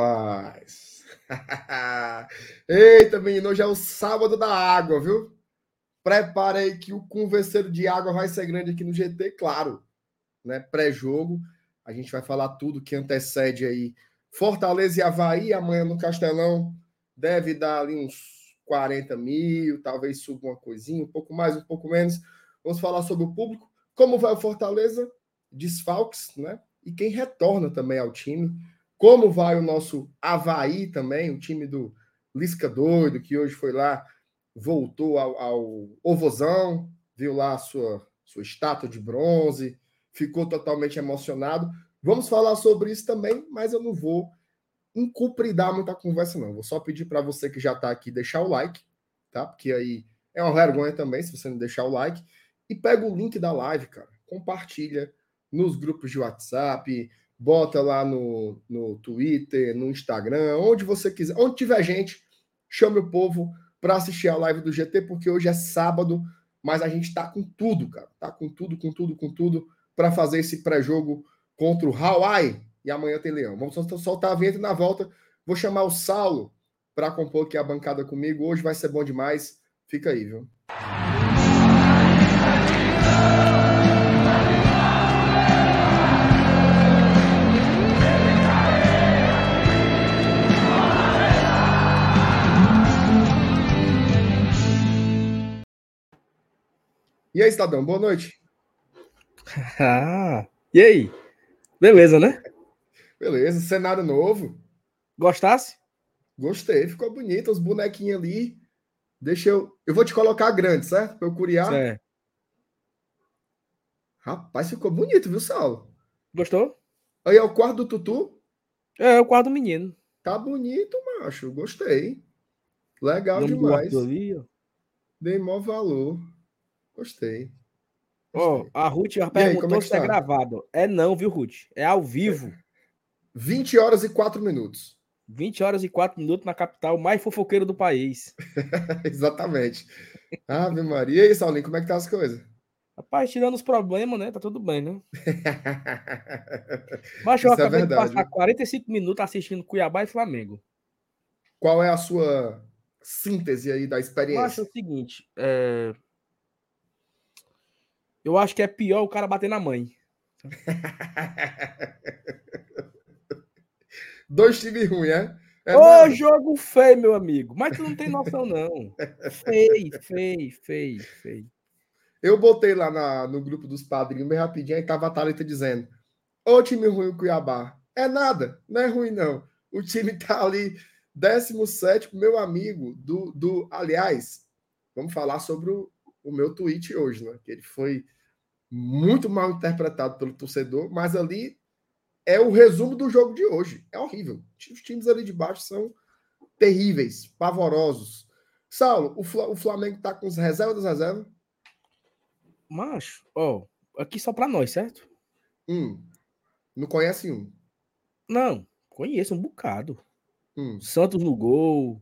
Rapaz. Eita, menino, hoje é o sábado da água, viu? Prepare aí que o converseiro de água vai ser grande aqui no GT, claro. Né? Pré-jogo, a gente vai falar tudo que antecede aí Fortaleza e Havaí amanhã no Castelão. Deve dar ali uns 40 mil, talvez suba uma coisinha, um pouco mais, um pouco menos. Vamos falar sobre o público. Como vai o Fortaleza? Desfalques, né? E quem retorna também ao time como vai o nosso Havaí também, o time do Lisca Doido, que hoje foi lá, voltou ao, ao Ovozão, viu lá a sua, sua estátua de bronze, ficou totalmente emocionado. Vamos falar sobre isso também, mas eu não vou encupridar muita conversa, não. Vou só pedir para você que já está aqui deixar o like, tá? Porque aí é uma vergonha também se você não deixar o like. E pega o link da live, cara. Compartilha nos grupos de WhatsApp, bota lá no, no Twitter, no Instagram, onde você quiser, onde tiver gente, chame o povo para assistir a live do GT, porque hoje é sábado, mas a gente tá com tudo, cara. Tá com tudo, com tudo, com tudo para fazer esse pré-jogo contra o Hawaii e amanhã tem Leão. Vamos soltar a vinheta na volta. Vou chamar o Saulo para compor aqui a bancada comigo. Hoje vai ser bom demais. Fica aí, viu? E aí, Estadão, boa noite. Ah, e aí? Beleza, né? Beleza, cenário novo. Gostasse? Gostei, ficou bonito, os bonequinhos ali. Deixa eu. Eu vou te colocar grande, certo? Pra eu curiar. Certo. Rapaz, ficou bonito, viu, Saulo? Gostou? Aí é o quarto do Tutu? É, é o quarto do menino. Tá bonito, macho. Gostei. Legal demais. Ali. Dei maior valor. Gostei. Ó, oh, a Ruth já perguntou é se é tá? é gravado. É não, viu, Ruth? É ao vivo. 20 horas e 4 minutos. 20 horas e 4 minutos na capital mais fofoqueira do país. Exatamente. Ave Maria. E aí, Saulinho, como é que tá as coisas? Rapaz, tirando os problemas, né? Tá tudo bem, né? Mas eu Isso é acabei é de passar 45 minutos assistindo Cuiabá e Flamengo. Qual é a sua síntese aí da experiência? Eu acho o seguinte, é... Eu acho que é pior o cara bater na mãe. Dois times ruins, é? é Ô, jogo feio, meu amigo. Mas tu não tem noção, não. feio, feio, feio, feio. Eu botei lá na, no grupo dos padrinhos bem rapidinho, aí tava a Thalita dizendo: Ô time ruim o Cuiabá. É nada, não é ruim, não. O time tá ali, 17, meu amigo, do, do. Aliás, vamos falar sobre o, o meu tweet hoje, né? Que ele foi muito mal interpretado pelo torcedor, mas ali é o resumo do jogo de hoje. É horrível. Os times ali de baixo são terríveis, pavorosos. Saulo, o, Flamengo tá com as reservas das reservas? Macho, ó, aqui só para nós, certo? Um. Não conhece um? Não, conheço um bocado. Hum. Santos no gol.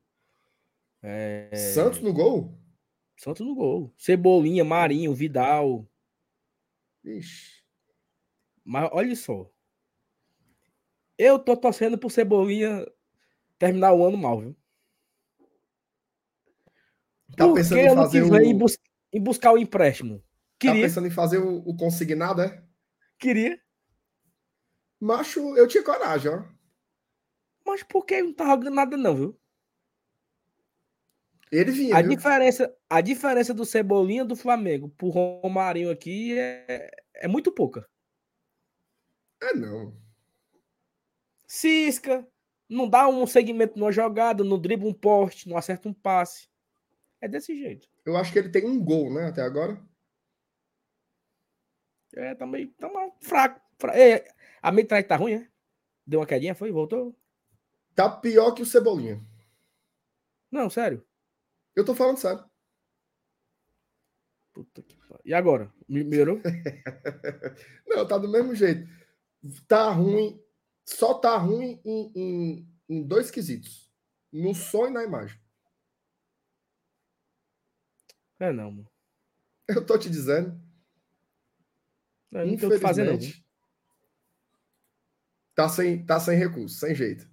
É... Santos no gol? Santos no gol. Cebolinha, Marinho, Vidal. Ixi. Mas olha só. Eu tô torcendo pro Cebolinha terminar o ano mal, viu? Tá Por pensando em fazer o... Em, bus... em, buscar o empréstimo. Tá Queria. Tá pensando em fazer o, o consignado, é? Queria. Macho, eu tinha coragem, ó. Mas por que não tá jogando nada, não, viu? Ele vinha. A, diferença, a diferença do Cebolinha do Flamengo pro Romarinho aqui é, é muito pouca. É não. Cisca, não dá um segmento numa jogada, não dribla um poste, não acerta um passe. É desse jeito. Eu acho que ele tem um gol, né, até agora. É, tá meio tá fraco. fraco. É, a metralha tá ruim, né? Deu uma quedinha, foi? Voltou? Tá pior que o Cebolinha. Não, sério. Eu tô falando sério. Puta que pariu. E agora? Melhorou? Não, tá do mesmo jeito. Tá ruim. Só tá ruim em, em, em dois quesitos. No som e na imagem. É não, mano. Eu tô te dizendo. É, não tem o que fazer, não. Tá sem, tá sem recurso, sem jeito.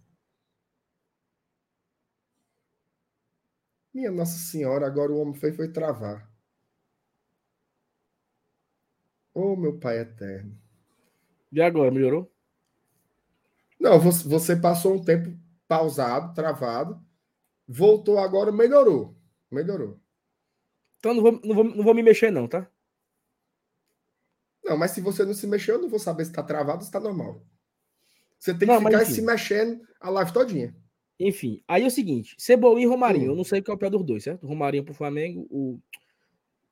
Minha Nossa Senhora, agora o homem fez foi travar. Oh, meu Pai eterno. E agora, melhorou? Não, você passou um tempo pausado, travado, voltou agora, melhorou. Melhorou. Então não vou, não vou, não vou me mexer, não, tá? Não, mas se você não se mexer, eu não vou saber se está travado ou se está normal. Você tem que não, ficar se mexendo a live todinha. Enfim, aí é o seguinte: Cebolinha e Romarinho. Hum. Eu não sei qual é o pior dos dois, certo? Romarinho pro Flamengo, o,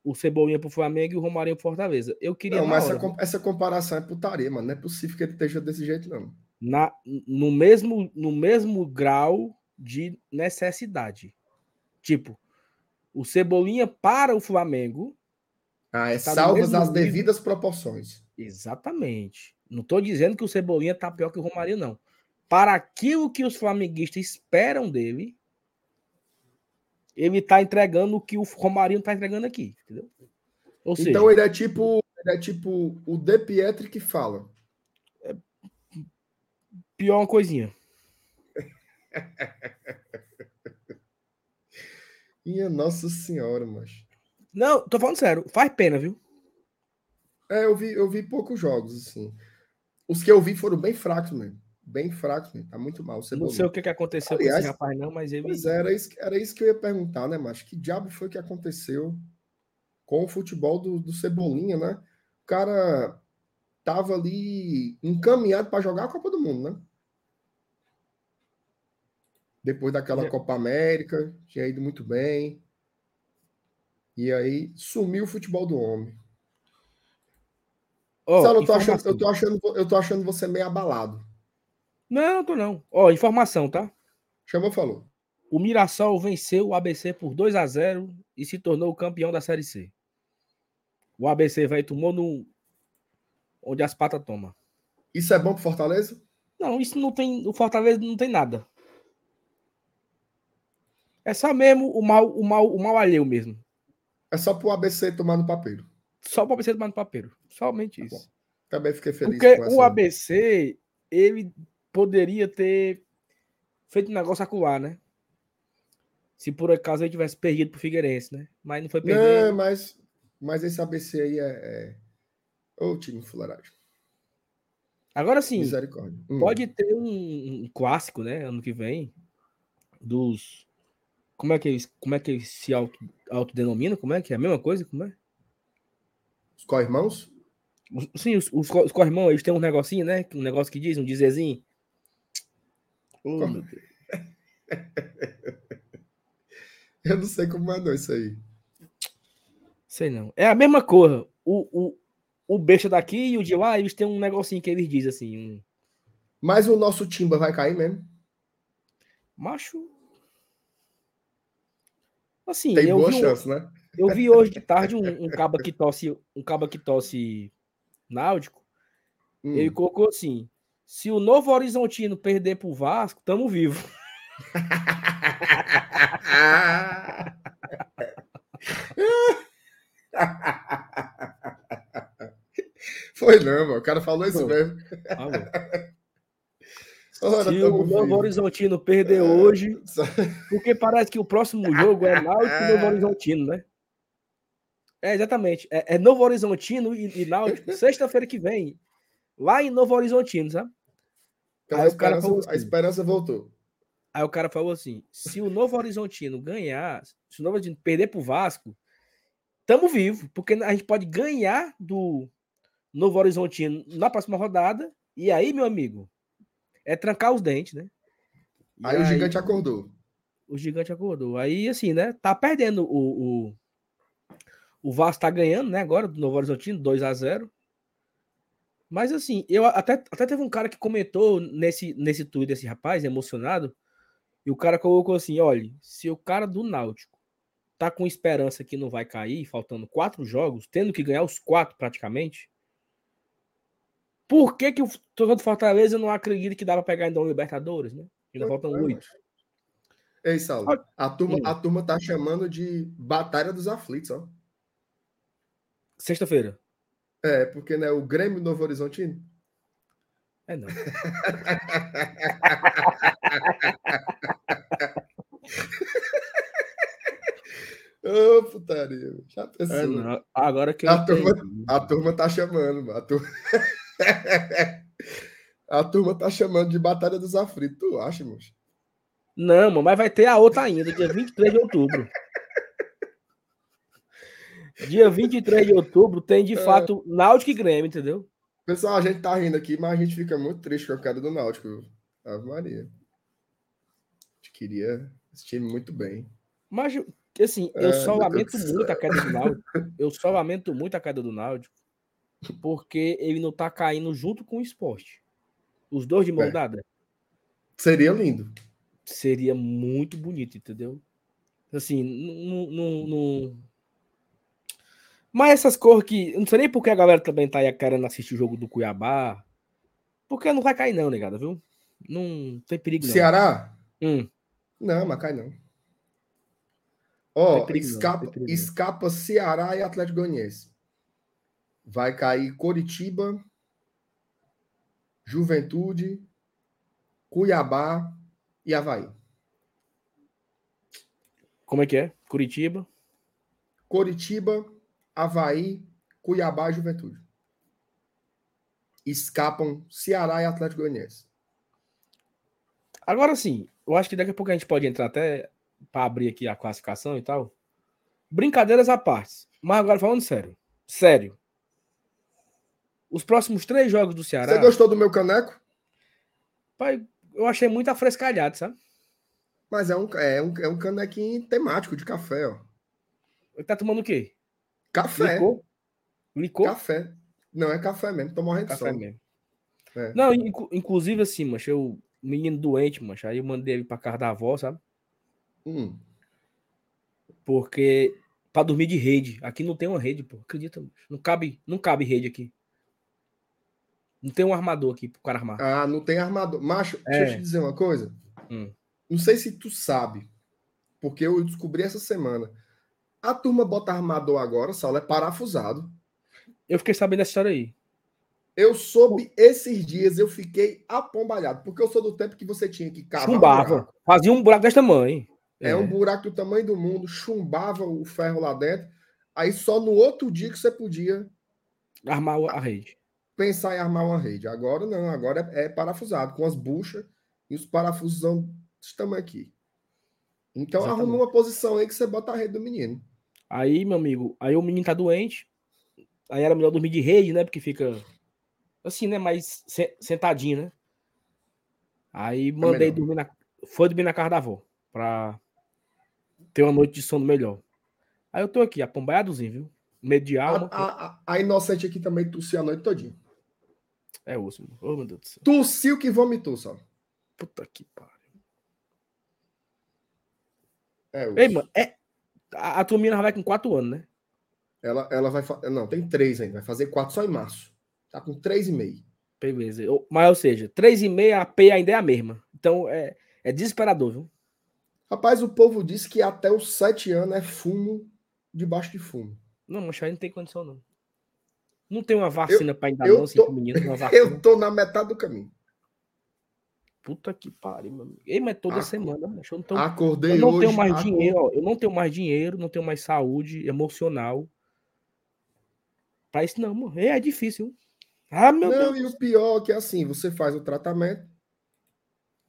o Cebolinha pro Flamengo e o Romarinho pro Fortaleza. Eu queria. Não, mas essa, essa comparação é putaria, mano. Não é possível que ele esteja desse jeito, não. Na, no, mesmo, no mesmo grau de necessidade. Tipo, o Cebolinha para o Flamengo. Ah, é tá salvas as devidas proporções. Exatamente. Não estou dizendo que o Cebolinha tá pior que o Romarinho, não. Para aquilo que os flamenguistas esperam dele, ele está entregando o que o Romarinho está entregando aqui, entendeu? Ou seja, então ele é tipo, ele é tipo o De Pietri que fala. É pior uma coisinha. Minha Nossa Senhora, mas. Não, tô falando sério. Faz pena, viu? É, eu vi, eu vi poucos jogos, assim. Os que eu vi foram bem fracos mesmo. Bem mesmo. Tá muito mal. Não sei o que, que aconteceu Aliás, com esse rapaz, não, mas ele. Pois é, era isso, era isso que eu ia perguntar, né, mas Que diabo foi que aconteceu com o futebol do, do Cebolinha, né? O cara tava ali encaminhado para jogar a Copa do Mundo, né? Depois daquela é. Copa América, tinha ido muito bem. E aí sumiu o futebol do homem. Oh, Saulo, eu tô, achando, eu, tô achando, eu tô achando você meio abalado. Não, tô não. Ó, informação, tá? Chamou, falou. O Mirassol venceu o ABC por 2 a 0 e se tornou o campeão da Série C. O ABC vai tomou no onde as patas toma. Isso é bom pro Fortaleza? Não, isso não tem. O Fortaleza não tem nada. É só mesmo o mal, o mal, o mal alheio mesmo. É só pro ABC tomar no papel. Só pro ABC tomar no papel. Somente tá isso. Também fiquei feliz Porque o ABC, ele poderia ter feito um negócio acuar, né? Se por acaso ele tivesse perdido pro Figueirense, né? Mas não foi perdido. Não, mas, mas esse ABC aí é. é... Ô, time fularagem. Agora sim, hum. pode ter um, um, clássico, né? Ano que vem, dos como é que eles, como é que eles se auto, autodenominam? Como é que é a mesma coisa? Como é? Os co-irmãos? Sim, os, os, os co-irmãos, eles têm um negocinho, né? Um negócio que diz, um dizerzinho. Oh, Eu não sei como mandou isso aí. Sei não. É a mesma coisa. O, o, o besta daqui e o de lá, eles têm um negocinho que eles dizem assim. Um... Mas o nosso Timba vai cair mesmo? Macho, Assim, Tem boa chance, né? Eu vi hoje de tarde um, um caba que tosse, um caba que tosse náutico. Hum. Ele colocou assim: se o Novo Horizontino perder pro Vasco, tamo vivo. Foi não, mano. O cara falou isso mesmo. Falou. Ora, Se o Novo Horizontino perder é... hoje, porque parece que o próximo jogo é Náutico e Novo Horizontino, né? É, exatamente. É, é Novo Horizontino e, e Náutico, sexta-feira que vem, lá em Novo Horizontino, sabe? Então, Aí a, esperança, assim, a esperança voltou. Aí o cara falou assim: se o Novo Horizontino ganhar, se o Novo Horizontino perder pro Vasco, tamo vivo, porque a gente pode ganhar do Novo Horizontino na próxima rodada. E aí, meu amigo, é trancar os dentes, né? Aí, aí, o gigante acordou. O gigante acordou. Aí, assim, né? Tá perdendo o. O, o Vasco tá ganhando, né? Agora, do Novo Horizontino, 2 a 0 Mas, assim, eu até, até teve um cara que comentou nesse, nesse tweet desse rapaz, emocionado. E o cara colocou assim: olha, se o cara do Náutico tá com esperança que não vai cair, faltando quatro jogos, tendo que ganhar os quatro praticamente, por que, que o torcedor do Fortaleza não acredita que dá para pegar ainda um Libertadores, né? Ainda faltam oito. Ei, Saulo, a turma, a turma tá chamando de Batalha dos Aflitos, ó. Sexta-feira. É, porque né, o Grêmio Novo Horizontino. É não. Ô, oh, putaria. Já pensou. É não. Agora que a turma, a turma tá chamando, a turma... a turma tá chamando de Batalha dos Aflitos. Tu acha, moço? Não, mas vai ter a outra ainda, dia 23 de outubro. Dia 23 de outubro tem de é. fato Náutico e Grêmio, entendeu? Pessoal, a gente tá rindo aqui, mas a gente fica muito triste com a queda do Náutico. Ave Maria. A gente queria esse time muito bem. Mas, assim, eu é, só lamento muito a queda do Náutico. Eu só lamento muito a queda do Náutico, porque ele não tá caindo junto com o esporte. Os dois de mão é. dada. Seria lindo. Seria muito bonito, entendeu? Assim, não, não, mas essas cores que. Não sei nem porque a galera também tá aí querendo assistir o jogo do Cuiabá. Porque não vai cair, não, negada, viu? Não tem perigo, não. Ceará? Hum. Não, mas cai não. Ó, oh, escapa, não, escapa Ceará e Atlético Goianiense. Vai cair Coritiba, Juventude, Cuiabá e Havaí. Como é que é? Curitiba? Coritiba, Havaí, Cuiabá e Juventude. Escapam Ceará e Atlético Goianiense. Agora sim, eu acho que daqui a pouco a gente pode entrar até para abrir aqui a classificação e tal. Brincadeiras à parte. Mas agora falando sério. Sério. Os próximos três jogos do Ceará. Você gostou do meu caneco? Pai, eu achei muito afrescalhado, sabe? Mas é um, é um, é um canequinho temático de café, ó. Ele tá tomando o quê? Café. Licou? Café. Não, é café mesmo. Tô morrendo café mesmo. É. Não, inc inclusive assim, mancha, eu, menino doente, mancha, aí eu mandei ele pra casa da avó, sabe? Hum. Porque para dormir de rede. Aqui não tem uma rede, pô. Acredita? Não cabe, não cabe rede aqui. Não tem um armador aqui pro cara armar. Ah, não tem armador. Macho, é. deixa eu te dizer uma coisa. Hum. Não sei se tu sabe, porque eu descobri essa semana. A turma bota armador agora, Saulo, é parafusado. Eu fiquei sabendo dessa história aí. Eu soube esses dias, eu fiquei apombalhado, porque eu sou do tempo que você tinha que cavar. Chumbava. Um fazia um buraco desse tamanho. É. é um buraco do tamanho do mundo, chumbava o ferro lá dentro. Aí só no outro dia que você podia armar a rede. Pensar em armar uma rede. Agora não, agora é, é parafusado, com as buchas e os parafusos desse tamanho aqui. Então Exatamente. arruma uma posição aí que você bota a rede do menino. Aí, meu amigo, aí o menino tá doente. Aí era melhor dormir de rede, né? Porque fica assim, né? Mais sentadinho, né? Aí é mandei é dormir na. Foi dormir na casa da avó. Pra ter uma noite de sono melhor. Aí eu tô aqui, apombaiadozinho, viu? Medo de alma. A, a, a inocente aqui também tossiu a noite todinha. É osso, oh, meu Deus do céu. Tossiu que vomitou, só. Puta que pariu. É, Ei, mano, é, a, a turminha vai com quatro anos, né? Ela, ela vai. Não, tem três ainda. Vai fazer quatro só em março. Tá com três e meio. Beleza. Mas, ou seja, três e meio, a P ainda é a mesma. Então, é, é desesperador, viu? Rapaz, o povo disse que até os sete anos é fumo debaixo de fumo. Não, mas aí não tem condição, não. Não tem uma vacina para ainda não, assim, tô, menino, Eu tô na metade do caminho. Puta que pariu, meu amigo. Ei, mas toda semana, mas eu não, tô, Acordei eu não hoje, tenho mais dinheiro, ó, eu não tenho mais dinheiro, não tenho mais saúde emocional. Pra isso não, mano. É, é difícil. Ah, meu não, Deus. e o pior é que assim, você faz o tratamento,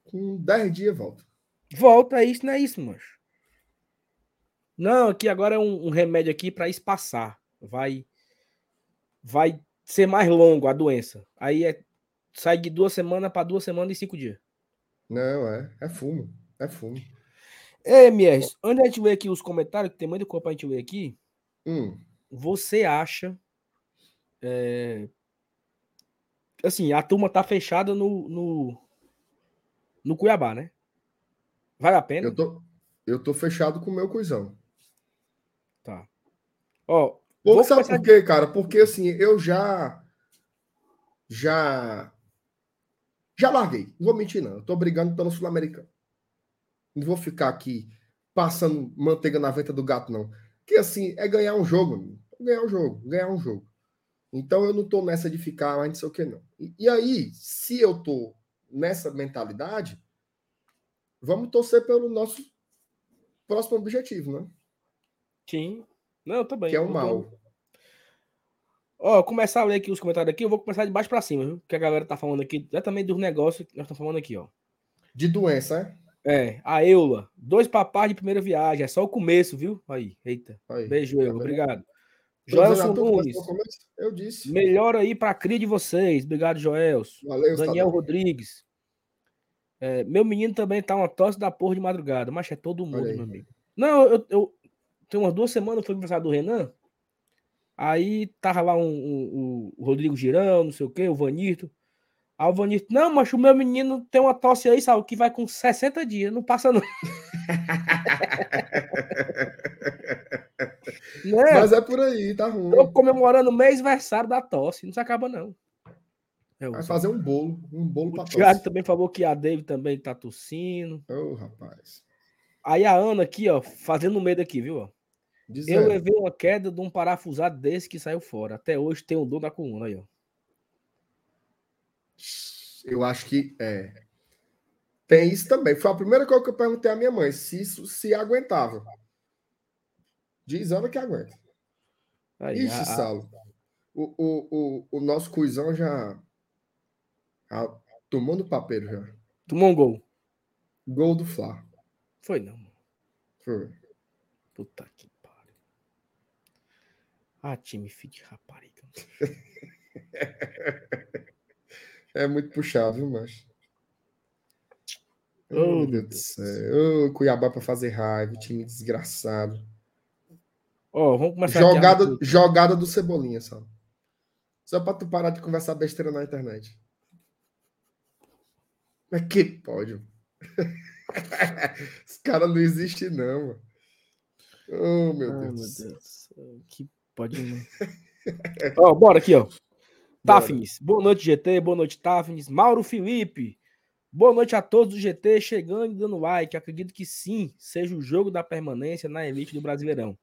com 10 dias volta. Volta, é isso, não é isso, mancho. Não, aqui agora é um, um remédio aqui para espaçar. Vai vai ser mais longo a doença. Aí é sai de duas semanas para duas semanas e cinco dias. Não, é. É fumo. É fumo. É, Mies, antes a gente ver aqui os comentários, que tem muito coisa pra gente ver aqui. Hum. Você acha. É, assim, a turma tá fechada no, no, no Cuiabá, né? Vale a pena? Eu tô, eu tô fechado com o meu coisão. Tá. Ó. Pô, sabe por quê, cara? Porque assim, eu já. Já já larguei, não vou mentir, não. Eu tô brigando pelo Sul-Americano. Não vou ficar aqui passando manteiga na venta do gato, não. Que assim, é ganhar um jogo, ganhar um jogo, ganhar um jogo. Então eu não tô nessa de ficar, mas não sei o que não. E, e aí, se eu tô nessa mentalidade, vamos torcer pelo nosso próximo objetivo, né? Sim. Não, eu também. Que é o mal. Ó, começar a ler aqui os comentários aqui, eu vou começar de baixo para cima, viu? Que a galera tá falando aqui, exatamente dos negócios que nós estamos falando aqui, ó. De doença, é? É, a Eula, dois papás de primeira viagem, é só o começo, viu? Aí, eita. Aí, Beijo, Eula, tá obrigado. Joelson Nunes, eu disse. Melhor aí para a cria de vocês. Obrigado, Joelson. Valeu, Daniel Rodrigues. É, meu menino também tá uma tosse da porra de madrugada, mas é todo mundo, meu amigo. Não, eu, eu tem umas duas semanas foi aniversário do Renan. Aí tava lá um, um, o Rodrigo Girão, não sei o que, o Vanito. Aí o Vanito, não, mas o meu menino tem uma tosse aí, sabe, que vai com 60 dias, não passa não. né? Mas é por aí, tá ruim. Tô comemorando o mês aniversário da tosse, não se acaba não. É, vai fazer um bolo, um bolo pra o Thiago também falou que a David também tá tossindo. Ô, oh, rapaz. Aí a Ana aqui, ó, fazendo medo aqui, viu? Dizendo. Eu levei uma queda de um parafusado desse que saiu fora. Até hoje tem um dor na coluna aí, ó. Eu acho que é. Tem isso também. Foi a primeira coisa que eu perguntei à minha mãe, se isso se aguentava. Diz Ana que aguenta. Aí, Ixi, a... Salo. O, o, o, o nosso cuizão já, já tomou no papel já. Tomou um gol. Gol do Fla. Foi não. Foi. Puta que. Ah, time filho de rapariga. é muito puxado, viu, macho? Oh, meu Deus do céu. Oh, Cuiabá para fazer raiva, time desgraçado. Ó, oh, vamos começar jogada, jogada do Cebolinha, só. Só para tu parar de conversar besteira na internet. Mas que pode? Esse cara não existe, não, mano. Oh, meu ah, Deus. Meu Deus. Que pode não. ó, bora aqui, ó. Tafnis, boa noite, GT. Boa noite, Tafnis. Mauro Felipe, boa noite a todos do GT. Chegando e dando like. Acredito que sim, seja o jogo da permanência na elite do Brasileirão.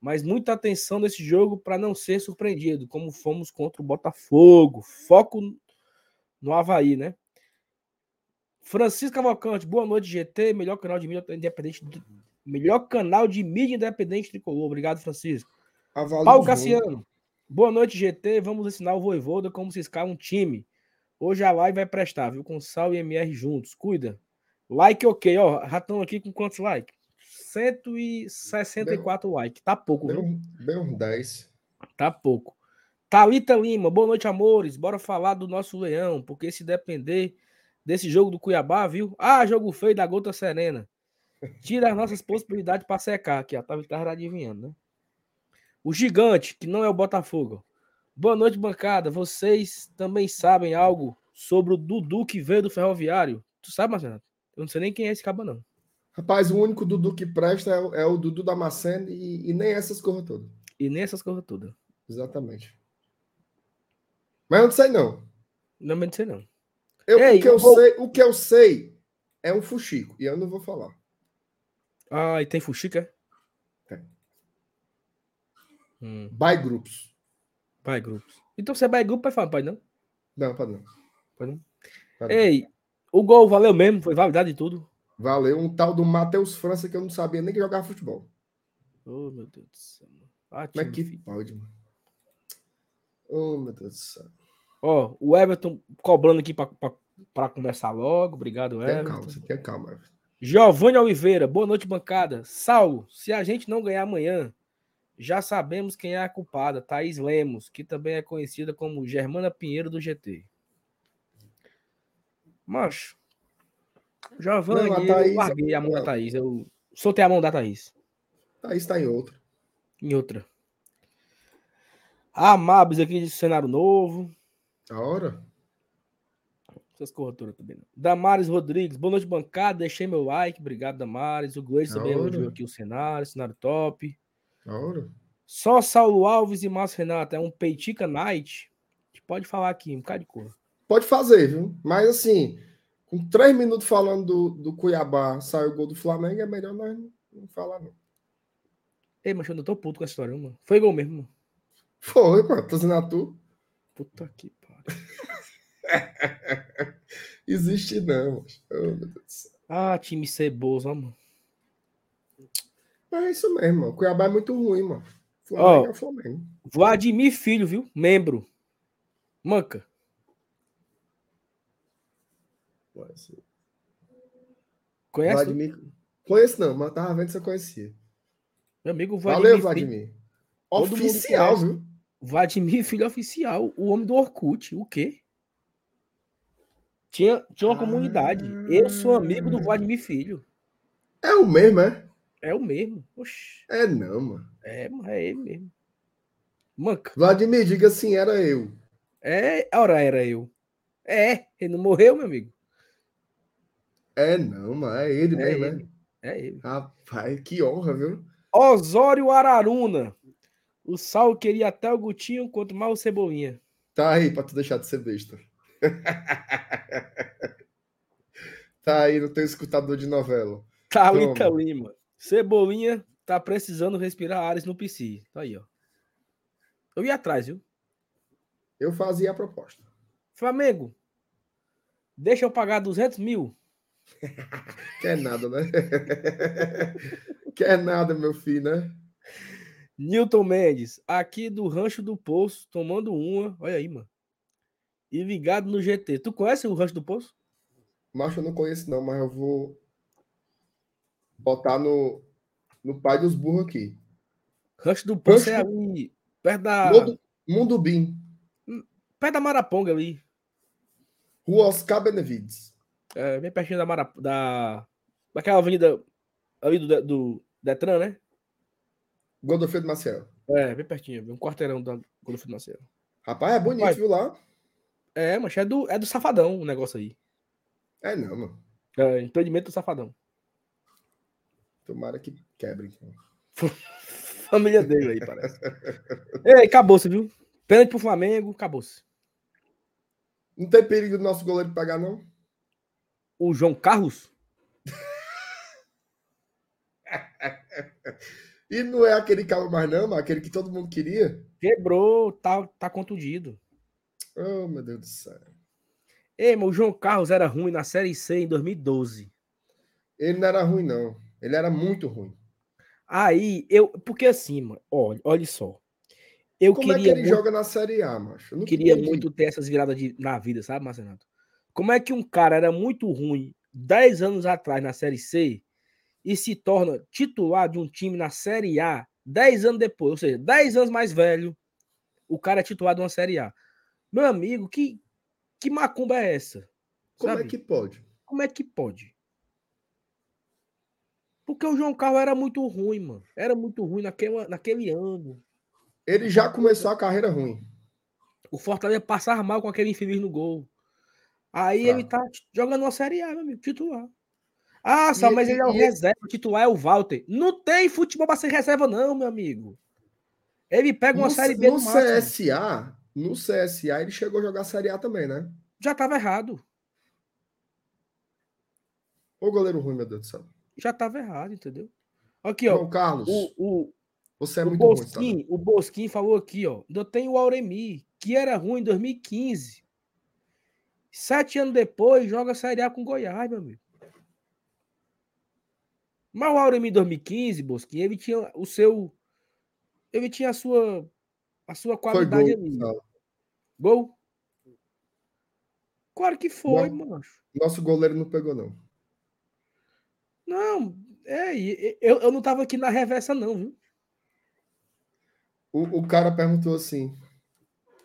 Mas muita atenção nesse jogo para não ser surpreendido, como fomos contra o Botafogo. Foco no Havaí, né? Francisco Cavalcante, boa noite, GT. Melhor canal de mídia independente. Melhor canal de mídia independente tricolor. Obrigado, Francisco. Paulo Cassiano. Boa noite, GT. Vamos ensinar o Voivoda como se escala um time. Hoje a live vai prestar, viu? Com Sal e MR juntos. Cuida. Like ok, ó. Já estão aqui com quantos likes? 164 likes. Tá pouco, viu? Bem uns 10. Tá pouco. Talita Lima, boa noite, amores. Bora falar do nosso leão, porque se depender desse jogo do Cuiabá, viu? Ah, jogo feio da Gota Serena. Tira as nossas possibilidades para secar aqui, ó. Tava, tava adivinhando, né? O gigante, que não é o Botafogo. Boa noite, bancada. Vocês também sabem algo sobre o Dudu que veio do Ferroviário? Tu sabe, Marcelo? Eu não sei nem quem é esse caba, não. Rapaz, o único Dudu que presta é o, é o Dudu da Macena e, e, nem essas coisas todas. E nem essas coisas todas. Exatamente. Mas eu não sei, não. Não, não sei, não. Eu, Ei, o, que eu, eu vou... sei, o que eu sei é um fuxico, e eu não vou falar. Ah, e tem fuxica? Hum. By groups. By groups. Então você é by group, pode falar, pode não? Não, pode não. Pode não? Pode Ei, não. o gol valeu mesmo, foi validade e tudo. Valeu um tal do Matheus França que eu não sabia nem que jogava futebol. Oh, meu Deus do céu. Ah, Como é que pode, mano? Oh, meu Deus do céu. Ó, o Everton cobrando aqui para começar logo. Obrigado, Everton. Tenha calma, você tenha calma, Everton. Giovanni Oliveira, boa noite, bancada. Saulo, se a gente não ganhar amanhã, já sabemos quem é a culpada, Thaís Lemos, que também é conhecida como Germana Pinheiro do GT. Macho, Giovanni, não, Thaís, eu larguei a mão da Thaís. Eu soltei a mão da Thaís. Thaís tá em outra. Em outra. A Mabs aqui de cenário novo. A hora? Essas corretoras também. Não. Damares Rodrigues, boa noite, bancada. Deixei meu like, obrigado, Damares. O Gleice também elogiou aqui o cenário, cenário top. Hora? Só Saulo Alves e Márcio Renato. É um Peitica Night. Que pode falar aqui, um bocado de cor. Pode fazer, viu? Mas assim, com três minutos falando do, do Cuiabá, saiu o gol do Flamengo, é melhor nós não, falar, não. Ei, mas eu não tô puto com a história, mano. Foi gol mesmo, mano. Foi, mano. Tô dizendo a tu. Puta que pariu. Existe não. Oh, do céu. Ah, time ceboso, mano. É isso mesmo, mano. Cuiabá é muito ruim, mano. Flamengo é Flamengo. Vladimir Filho, viu? Membro. Manca. Conhece? Vladimir. Conheço não, mas tava vendo se você conhecia. Meu amigo Vladimir Valeu, Filho. Vladimir. Mundo Oficial, viu? Vladimir Filho oficial, o homem do Orkut. O quê? Tinha, tinha uma comunidade. Eu sou amigo do Vladimir Filho. É o mesmo, é? É o mesmo. Oxi. É não, mano. É, é ele mesmo. Manca. Vladimir, diga assim, era eu. É, ora era eu. É, ele não morreu, meu amigo. É não, mano. É ele É mesmo, ele. É ele. é? Rapaz, que honra, viu? Osório Araruna. O Sal queria até o Gutinho, quanto mais o Cebolinha. Tá aí pra tu deixar de ser besta. tá aí no teu escutador de novela. Thalita Toma. Lima. Cebolinha tá precisando respirar ares no PC. Tá aí, ó. Eu ia atrás, viu? Eu fazia a proposta. Flamengo. Deixa eu pagar 200 mil. Quer nada, né? Quer nada, meu filho, né? Newton Mendes. Aqui do Rancho do Poço, tomando uma. Olha aí, mano. E ligado no GT. Tu conhece o Rancho do Poço? Macho eu não conheço, não, mas eu vou botar no, no pai dos burros aqui. Rancho do Poço é ali, perto da, Mundo, Mundo Bim, perto da Maraponga ali. Rua Oscar Benevides. É, bem pertinho da Mara, da daquela avenida ali do, do Detran, né? Godofredo Maciel. É, bem pertinho, um quarteirão da Golfo Macedo. Rapaz, é bonito, Vai. viu lá? É, mas é do, é do Safadão o negócio aí. É não, mano. É, empreendimento do Safadão. Tomara que quebre. então. Família dele aí, parece. Ei, acabou-se, viu? Pênalti pro Flamengo, acabou-se. Não tem perigo do nosso goleiro pegar, não? O João Carlos? E não é aquele cabo mais, não, mas aquele que todo mundo queria? Quebrou, tá, tá contundido. Oh, meu Deus do céu. Ei, mas o João Carlos era ruim na Série C em 2012. Ele não era ruim, não. Ele era muito ruim. Aí, eu. Porque assim, mano, olha, olha só. Eu Como é que queria ele muito, joga na Série A, macho? Eu não queria entendi. muito ter essas viradas de, na vida, sabe, Marcenato? Como é que um cara era muito ruim 10 anos atrás na Série C e se torna titular de um time na Série A 10 anos depois, ou seja, 10 anos mais velho, o cara é titular de uma Série A. Meu amigo, que, que macumba é essa? Como sabe? é que pode? Como é que pode? Porque o João Carlos era muito ruim, mano. Era muito ruim naquele, naquele ano. Ele já começou a carreira ruim. O Fortaleza passava mal com aquele infeliz no gol. Aí Tá. ele tá jogando uma Série A, meu amigo, titular. Ah, só, E- mas ele é o reserva, o titular é o Walter. Não tem futebol pra ser reserva, não, meu amigo. Ele pega uma no, Série B no no máximo. CSA, no CSA, ele chegou a jogar Série A também, né? Já tava errado. Ô goleiro ruim, meu Deus do céu. Já tava errado, entendeu? Aqui, ó. João Carlos, O, o, você é o, muito ruim? Bosquim, o Bosquim falou aqui, ó. Ainda tem o Auremi, que era ruim em 2015. Sete anos depois, joga Série A com Goiás, meu amigo. Mas o Auremi em 2015, Bosquim, ele tinha o seu. Ele tinha a sua. A sua Foi qualidade gol. ali. Gol? Claro que foi, mancho. Nosso goleiro não pegou, não. Não, é, eu, eu não tava aqui na reversa, não, viu? O, o cara perguntou assim: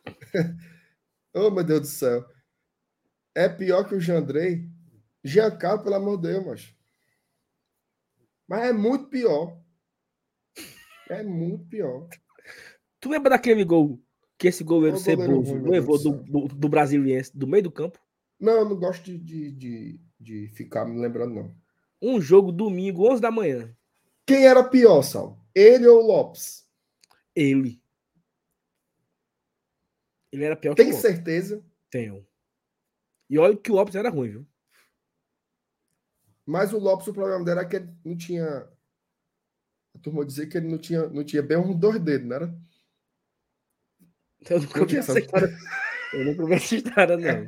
Oh, meu Deus do céu. É pior que o Jandrei? Giancarlo, pelo amor de Deus, macho. Mas é muito pior. É muito pior. Tu lembra daquele gol que esse goleiro goleiro ceboso levou do, do, do brasiliense do meio do campo? Não, eu não gosto de, de, de, de ficar me lembrando, não. Um jogo domingo, 11 da manhã. Quem era pior, Sal? Ele ou o Lopes? Ele. Ele era pior que Tem o Lopes. certeza, Tenho. E olha que o Lopes era ruim, viu? mas o Lopes, o problema dele era que ele não tinha. A turma dizia que ele não tinha, não tinha bem uns dois dedos, não era? Eu nunca Não vi tinha essa essa- história. Eu não converso história, não.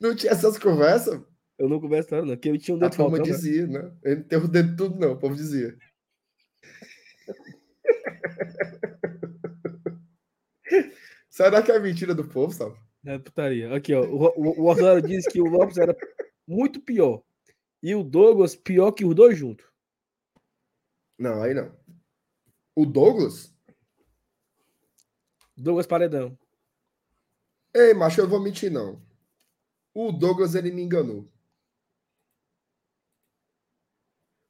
Não tinha essas conversas? Eu não converso história, não. Que eu tinha um A dedo turma faltando. né? dizia, né? Ele não tem o dedo tudo, não, o povo dizia. Será que é mentira do povo, sabe? É putaria. Aqui, ó. O, o, o Osório disse que o Lopes era muito pior. E o Douglas pior que os dois juntos. Não, aí não. O Douglas? Douglas Paredão. Ei, macho, eu não vou mentir, não. O Douglas, ele me enganou. Foi,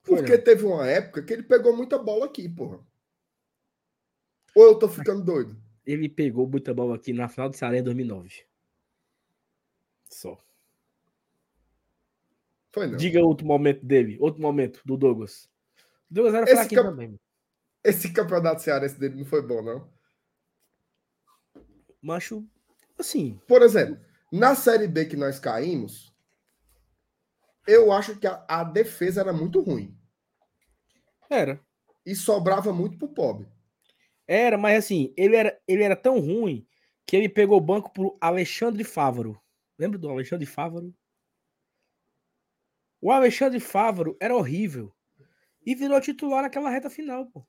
Porque não. teve uma época que ele pegou muita bola aqui, porra. Ou eu tô ficando doido? Ele pegou muita bola aqui na final do Ceará em 2009. Só. Foi não. Diga outro momento dele. Outro momento do Douglas. O Douglas era Esse cap- também. Esse campeonato cearense dele não foi bom, não. Macho, assim, Por exemplo, na Série B que nós caímos, eu acho que a, a defesa era muito ruim. era. E sobrava muito pro pobre. Era, mas assim, ele era, ele era tão ruim que ele pegou o banco pro Alexandre Fávaro. Lembra do Alexandre Fávaro? O Alexandre Fávaro era horrível. E virou titular naquela reta final, pô.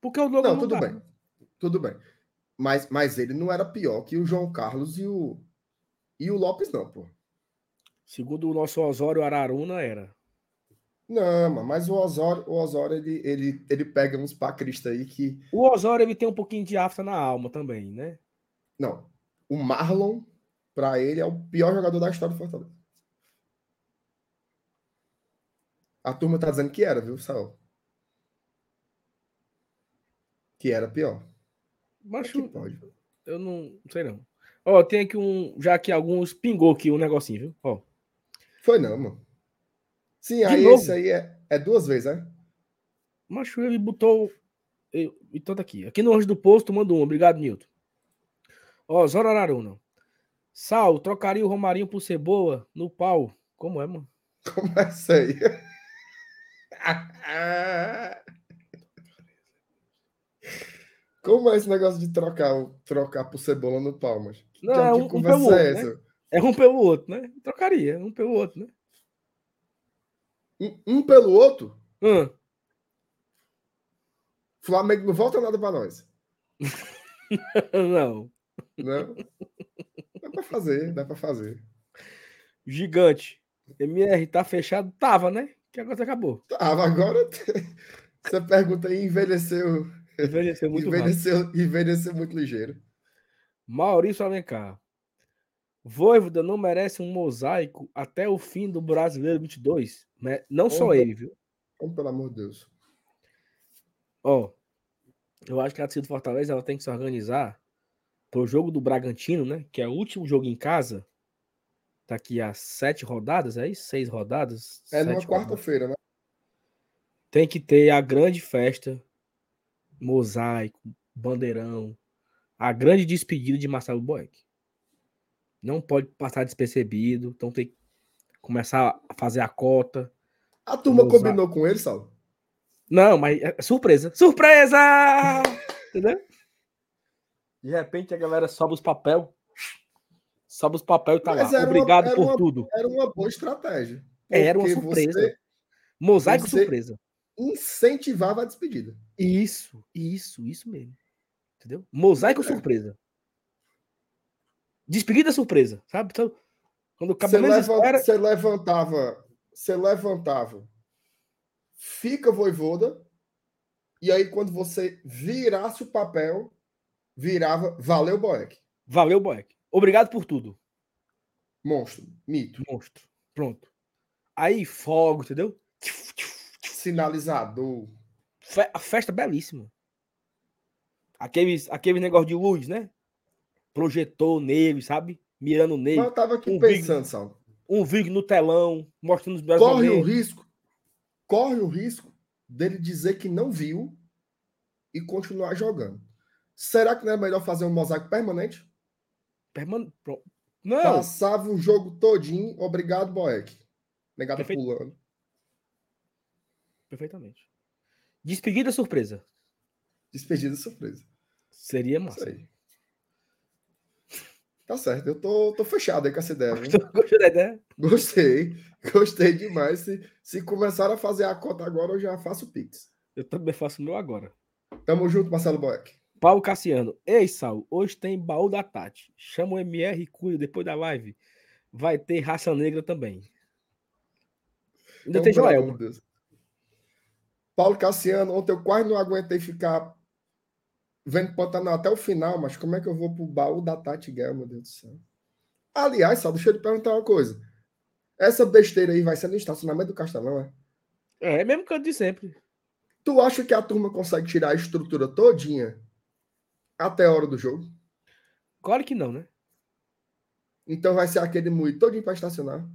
Porque o Douglas Não, tudo dava. bem. Tudo bem. Mas, mas ele não era pior que o João Carlos e o, e o Lopes, não, pô. Segundo o nosso Osório Araruna, era. Não, mas o Osório, o Osório ele, ele, ele pega uns pra Cristo aí que. O Osório, ele tem um pouquinho de afta na alma também, né? Não. O Marlon, pra ele, é o pior jogador da história do Fortaleza. A turma tá dizendo que era, viu, Sal? Que era pior. É Mas que pode? eu não sei não. Ó, tem aqui um. Já que alguns pingou aqui um negocinho, viu? Ó. Foi não, mano. Sim, aí novo. esse aí é, é duas vezes, né? Macho, ele botou. eu- Então tá aqui. Aqui no Anjo do Posto, manda um. Obrigado, Nilton. Ó, Zora Araruna. Sal, trocaria o Romarinho por Cebola no pau. Como é, mano? Como é isso aí? Como é esse negócio de trocar, trocar por cebola no palmas? Que, Não, que é um- um conversa pelo é outro, essa? É um pelo outro, né? Trocaria, um pelo outro, né? Um, um pelo outro? Hum, Flamengo não volta nada pra nós. não. Não? Dá pra fazer, dá pra fazer. Gigante. MR tá fechado? Tava, né? Que agora acabou. Tava, agora você pergunta aí, envelheceu, Envelheceu muito rápido. envelheceu, envelheceu muito ligeiro. Maurício Alencar. Voivoda não merece um mosaico até o fim do Brasileiro 22. né? Não só ele, viu? Vamos, pelo amor de Deus. Ó, eu acho que a torcida do Fortaleza ela tem que se organizar pro jogo do Bragantino, né? Que é o último jogo em casa. Daqui a sete rodadas, é isso? Seis rodadas? É numa quarta-feira, né? Tem que ter a grande festa, mosaico, bandeirão, a grande despedida de Marcelo Boeck. Não pode passar despercebido, então tem que começar a fazer a cota. A turma combinou com ele, Saulo? Não, mas é surpresa. Surpresa! Entendeu? De repente a galera sobe os papel. Sobe os papel e tá Mas lá. uma- Obrigado era por uma- tudo. Era uma boa estratégia. Era uma surpresa. Você Mosaico você- surpresa. incentivava a despedida. Isso, isso, isso mesmo. Entendeu? Mosaico É. surpresa. Despedida surpresa, sabe? Então, quando o Você, leva- levantava, você levantava, fica voivoda, e aí quando você virasse o papel, virava valeu Boeck. valeu, Boeck. Obrigado por tudo. Monstro, mito, Monstro. Pronto. Aí, fogo, entendeu? sinalizador. Fe- A festa belíssima. Aqueles, aquele negócio de luz, né? Projetou nele, sabe? Mirando Mas nele. eu tava aqui um pensando, Sal. Um vídeo no telão, mostrando os melhores Corre o risco, corre o risco dele dizer que não viu e continuar jogando. Será que não é melhor fazer um mosaico permanente? Permane- Pronto. Não, Passava o jogo todinho, obrigado, Boeck. Negado Perfeito. pulando. perfeitamente. Despedida surpresa. Despedida surpresa. Seria Isso massa. aí. Tá certo, eu tô, tô fechado aí com essa ideia. Gostou da ideia? Gostei, gostei demais. Se, se começar a fazer a conta agora, eu já faço o Pix. Eu também faço o meu agora. Tamo junto, Marcelo Boeck. Paulo Cassiano. Ei, Sal, hoje tem baú da Tati. Chama o MR e cuida depois da live. Vai ter raça negra também. Ainda um tem Joel. Paulo Cassiano, ontem eu quase não aguentei ficar vendo Pantanal até o final, mas como é que eu vou pro baú da Tati Guerra, meu Deus do céu? Aliás, só deixa eu te perguntar uma coisa. Essa besteira aí vai ser no estacionamento do Castelão, é? É, é mesmo canto de sempre. Tu acha que a turma consegue tirar a estrutura todinha até a hora do jogo? Claro que não, né? Então vai ser aquele moído todinho para estacionar?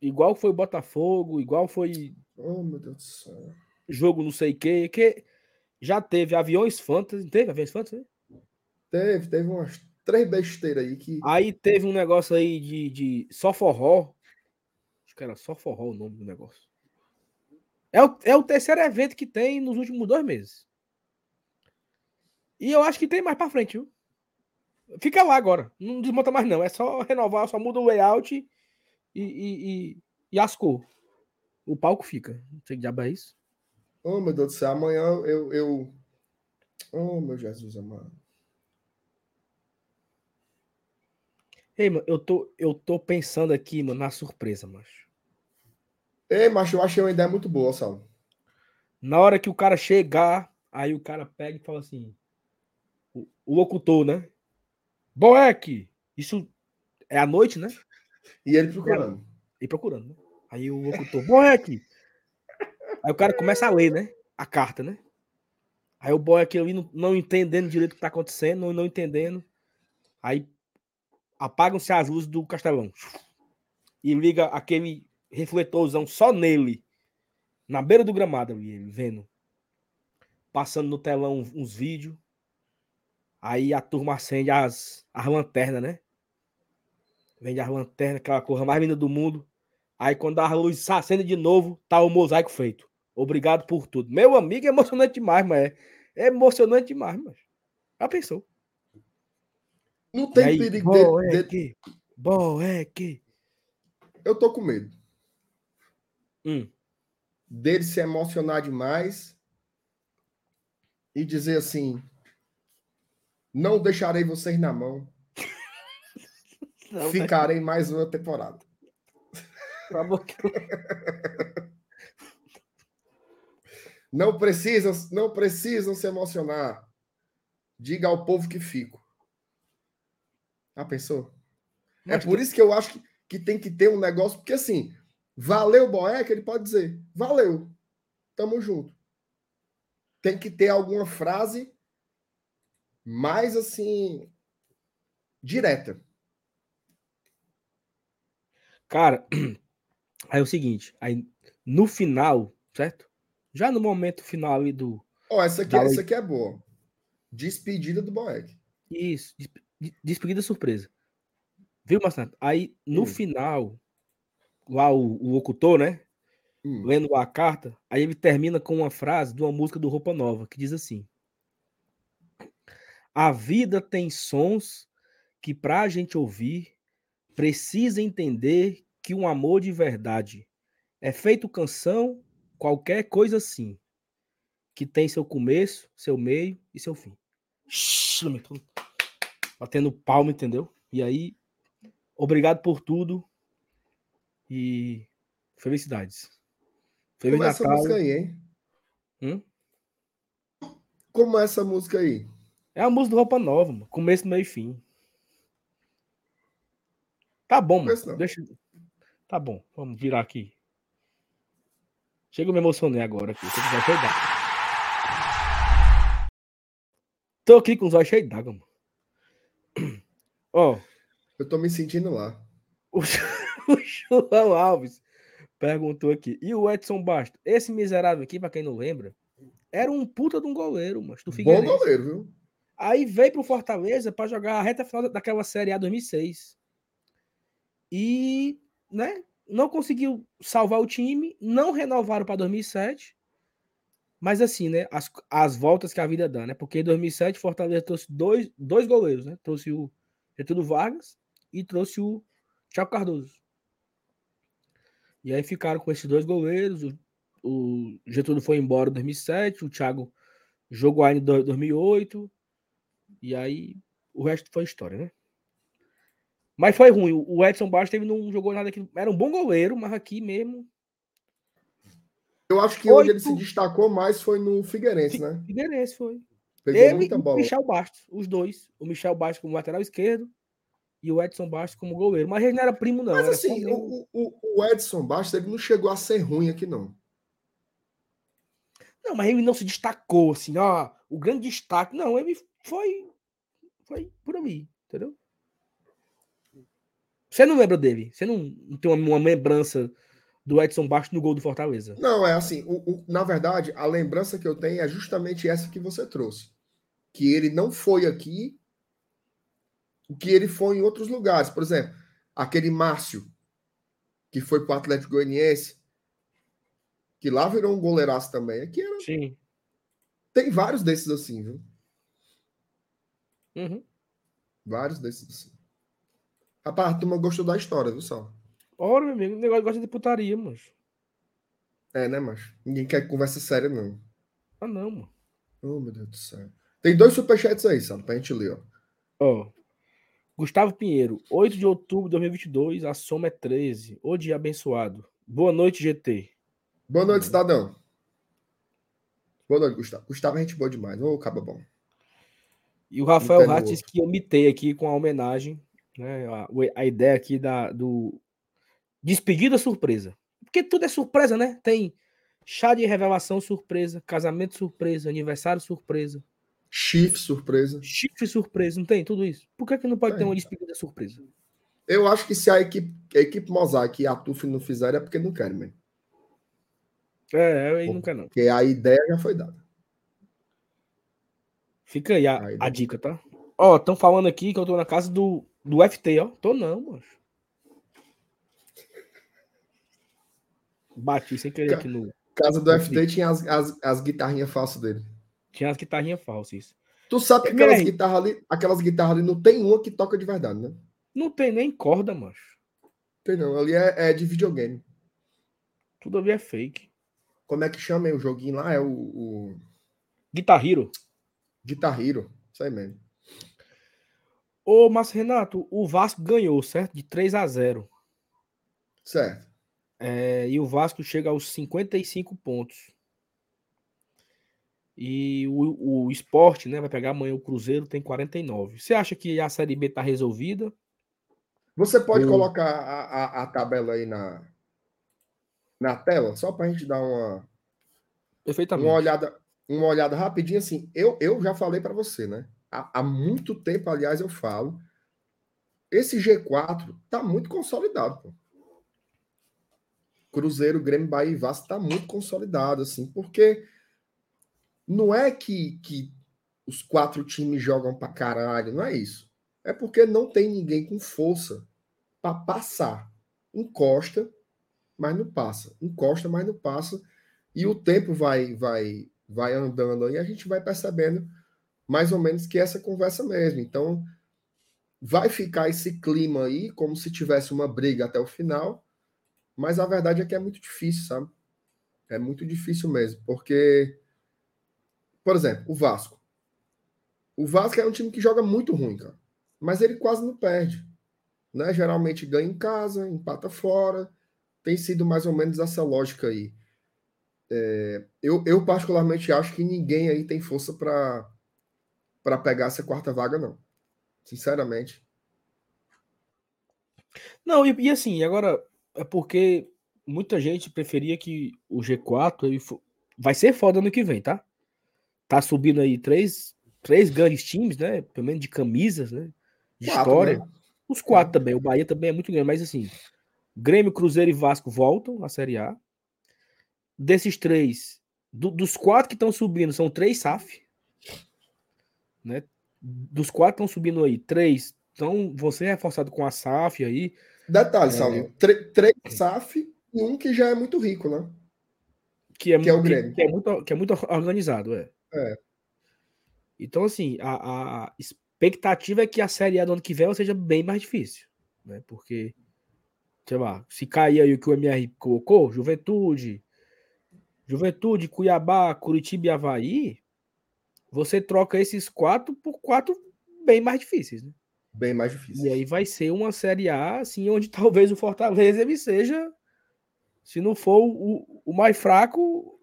Igual foi o Botafogo, igual foi Oh, meu Deus do céu. jogo não sei o quê, que já teve aviões fantasy, teve aviões fantasy? né? Teve, teve umas três besteiras aí que. Aí teve um negócio aí de, de só forró. Acho que era só forró o nome do negócio. É o, é o terceiro evento que tem nos últimos dois meses. E eu acho que tem mais pra frente, viu? Fica lá agora. Não desmonta mais, não. É só renovar, só muda o layout e, e, e, e as cores. O palco fica. Não sei que diabo é isso. Oh, meu Deus do céu. Amanhã eu. eu... Oh, meu Jesus amado. Ei, mano, eu tô, eu tô pensando aqui, mano, na surpresa, macho. Ei, macho, eu achei uma ideia muito boa, Sal. Na hora que o cara chegar, aí o cara pega e fala assim: o, o locutor, né? Boeck, isso é à noite, né? E ele procurando. E procurando, né? Aí o locutor, Boeck. Aí o cara começa a ler, né? A carta, né? Aí o Boeck ali não, não entendendo direito o que tá acontecendo, não, não entendendo. Aí apagam-se as luzes do castelão. E liga aquele refletorzão só nele. Na beira do gramado ele vendo. Passando no telão uns, uns vídeos. Aí a turma acende as, as lanternas, né? Vende as lanternas, aquela coisa mais linda do mundo. Aí quando a luz acende de novo, tá o mosaico feito. Obrigado por tudo. Meu amigo, é emocionante demais, mas é, é emocionante demais, mas. Já pensou? Não tem aí, perigo dele, dele- Boeck, Boeck. Eu tô com medo Hum. dele se emocionar demais e dizer assim: não deixarei vocês na mão, Não, ficarei mais uma temporada. que eu- Não precisam, não precisam se emocionar. Diga ao povo que fico. Já pensou? É Mas por isso que eu acho que, que tem que ter um negócio, porque assim, valeu, Boeck, ele pode dizer, valeu, tamo junto. Tem que ter alguma frase mais assim, direta. Cara, aí é o seguinte, aí no final, certo? Já no momento final ali do. Ó, essa aqui, Dá essa aqui é boa. Despedida do Boeck. Isso, desp- de- despedida surpresa. Viu, Marcelo? Aí no Hum. final, lá o, o locutor, né? Hum. Lendo a carta, aí ele termina com uma frase de uma música do Roupa Nova, que diz assim: A vida tem sons que, pra gente ouvir, precisa entender que um amor de verdade é feito canção, qualquer coisa assim, que tem seu começo, seu meio e seu fim. Batendo palma, entendeu? E aí, obrigado por tudo e felicidades. Feliz Como é essa Natal. música aí, hein? Hum? Como é essa música aí? É a música do Roupa Nova, mano. Começo, meio e fim. Tá bom, mano. Deixa... Tá bom, vamos virar aqui. Chega, eu me emocionei agora aqui. Tô com os olhos cheios d'água. Tô aqui com os olhos cheios d'água, mano. Ó, Eu tô me sentindo lá. o, o João Alves perguntou aqui. E o Edson Basto? Esse miserável aqui, pra quem não lembra, era um puta de um goleiro, mas do Bom Figueirense. goleiro, viu? Aí veio pro Fortaleza para jogar a reta final daquela Série A 2006. E, né, não conseguiu salvar o time, não renovaram para 2007. Mas assim, né, as, as voltas que a vida dá, né? Porque em 2007 Fortaleza trouxe dois, dois goleiros, né? Trouxe o Getúlio Vargas e trouxe o Thiago Cardoso. E aí ficaram com esses dois goleiros. O, o Getúlio foi embora em 2007, o Thiago jogou ainda em 2008. E aí o resto foi história, né? Mas foi ruim. O Edson Barros teve não jogou nada aqui. Era um bom goleiro, mas aqui mesmo. Eu acho que Oito... onde ele se destacou mais foi no Figueirense, né? Figueirense foi. Pegou ele muita bola. o Michel Bastos, os dois. O Michel Bastos como lateral esquerdo e o Edson Bastos como goleiro. Mas ele não era primo, não. Mas assim, o, o, o, Edson Bastos ele não chegou a ser ruim aqui, não. Não, mas ele não se destacou assim, ó. O grande destaque. Não, ele foi. Foi por ali, entendeu? Você não lembra dele? Você não, tem uma, uma lembrança do Edson Bastos no gol do Fortaleza? Não, é assim. O, o, na verdade, a lembrança que eu tenho é justamente essa que você trouxe. Que ele não foi aqui o que ele foi em outros lugares. Por exemplo, aquele Márcio, que foi para o Atlético Goianiense, que lá virou um goleiraço também. Aqui era... Sim. Tem vários desses assim, viu? Uhum. Vários desses assim. Rapaz, a turma gostou da história, viu, só? Ora, meu amigo, o negócio gosta de putaria, mas. É, né, mas Ninguém quer conversa séria, não. Ah, não, mano. Oh, meu Deus do céu. Tem dois superchats aí, sabe? Pra gente ler, ó. Ó. Oh. Gustavo Pinheiro, 8 de outubro de 2022, a soma é 13. O dia abençoado. Boa noite, GT. Boa noite, cidadão. Boa noite, Gustavo. Gustavo é gente boa demais. Ô, oh, caba bom. E o Rafael Rates que eu mitei aqui com a homenagem, né? A, a ideia aqui da, do despedida surpresa. Porque tudo é surpresa, né? Tem chá de revelação surpresa, casamento surpresa, aniversário surpresa. Chifre surpresa. Chifre surpresa, não tem tudo isso? Por que, que não pode ter uma despedida surpresa? Eu acho que se a equipe, a equipe Mosaic e a TUF não fizerem é porque não querem mesmo. É, aí não quer não. Porque a ideia já foi dada. Fica aí a, a, a dica, tá? Ó, estão falando aqui que eu tô na casa do, do FT, ó. Tô não, mano. Bati sem querer aqui no. Casa do FT tinha as, as, as guitarrinhas falsas dele. Tinha as guitarrinhas falsas, isso. Tu sabe que aquelas guitarras ali, aquelas guitarras ali não tem uma que toca de verdade, né? Não tem nem corda, macho. Tem não, ali é, é de videogame. Tudo ali é fake. Como é que chama aí o joguinho lá? É o. o... Guitar Hero. Guitar Hero, isso aí mesmo. Ô, Márcio Renato, o Vasco ganhou, certo? De 3 a 0. Certo. É, e o Vasco chega aos 55 pontos. E o, o esporte, né? Vai pegar amanhã o Cruzeiro, tem 49. Você acha que a Série B está resolvida? Você pode colocar a, a, a, tabela aí na, na tela, só para a gente dar uma, Perfeitamente. uma olhada, uma olhada rapidinho assim. Eu, eu já falei para você, né? Há, há, muito tempo, aliás, eu falo. Esse G4 tá muito consolidado. Pô. Cruzeiro, Grêmio, Bahia e Vasco tá muito consolidado, assim, porque não é que, que os quatro times jogam para caralho, não é isso. É porque não tem ninguém com força para passar. Encosta, mas não passa. Encosta, mas não passa. E o tempo vai vai vai andando aí, a gente vai percebendo mais ou menos que essa conversa mesmo. Então, vai ficar esse clima aí como se tivesse uma briga até o final, mas a verdade é que é muito difícil, sabe? É muito difícil mesmo, porque por exemplo, o Vasco. O Vasco é um time que joga muito ruim, cara. Mas ele quase não perde. Né? Geralmente ganha em casa, empata fora. Tem sido mais ou menos essa lógica aí. É, eu, eu, particularmente, acho que ninguém aí tem força para pegar essa quarta vaga, não. Sinceramente. Não, e, e, assim, agora é porque muita gente preferia que o G4 ele vai ser foda ano que vem, tá? tá subindo aí três, três grandes times, né? Pelo menos de camisas, né? De quatro, história. Né? Os quatro é. também. O Bahia também é muito grande, mas assim, Grêmio, Cruzeiro e Vasco voltam à Série A. Desses três, do, dos quatro que estão subindo, são três SAF. Né? Dos quatro estão subindo aí, três então você reforçado com a SAF aí. Detalhe, é... Saulo, três SAF e um que já é muito rico, né? Que é, que é o Grêmio. Que, que, é muito, que é muito organizado, é. É. Então, assim, a, a, expectativa é que a Série A do ano que vem seja bem mais difícil. né? Porque, sei lá, se cair aí o que o MR colocou, Juventude, Juventude, Cuiabá, Curitiba e Havaí, você troca esses quatro por quatro bem mais difíceis, né? Bem mais difíceis. E aí vai ser uma Série A, assim, onde talvez o Fortaleza ele seja, se não for o, o mais fraco,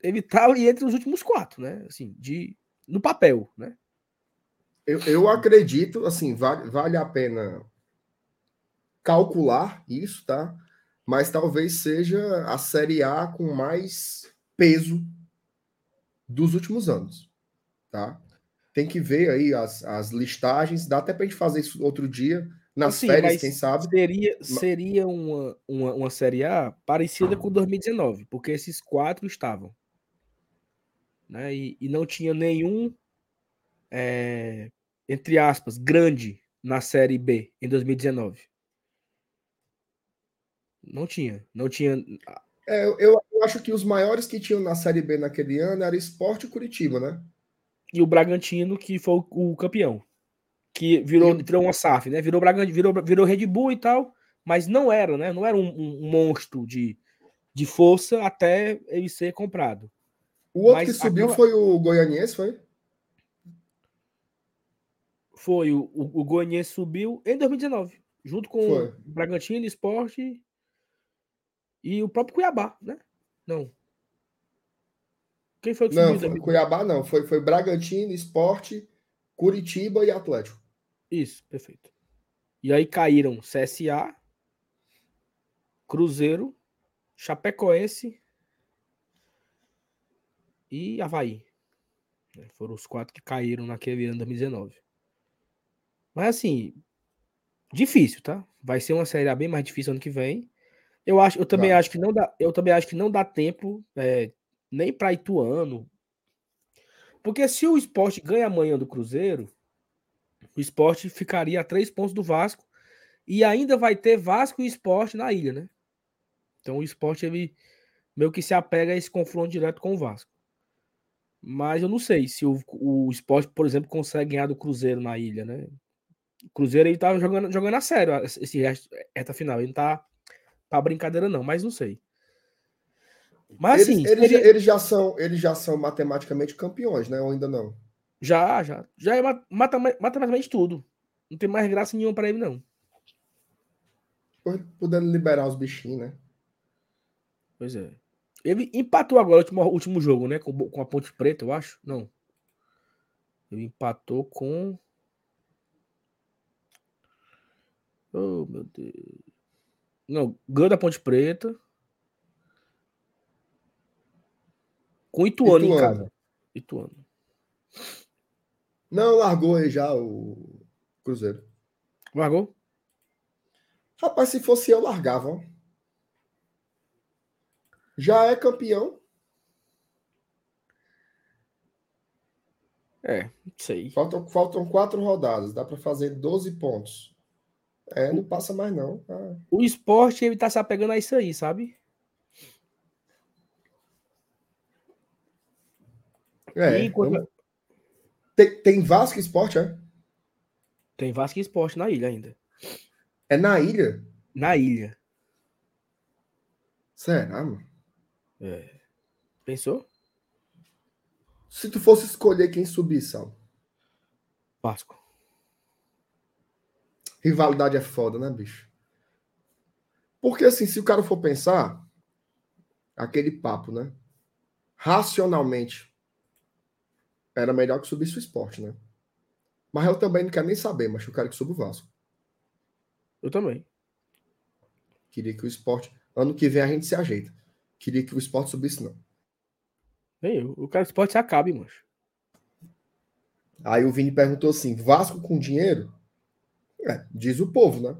ele tá ali entre os últimos quatro, né? Assim, de, no papel, né? Eu, eu acredito, assim, vale, vale a pena calcular isso, tá? Mas talvez seja a Série A com mais peso dos últimos anos, tá? Tem que ver aí as, as listagens, dá até para a gente fazer isso outro dia, nas assim, férias, quem sabe. Seria, seria uma, uma, uma Série A parecida com 2019, porque esses quatro estavam. Né? E, e não tinha nenhum é, entre aspas, grande na Série B em 2019? Não tinha. Não tinha. É, eu, eu, acho que os maiores que tinham na Série B naquele ano era Esporte e Curitiba, né? E o Bragantino, que foi o, o campeão. Que virou, virou uma SAF, né? Virou Bragantino, virou, virou Red Bull e tal. Mas não era, né? Não era um, um monstro de, de força até ele ser comprado. O outro mas que subiu aquela... foi o Goianiense, foi? foi o, o, o Goianiense subiu em 2019, junto com foi. o Bragantino, Esporte e o próprio Cuiabá, né? Não. Quem foi que subiu? Não, foi Cuiabá não, foi, foi Bragantino, Esporte, Curitiba e Atlético. Isso, perfeito. E aí caíram CSA, Cruzeiro, Chapecoense e Havaí. Foram os quatro que caíram naquele ano de 2019. Mas assim, difícil, tá? Vai ser uma série bem mais difícil ano que vem. Eu acho, eu também acho que não dá, eu também acho que não dá tempo é, nem para Ituano. Porque se o esporte ganha amanhã do Cruzeiro, o esporte ficaria a três pontos do Vasco e ainda vai ter Vasco e esporte na ilha, né? Então o esporte ele meio que se apega a esse confronto direto com o Vasco. Mas eu não sei se o, o esporte, por exemplo, consegue ganhar do Cruzeiro na ilha, né? O Cruzeiro ele tá jogando, jogando a sério esse resto, reta final. Ele não tá pra brincadeira, não, mas não sei. Mas eles, assim. Eles, seria... eles, já são, eles já são matematicamente campeões, né? Ou ainda não? Já, já. Já é matematicamente tudo. Não tem mais graça nenhuma para ele, não. Podendo liberar os bichinhos, né? Pois é. Ele empatou agora o último, último jogo, né? Com, com a Ponte Preta, eu acho. Não. Ele empatou com. Oh, meu Deus. Não, ganhou da Ponte Preta. Com Ituano, Ituano. em casa. Ituano. Não, largou aí já o Cruzeiro. Largou? Rapaz, se fosse eu, largava. Já é campeão. É, sei. Faltam, faltam quatro rodadas. Dá para fazer 12 pontos. É, não passa mais não. Ah. O esporte, ele tá se apegando a isso aí, sabe? É. Quando... Tem, tem Vasco Esporte, é? Tem Vasco Esporte na ilha ainda. É na ilha? Na ilha. Será, mano? É. Pensou? Se tu fosse escolher quem subir, Sal. Vasco. Rivalidade é foda, né, bicho? Porque assim, se o cara for pensar, aquele papo, né? Racionalmente, era melhor que subisse o esporte, né? Mas eu também não quero nem saber, mas eu quero que suba o Vasco. Eu também. Queria que o esporte. Ano que vem a gente se ajeita. Queria que o esporte subisse, não. Nem eu. Eu quero que o esporte se acabe, mancho. Aí o Vini perguntou assim: Vasco com dinheiro? É, diz o povo, né?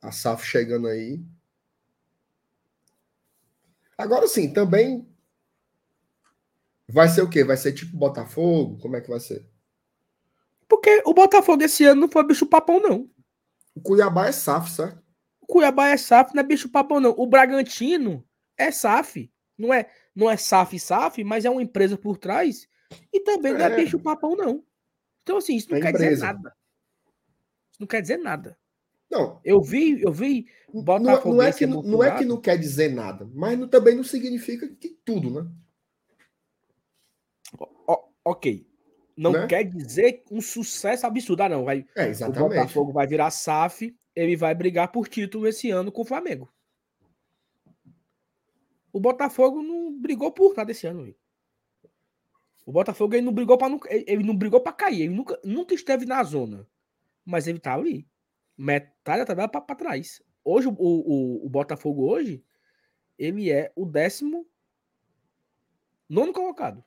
A SAF chegando aí. Agora sim, também vai ser o quê? Vai ser tipo Botafogo? Como é que vai ser? Porque o Botafogo esse ano não foi bicho papão, não. O Cuiabá é SAF, certo? O Cuiabá é SAF, não é bicho papão, não. O Bragantino é SAF. Não é, não é SAF SAF, mas é uma empresa por trás. E também não é, é bicho papão, não. Então, assim, isso não é quer empresa. dizer nada não quer dizer nada. Não. Eu vi, eu vi Botafogo. Não, não, é que, não, não é que não quer dizer nada, mas não, também não significa que tudo, né? O, ok. Não né? quer dizer um sucesso absurdo. Ah, não. Vai, é, exatamente. O Botafogo vai virar SAF, ele vai brigar por título esse ano com o Flamengo. O Botafogo não brigou por nada esse ano. O Botafogo ele não brigou para ele não brigou para cair, ele nunca, nunca esteve na zona, mas ele tá ali, metade da tabela para trás. Hoje o, o, o, Botafogo hoje ele é o décimo nono colocado.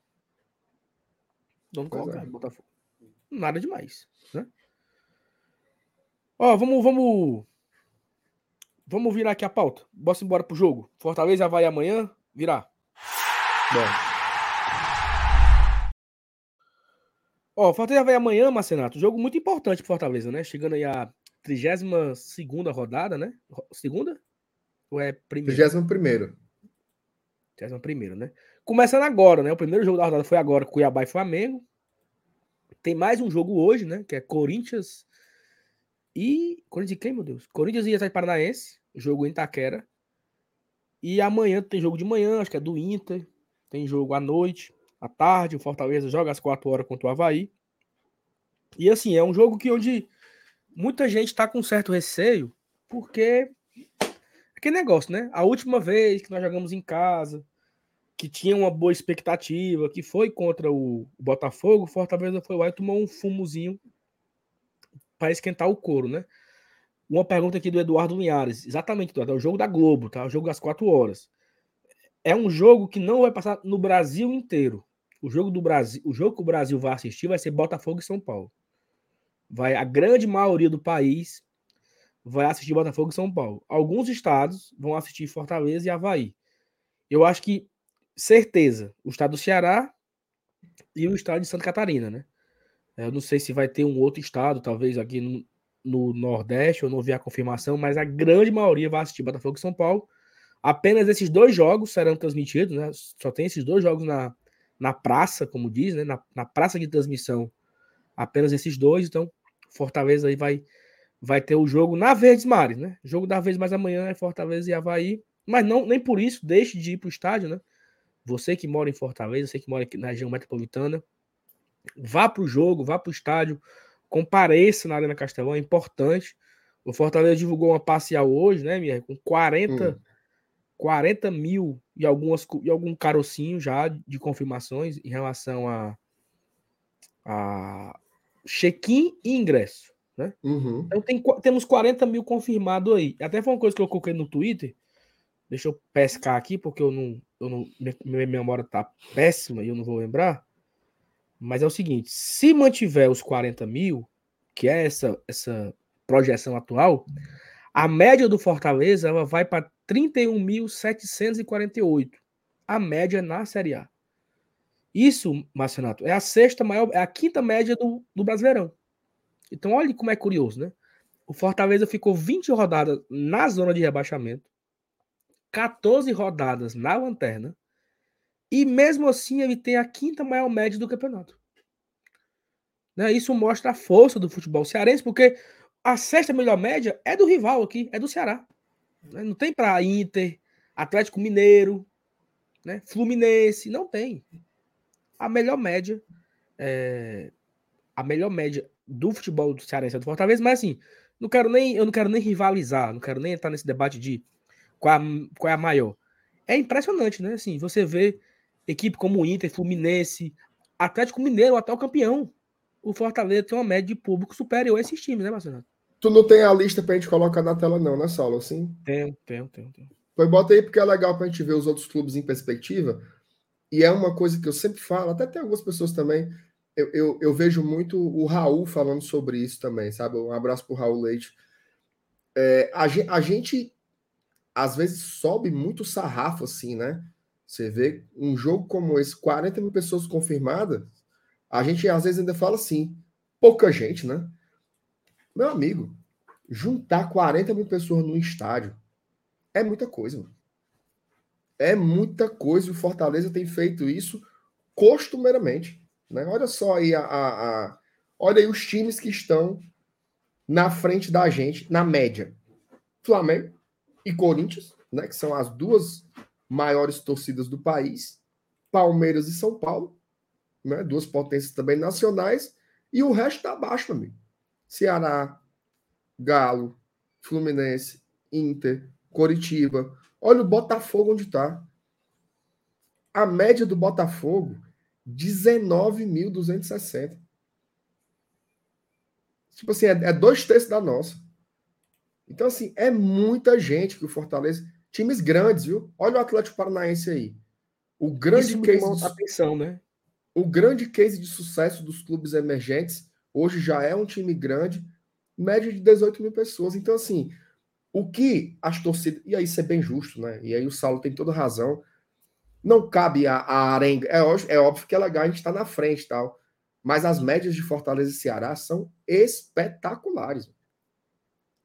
Nono pois colocado, é. Botafogo. Nada demais, né? Ó, vamos, vamos, vamos virar aqui a pauta. Bora embora pro jogo. Fortaleza vai amanhã, virar. Bora. Ó, Fortaleza vai amanhã, Marcenato. Jogo muito importante pro Fortaleza, né? Chegando aí a 32 rodada, né? Segunda? Ou é primeira? 31. 31, né? Começando agora, né? O primeiro jogo da rodada foi agora, Cuiabá e Flamengo. Tem mais um jogo hoje, né? Que é Corinthians e. Corinthians e quem, meu Deus? Corinthians e Atlético Paranaense. Jogo em Itaquera. E amanhã tem jogo de manhã, acho que é do Inter. Tem jogo à noite à tarde. O Fortaleza joga às 4 horas contra o Havaí. E assim, é um jogo que onde muita gente está com certo receio, porque que negócio, né? A última vez que nós jogamos em casa, que tinha uma boa expectativa, que foi contra o Botafogo, Fortaleza foi lá e tomou um fumozinho para esquentar o couro, né? Uma pergunta aqui do Eduardo Linhares. Exatamente, Eduardo. É o jogo da Globo, tá? O jogo das 4 horas. É um jogo que não vai passar no Brasil inteiro. O jogo do Brasil, o jogo que o Brasil vai assistir vai ser Botafogo e São Paulo. Vai a grande maioria do país vai assistir Botafogo e São Paulo. Alguns estados vão assistir Fortaleza e Havaí. Eu acho que certeza, o estado do Ceará e o estado de Santa Catarina, né? Eu não sei se vai ter um outro estado, talvez aqui no, no Nordeste, eu não vi a confirmação, mas a grande maioria vai assistir Botafogo e São Paulo. Apenas esses dois jogos serão transmitidos, né? Só tem esses dois jogos na, na praça, como diz, né? Na, na praça de transmissão, apenas esses dois. Então, Fortaleza aí vai, vai ter o jogo na Verdes Mares, né? Jogo da vez mais amanhã é Fortaleza e Havaí. Mas não, nem por isso deixe de ir para o estádio, né? Você que mora em Fortaleza, você que mora aqui na região metropolitana, vá para o jogo, vá para o estádio, compareça na Arena Castelão, é importante. O Fortaleza divulgou uma parcial hoje, né, Mier? Com 40 hum. 40 mil e, algumas, e algum carocinho já de confirmações em relação a, a check-in e ingresso. Né? Uhum. Então tem, temos 40 mil confirmados aí. Até foi uma coisa que eu coloquei no Twitter. Deixa eu pescar aqui, porque eu não. Eu não minha, memória tá péssima e eu não vou lembrar. Mas é o seguinte: se mantiver os 40 mil, que é essa, essa projeção atual, a média do Fortaleza ela vai para 31.748. A média na Série A. Isso, Marcenato, é a sexta maior, é a quinta média do, do Brasileirão. Então, olha como é curioso, né? O Fortaleza ficou 20 rodadas na zona de rebaixamento, 14 rodadas na lanterna, e mesmo assim ele tem a quinta maior média do campeonato. Né? Isso mostra a força do futebol cearense, porque a sexta melhor média é do rival aqui, é do Ceará. Né? Não tem para Inter, Atlético Mineiro, né? Fluminense, não tem. A melhor média, é... a melhor média do futebol do Cearense é do Fortaleza, mas assim, não quero nem, eu não quero nem rivalizar, não quero nem entrar nesse debate de qual, a, qual é a maior. É impressionante, né? Assim, você vê equipe como Inter, Fluminense, Atlético Mineiro, o atual campeão. O Fortaleza tem uma média de público superior a esses times, né, Marcelo? Tu não tem a lista pra gente colocar na tela, não, né, Saulo? Assim? Tenho, tenho, tenho, tenho. Pois bota aí, porque é legal pra gente ver os outros clubes em perspectiva. E é uma coisa que eu sempre falo, até tem algumas pessoas também. Eu, eu, eu vejo muito o Raul falando sobre isso também, sabe? Um abraço pro Raul Leite. É, a, a gente, às vezes, sobe muito sarrafo, assim, né? Você vê um jogo como esse, 40 mil pessoas confirmadas, a gente às vezes ainda fala assim, pouca gente, né? Meu amigo, juntar 40 mil pessoas num estádio é muita coisa. Mano. É muita coisa. O Fortaleza tem feito isso costumeiramente. Né? Olha só aí a, a, a, olha aí os times que estão na frente da gente, na média, Flamengo e Corinthians, né, que são as duas maiores torcidas do país, Palmeiras e São Paulo, né, duas potências também nacionais, e o resto está abaixo, amigo. Ceará, Galo, Fluminense, Inter, Coritiba. Olha o Botafogo onde está. A média do Botafogo, 19.260. Tipo assim, é, é dois terços da nossa. Então, assim, é muita gente que o Fortaleza. Times grandes, viu? Olha o Atlético Paranaense aí. O grande Isso case. de... atenção, né? O grande case de sucesso dos clubes emergentes hoje já é um time grande, média de 18 mil pessoas. Então, assim, o que as torcidas. E aí, isso é bem justo, né? E aí o Saulo tem toda razão. Não cabe a, a arenga. É, é óbvio que é legal, a gente está na frente tal. Mas as médias de Fortaleza e Ceará são espetaculares.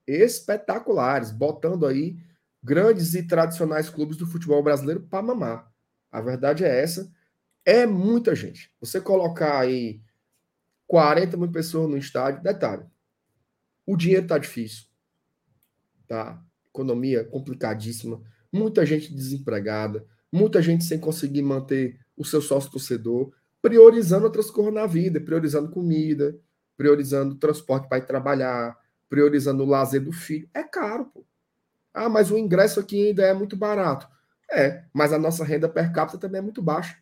Espetaculares, botando aí grandes e tradicionais clubes do futebol brasileiro para mamar. A verdade é essa. É muita gente. Você colocar aí 40 mil pessoas no estádio, detalhe. O dinheiro tá difícil. Tá? Economia complicadíssima. Muita gente desempregada. Muita gente sem conseguir manter o seu sócio torcedor priorizando outras coisas na vida, priorizando comida, priorizando transporte para ir trabalhar, priorizando o lazer do filho. É caro, pô. Ah, mas o ingresso aqui ainda é muito barato. É, mas a nossa renda per capita também é muito baixa.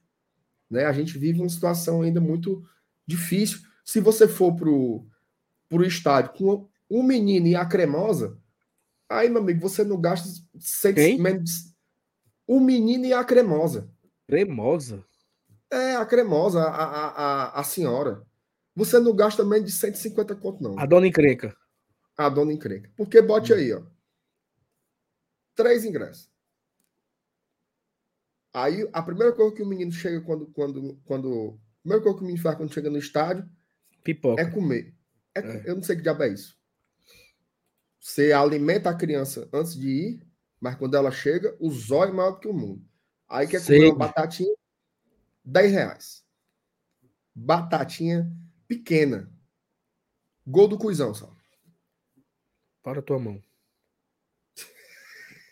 Né? A gente vive uma situação ainda muito difícil. Se você for pro, pro estádio com um menino e a cremosa, aí, meu amigo, você não gasta menos. O menino e a cremosa. Cremosa? É, a cremosa, a, a, a, a senhora. Você não gasta menos de 150 conto, não. A dona encrenca. A dona encrenca. Porque bote hum. aí, ó. Três ingressos. Aí a primeira coisa que o menino chega quando. quando, quando a primeira coisa que o menino faz quando chega no estádio Pipoca. é comer. É, é. Eu não sei que diabo é isso. Você alimenta a criança antes de ir, mas quando ela chega, o zóio é maior do que o mundo. Aí quer comer uma batatinha, 10 reais. Batatinha pequena. Gol do Cuizão, só. Para a tua mão.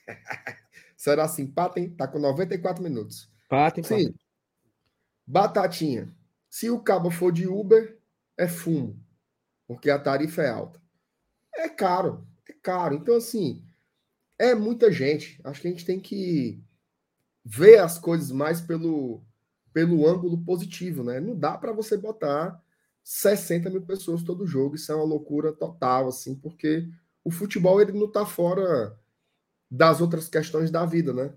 Será assim, patem, tá com 94 minutos. Patem, Sim. Patem. Batatinha. Se o cabo for de Uber, é fumo, porque a tarifa é alta. É caro, é caro. Então, assim, é muita gente. Acho que a gente tem que ver as coisas mais pelo, pelo ângulo positivo, né? Não dá para você botar 60 mil pessoas todo jogo. Isso é uma loucura total, assim, porque o futebol ele não está fora das outras questões da vida, né?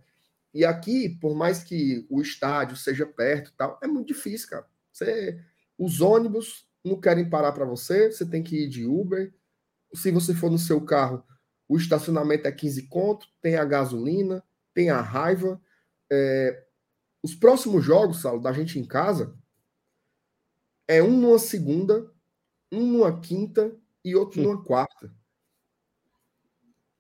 E aqui, por mais que o estádio seja perto e tal, é muito difícil, cara. Você, os ônibus não querem parar para você, você tem que ir de Uber. Se você for no seu carro, o estacionamento é 15 conto, tem a gasolina, tem a raiva. É, os próximos jogos, Saulo, da gente em casa, é um numa segunda, um numa quinta e outro numa quarta.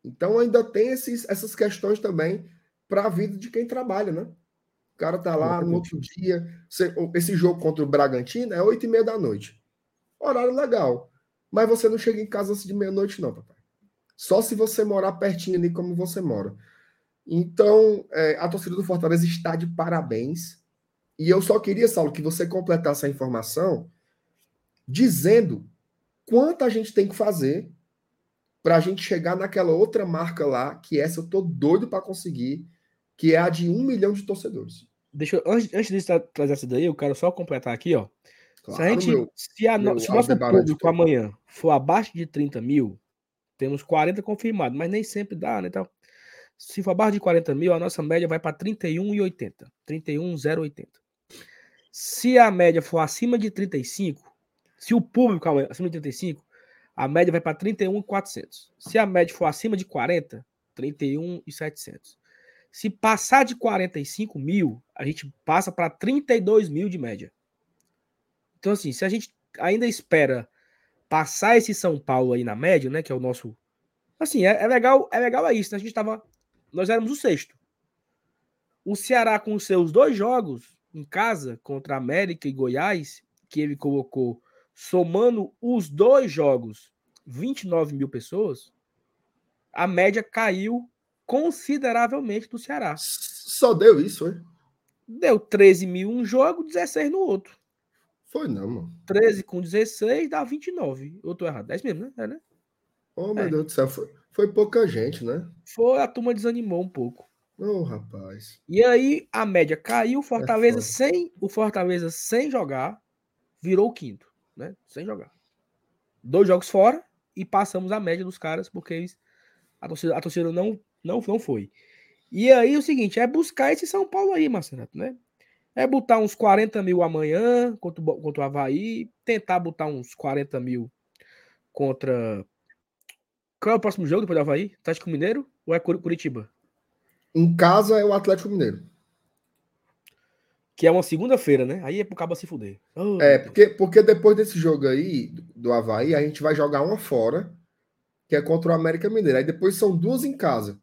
Então ainda tem esses, essas questões também para a vida de quem trabalha, né? O cara tá lá no outro dia. Esse jogo contra o Bragantino é oito e meia da noite. Horário legal. Mas você não chega em casa antes de meia-noite, não, papai. Só se você morar pertinho ali como você mora. Então, é, a torcida do Fortaleza está de parabéns. E eu só queria, Saulo, que você completasse a informação dizendo quanto a gente tem que fazer para a gente chegar naquela outra marca lá, que essa eu tô doido para conseguir, que é a de um milhão de torcedores. Deixa eu, antes, antes de trazer essa daí, eu quero só completar aqui, ó. Claro, se a gente, meu, se, a, meu, se o nosso público amanhã for abaixo de 30 mil, temos 40 confirmados, mas nem sempre dá, né? Então, se for abaixo de 40 mil, a nossa média vai para 31,80. 31,080. Se a média for acima de 35, se o público acima de 35, a média vai para 31,400. Se a média for acima de 40, 31,700. Se passar de 45 mil, a gente passa para 32 mil de média. Então, assim, se a gente ainda espera passar esse São Paulo aí na média, né? Que é o nosso. Assim, é, é legal, é legal é isso. Né? A gente tava nós éramos o sexto. O Ceará, com os seus dois jogos em casa, contra América e Goiás, que ele colocou, somando os dois jogos 29 mil pessoas, a média caiu consideravelmente do Ceará. Só deu isso, foi? Deu 13 mil um jogo, 16 no outro. Foi não, mano. 13 com 16 dá 29. Eu tô errado. 10 mesmo, né? É, né? Oh, meu é. Deus do céu. Foi, foi pouca gente, né? Foi, a turma desanimou um pouco. Ô, oh, rapaz. E aí a média caiu, Fortaleza é sem, o Fortaleza sem jogar virou o quinto, né? Sem jogar. Dois jogos fora e passamos a média dos caras porque eles, a torcida, a torcida não, não, não foi. E aí o seguinte, é buscar esse São Paulo aí, Marcelo, né? É botar uns 40 mil amanhã contra, contra o Havaí, tentar botar uns 40 mil contra. Qual é o próximo jogo depois do Havaí? Atlético Mineiro ou é Curitiba? Em casa é o Atlético Mineiro. Que é uma segunda-feira, né? Aí é pro cabo se fuder. Oh, é, porque, porque depois desse jogo aí, do Havaí, a gente vai jogar uma fora, que é contra o América Mineiro. Aí depois são duas em casa.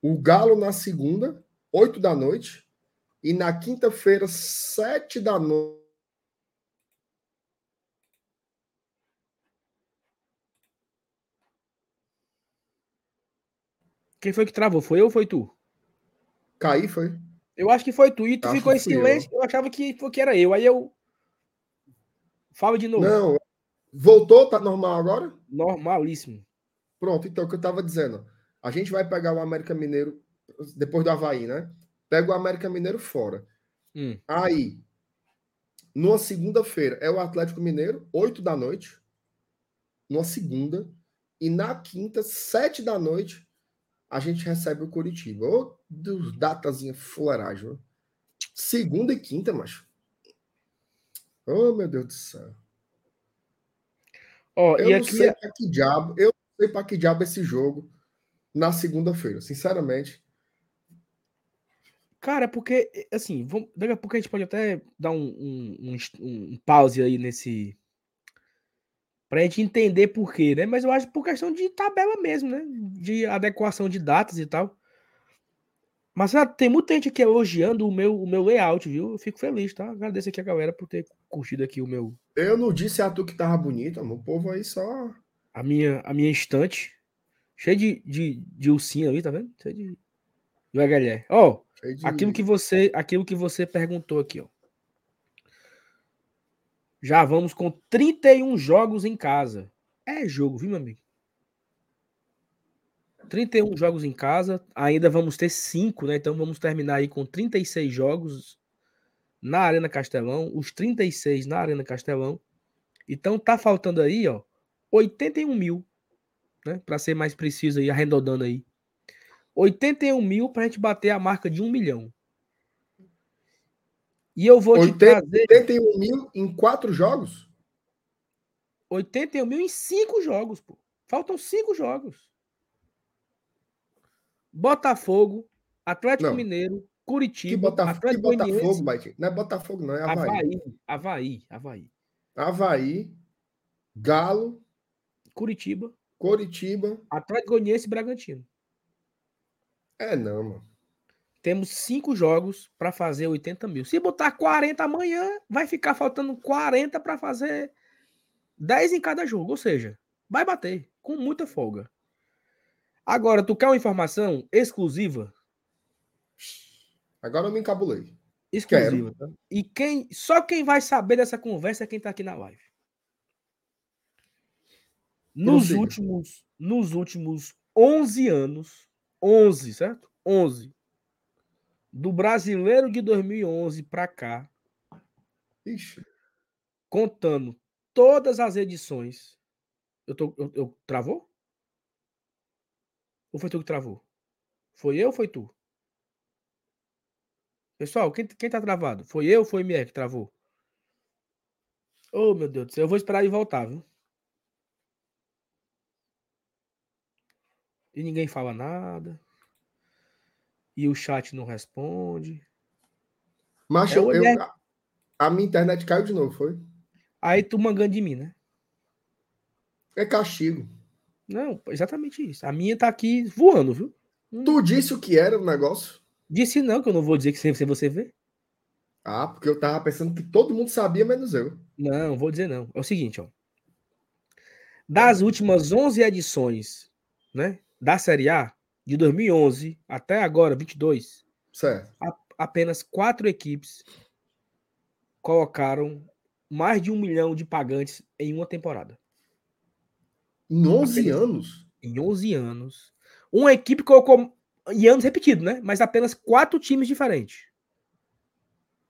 O Galo na segunda, oito da noite. E na quinta-feira, sete da noite. Quem foi que travou? Foi eu ou foi tu? Caí, foi. Eu acho que foi tu. E tu acho ficou em silêncio. Eu. eu. achava que, que era eu. Aí eu. Fala de novo. Não. Voltou? Tá normal agora? Normalíssimo. Pronto, então o que eu tava dizendo. A gente vai pegar o América Mineiro depois do Havaí, né? Pega o América Mineiro fora. Hum. Aí, numa segunda-feira, é o Atlético Mineiro, 8 da noite. Numa segunda. E na quinta, 7 da noite, a gente recebe o Curitiba. Ô, dos datazinha fuleiragem. Segunda e quinta, macho. Oh, meu Deus do céu. Oh, eu não aqui... sei para que diabo, eu não sei para que diabo esse jogo na segunda-feira, sinceramente. Cara, porque, assim, vamos, daqui a pouco a gente pode até dar um, um, um, um pause aí nesse, para a gente entender por quê, né? Mas eu acho por questão de tabela mesmo, né? De adequação de datas e tal. Mas tem muita gente aqui elogiando o meu, o meu layout, viu? Eu fico feliz, tá? Agradeço aqui a galera por ter curtido aqui o meu. Eu não disse a tu que tava bonito, O povo aí só. A minha, a minha estante. Cheio de, de, de ursinho ali, tá vendo? Cheio de. De Ó, oh, de... aquilo que você, aquilo que você perguntou aqui, ó. Já vamos com 31 jogos em casa. É jogo, viu, meu amigo? 31 jogos em casa. Ainda vamos ter 5, né? Então vamos terminar aí com 36 jogos na Arena Castelão. Os 36 na Arena Castelão. Então tá faltando aí, ó, 81 mil, né? Para ser mais preciso aí, arredondando aí. 81 mil para a gente bater a marca de 1 milhão. E eu vou 80, te trazer. 81 mil em quatro jogos? 81 mil em cinco jogos, pô. Faltam cinco jogos. Botafogo, Atlético não. Mineiro, Curitiba, que Botaf Atlético que Botafogo, Bate. Não é Botafogo, não, é Havaí. Havaí, Havaí, Havaí. Havaí, Galo, Curitiba, Curitiba, Atlético Goianiense e Bragantino. É não, mano. Temos cinco jogos para fazer 80 mil. Se botar 40 amanhã, vai ficar faltando 40 para fazer 10 em cada jogo. Ou seja, vai bater com muita folga. Agora, tu quer uma informação exclusiva? Agora eu me encabulei. Exclusiva. Tá? E quem, só quem vai saber dessa conversa é quem tá aqui na live. Nos últimos, nos últimos 11 anos, 11, certo? 11 do brasileiro de 2011 para cá, Ixi. contando todas as edições. Eu, tô, eu, eu travou? Ou foi tu que travou? Foi eu ou foi tu? Pessoal, quem, quem tá travado? Foi eu ou foi Mier que travou? Oh, meu Deus do céu. Eu vou esperar ele voltar, viu? E ninguém fala nada e o chat não responde. Mas é eu, eu, a minha internet caiu de novo, foi? Aí tu mangando de mim, né? É castigo. Não, exatamente isso. A minha tá aqui voando, viu? Hum. Tu disse o que era o negócio? Disse não, que eu não vou dizer que sem você ver. Ah, porque eu tava pensando que todo mundo sabia, menos eu. Não, vou dizer não. É o seguinte, ó. Das últimas 11 edições, né, da Série A, de 2011 até agora, 22, Certo. a- apenas quatro equipes colocaram mais de um milhão de pagantes em uma temporada. Em 11 Apenas- anos? Em 11 anos. Uma equipe colocou, em anos repetidos, né? Mas apenas quatro times diferentes.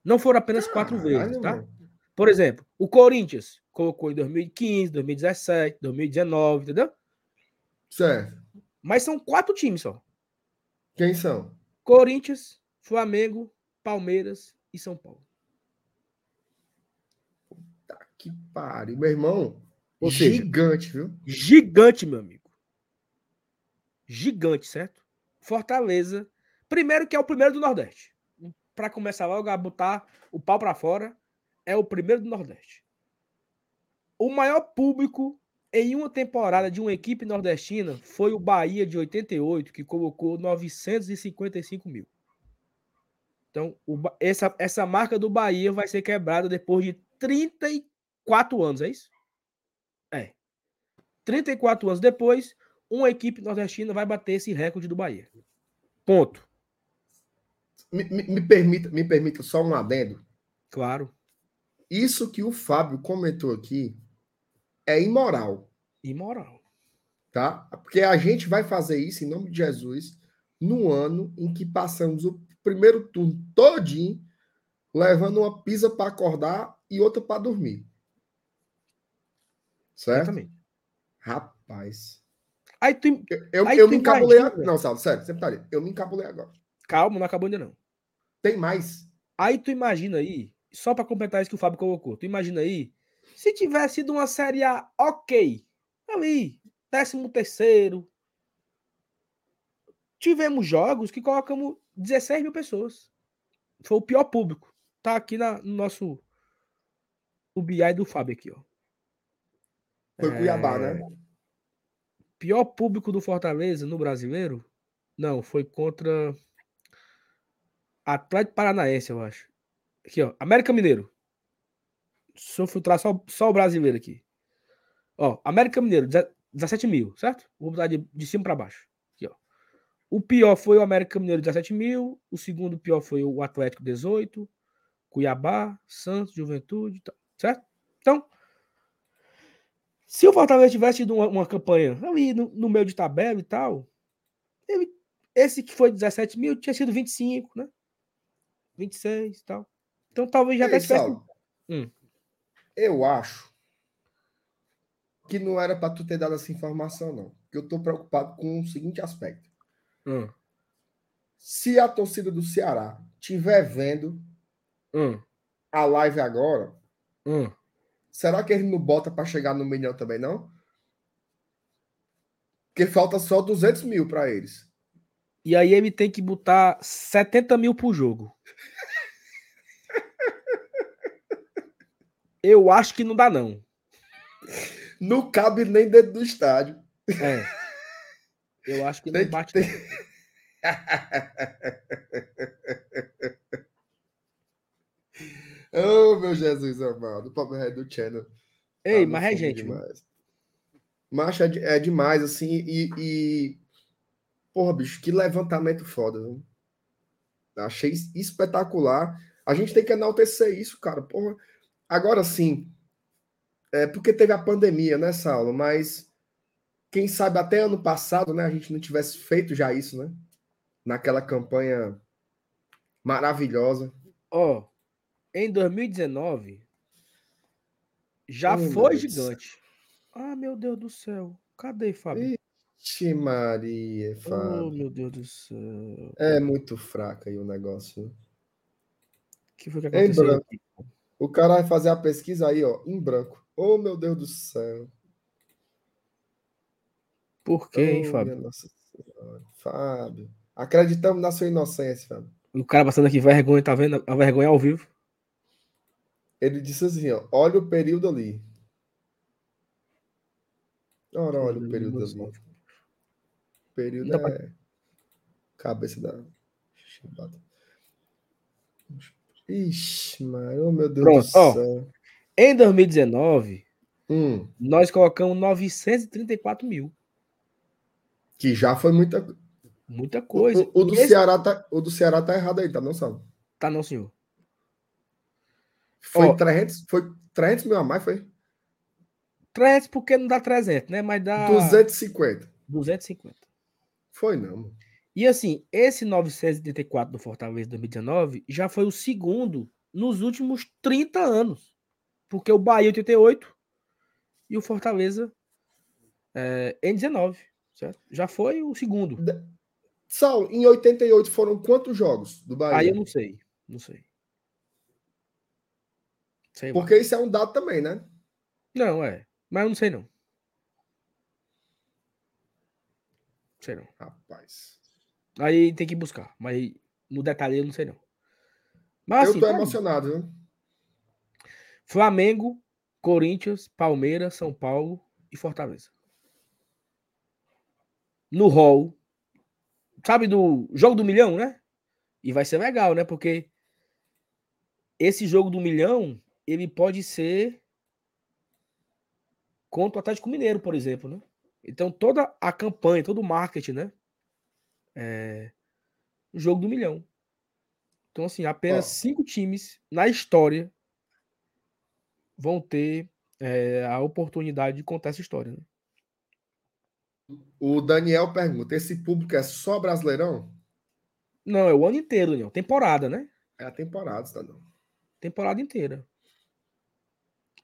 Não foram apenas quatro vezes, tá? mano. Por exemplo, o Corinthians colocou em 2015, 2017, 2019, entendeu? Certo. Mas são quatro times só. Quem são? Corinthians, Flamengo, Palmeiras e São Paulo. Tá que pariu. Meu irmão, seja, gigante, viu? Gigante, meu amigo. Gigante, certo? Fortaleza. Primeiro que é o primeiro do Nordeste. Para começar logo a botar o pau para fora, é o primeiro do Nordeste. O maior público em uma temporada de uma equipe nordestina foi o Bahia de 88, que colocou 955 mil. Então, o essa, essa marca do Bahia vai ser quebrada depois de 34 anos, é isso? É. 34 anos depois, uma equipe nordestina vai bater esse recorde do Bahia. Ponto. Me, me- me permita, me permita só um adendo. Claro. Isso que o Fábio comentou aqui é imoral, Imoral. tá? Porque a gente vai fazer isso em nome de Jesus no ano em que passamos o primeiro turno todinho levando uma pizza para acordar e outra para dormir. Certo? Exatamente. Rapaz. Aí tu. Eu, eu, Aí eu me encabulei. imagina. Não, Saulo, sério, sempre tá ali. Eu me encabulei agora. Calma, não acabou ainda não. Tem mais. Aí tu imagina aí, só para completar isso que o Fábio colocou, tu imagina aí, se tivesse sido uma série A ok, ali, décimo terceiro, tivemos jogos que colocamos 16 mil pessoas. Foi o pior público. Tá aqui na, no nosso o BI do Fábio aqui, ó. Foi É, Cuiabá, né? Pior público do Fortaleza no brasileiro? Não, foi contra Atlético Paranaense, eu acho. Aqui, ó. América Mineiro. Se eu filtrar só, só o brasileiro aqui. Ó, América Mineiro, 17 mil, certo? Vou botar de, de cima para baixo. Aqui, ó. O pior foi o América Mineiro, 17 mil. O segundo pior foi o Atlético, 18. Cuiabá, Santos, Juventude, tá, certo? Então, se o Fortaleza tivesse tido uma, uma campanha ali no, no meio de tabela e tal, ele, esse que foi 17 mil tinha sido 25, né? 26 e tal. Então talvez já até tivesse. Hum. Eu acho que não era para tu ter dado essa informação, não. Porque eu tô preocupado com o seguinte aspecto. Hum, Se a torcida do Ceará tiver vendo hum, a live agora, hum. será que ele não bota para chegar no milhão também, não? Porque falta só 200 mil para eles. E aí ele tem que botar 70 mil por jogo. Eu acho que não dá, não. Não cabe nem dentro do estádio. É. Eu acho que não Tem que bate. não. oh, meu Jesus amado. O Red do Channel. Ei, Tá mas é gente. demais. Macho é, é demais, assim, e, e- Porra, bicho, que levantamento foda, viu? Achei es- espetacular. A gente tem que enaltecer isso, cara. Porra. Agora sim, é porque teve a pandemia, né, Saulo? Mas quem sabe até ano passado, né, a gente não tivesse feito já isso, né? Naquela campanha maravilhosa. Ó, em 2019 já Oh, foi gigante. Ah, meu Deus do céu. Cadê, Fábio? Ixi, Maria, Oh, Fábio. meu Deus do céu. É muito fraca aí o negócio. O que foi que aconteceu? O cara vai fazer a pesquisa aí, ó, em branco. Oh, meu Deus do céu. Por quê, hein, Fábio? Nossa Senhora. Fábio. Acreditamos na sua inocência, Fábio. O cara passando aqui vergonha, tá vendo? A vergonha ao vivo. Ele disse assim, ó, olha o período ali. Ora, olha o período ali. O período Não é cabeça da. Ixi, mano, oh, meu Deus Pronto, do ó. céu. Em 2019, Hum, Nós colocamos 934 mil. que já foi muita Muita coisa. o- o do esse- Ceará tá, o do Ceará tá errado aí, tá? Não sabe? Tá não, senhor. Foi, Ó. 300, foi 300 mil a mais, foi? 300 porque não dá 300, né? Mas dá 250. 250. Foi não, mano. E assim, esse 984 do Fortaleza 2019 já foi o segundo nos últimos 30 anos. Porque o Bahia 88 e o Fortaleza é, em 19, certo? Já foi o segundo. Saulo, em 88 foram quantos jogos do Bahia? Aí eu não sei, não sei. Sei. Porque isso é um dado também, né? Não, é. Mas eu não sei não. Sei não. Rapaz. Aí tem que buscar. Mas no detalhe eu não sei não. Mas eu assim, tô tá emocionado, viu? Flamengo, Corinthians, Palmeiras, São Paulo e Fortaleza. No hall. Sabe do jogo do milhão, né? E vai ser legal, né? Porque esse jogo do milhão, ele pode ser contra o Atlético Mineiro, por exemplo, né? Então toda a campanha, todo o marketing, né? É jogo do milhão. Então assim, apenas Ó. cinco times na história vão ter é, a oportunidade de contar essa história. Né? O Daniel pergunta: esse público é só brasileirão? Não, é o ano inteiro, Daniel. Temporada, né? É a temporada, cidadão. Temporada inteira.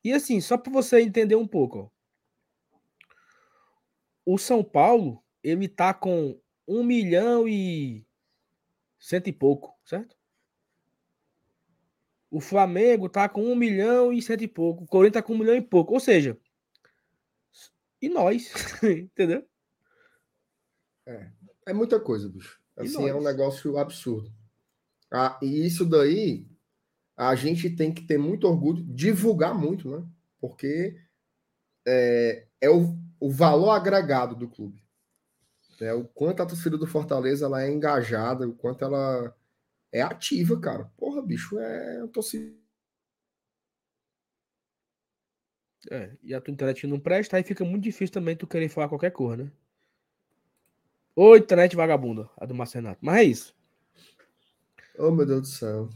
E assim, só para você entender um pouco, ó. o São Paulo ele tá com um milhão e cento e pouco, certo? O Flamengo tá com um milhão e cento e pouco. O Corinthians tá com um milhão e pouco. Ou seja, e nós, entendeu? É muita coisa, bicho. Assim, é um negócio absurdo. Ah, e isso daí, a gente tem que ter muito orgulho, divulgar muito, né? Porque é, é o, o valor agregado do clube. É o quanto a torcida do Fortaleza ela é engajada, o quanto ela é ativa, cara. Porra, bicho, é torcida. É, e a tua internet não presta, aí fica muito difícil também tu querer falar qualquer coisa, né? Ô, internet vagabunda, a do Marcenato. Mas é isso. Oh, meu Deus do céu.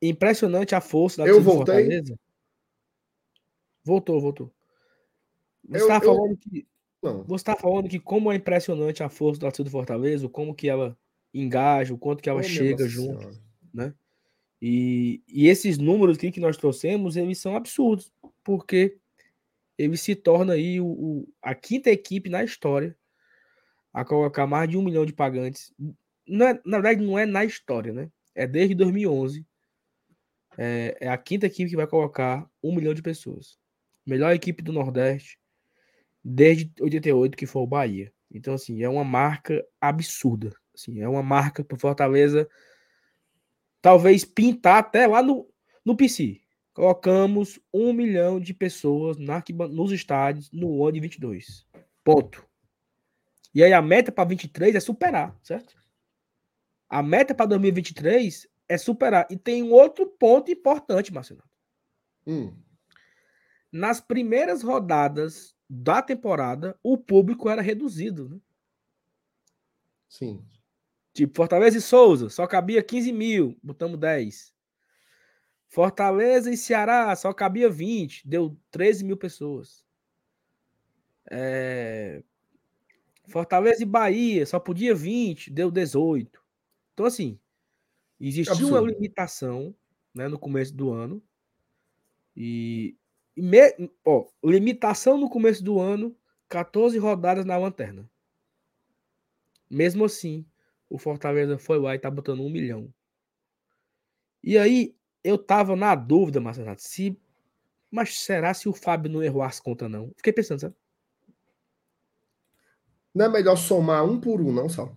Impressionante a força da Eu voltei? Fortaleza. Voltou, voltou. Você Eu- eu- falando que Não. você tá falando que como é impressionante a força da torcida do Fortaleza, como que ela engaja, o quanto que ela Oh, chega junto. Senhora. E, e esses números aqui que nós trouxemos, eles são absurdos, porque ele se torna aí o, o- a quinta equipe na história a colocar mais de um milhão de pagantes. É- na verdade, não é na história, né? É desde 2011. É, é a quinta equipe que vai colocar um milhão de pessoas. Melhor equipe do Nordeste desde 88, que foi o Bahia. Então, assim, é uma marca absurda. Assim, é uma marca para Fortaleza talvez pintar até lá no, no PC. Colocamos um milhão de pessoas na nos estádios no ano de 22. Ponto. E aí a meta para 23 é superar, certo? A meta para 2023 é superar. E tem um outro ponto importante, Marcelo. Hum, Nas primeiras rodadas da temporada, o público era reduzido. Né? sim. Tipo, Fortaleza e Souza, só cabia 15 mil, botamos 10. Fortaleza e Ceará, só cabia 20, deu 13 mil pessoas. É, Fortaleza e Bahia, só podia 20, deu 18. Então, assim, existiu uma Absurdo. limitação né, no começo do ano. E me- ó, limitação no começo do ano, 14 rodadas na lanterna. Mesmo assim, o Fortaleza foi lá e tá botando um milhão. E aí, eu tava na dúvida, Marcelo, se. Mas será se o Fábio não errou as contas, não? Fiquei pensando, sabe? Não é melhor somar um por um, não, Sal?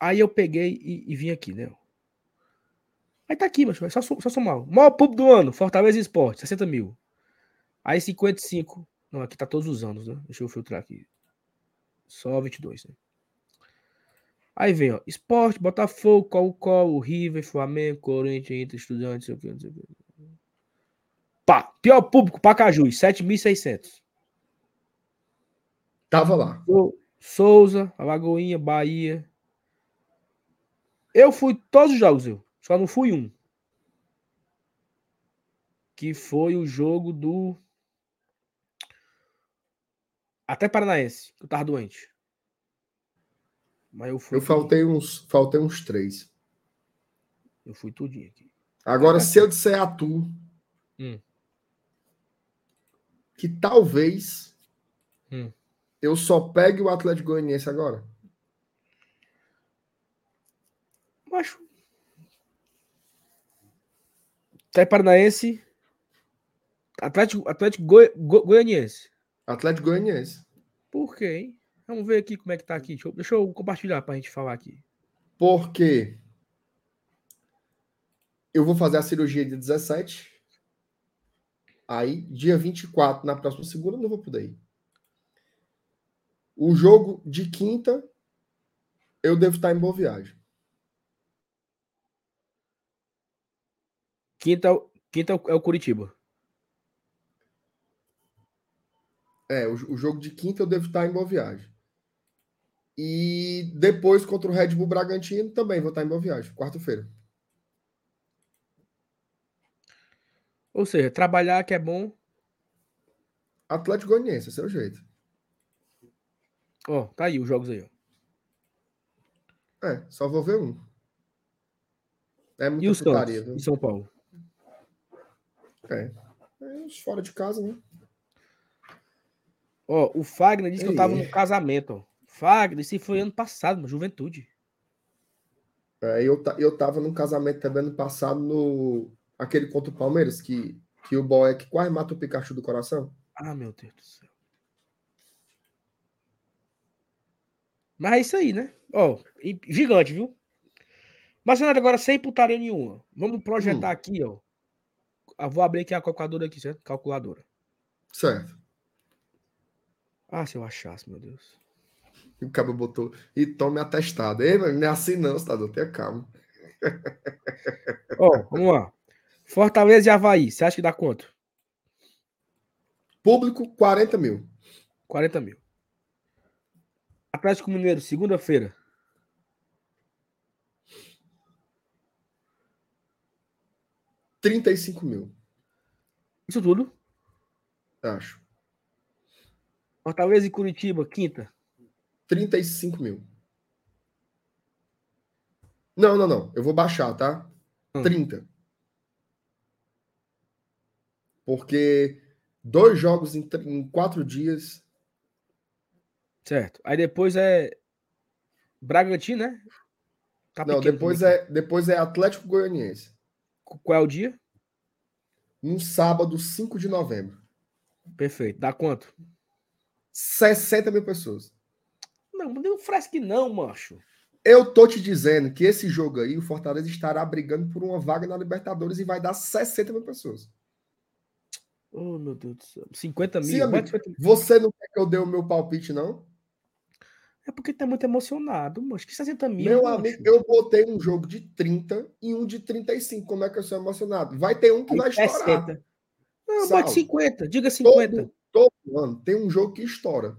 Aí eu peguei e, e vim aqui, né? Aí tá aqui, é Só, só somar. Maior público do ano, Fortaleza Esporte, 60 mil. Aí 55. Não, aqui tá todos os anos, né? Deixa eu filtrar aqui. Só 22, né? Aí vem, ó. Esporte, Botafogo, Colo-Colo, River, Flamengo, Corinthians, Inter, Estudiantes, sei o que, não sei o que. Pá, pior público, Pacajus, 7.600. Tava lá. Souza, Alagoinha, Bahia. Eu fui todos os jogos, eu. Só não fui um. Que foi o jogo do. Até Paranaense, que eu tava doente. Mas eu fui. Eu faltei uns, faltei uns três. Eu fui tudinho aqui. Agora, se eu disser a tu hum. que talvez hum. eu só pegue o Atlético Goianiense agora. Acho. Até Paranaense. Atlético, Atlético Goi, Go, Goianiense. Atlético Goianiense. Por quê, hein? Vamos ver aqui como é que tá aqui. Deixa eu, deixa eu compartilhar pra gente falar aqui. Porque eu vou fazer a cirurgia de 17. Aí, dia 24, na próxima segunda, não vou poder ir. O jogo de quinta, eu devo estar em boa viagem. Quinta, quinta é o Curitiba. É, o, o, jogo de quinta eu devo estar em boa viagem. E depois contra o Red Bull Bragantino também vou estar em boa viagem, quarta-feira. Ou seja, trabalhar que é bom. Atlético Goianiense, é o jeito. Ó, oh, tá aí os jogos aí, ó. É, só vou ver um. É muito e o Santos, em São Paulo? É. é. Fora de casa, né? Ó, o Fagner disse Ei. que eu tava no casamento, ó. Fagner, se foi ano passado, na juventude. É, eu, eu tava num casamento também ano passado no aquele contra o Palmeiras, que, que o Boeck quase mata o Pikachu do coração? Ah, meu Deus do céu. Mas é isso aí, né? Ó, gigante, viu? Mas agora sem putaria nenhuma. Vamos projetar hum. aqui, ó. Eu vou abrir aqui a calculadora aqui, certo? Calculadora. Certo. Ah, se eu achasse, meu Deus. O cabo botou. E tome atestado. Ei, não é assim não, Estador. Tenha calma. Ó, vamos lá. Fortaleza e Havaí, você acha que dá quanto? Público, 40 mil. 40 mil. Atlético Mineiro, segunda-feira. Trinta e cinco mil. Isso tudo? Acho. Fortaleza e Curitiba, quinta. 35 mil. Não, não, não. Eu vou baixar, tá? Hum. 30. Porque dois jogos em, em quatro dias. Certo. Aí depois é Bragantino, né? Tá Não, depois é, depois é Atlético Goianiense. Qual é o dia? Um sábado, 5 de novembro. Perfeito. Dá quanto? 60 mil pessoas. Não, não fresque não, macho. Eu tô te dizendo que esse jogo aí, o Fortaleza estará brigando por uma vaga na Libertadores e vai dar 60 mil pessoas. Oh, meu Deus do céu. 50 mil. Sim, amigo, você não quer que eu dê o meu palpite, não? É porque tá muito emocionado, mas que 60 mil. Meu amigo, eu botei um jogo de 30 e um de 35. Como é que eu sou emocionado? Vai ter um que vai estourar. 60. Não, bote 50. Diga 50. Todo, todo ano tem um jogo que estoura.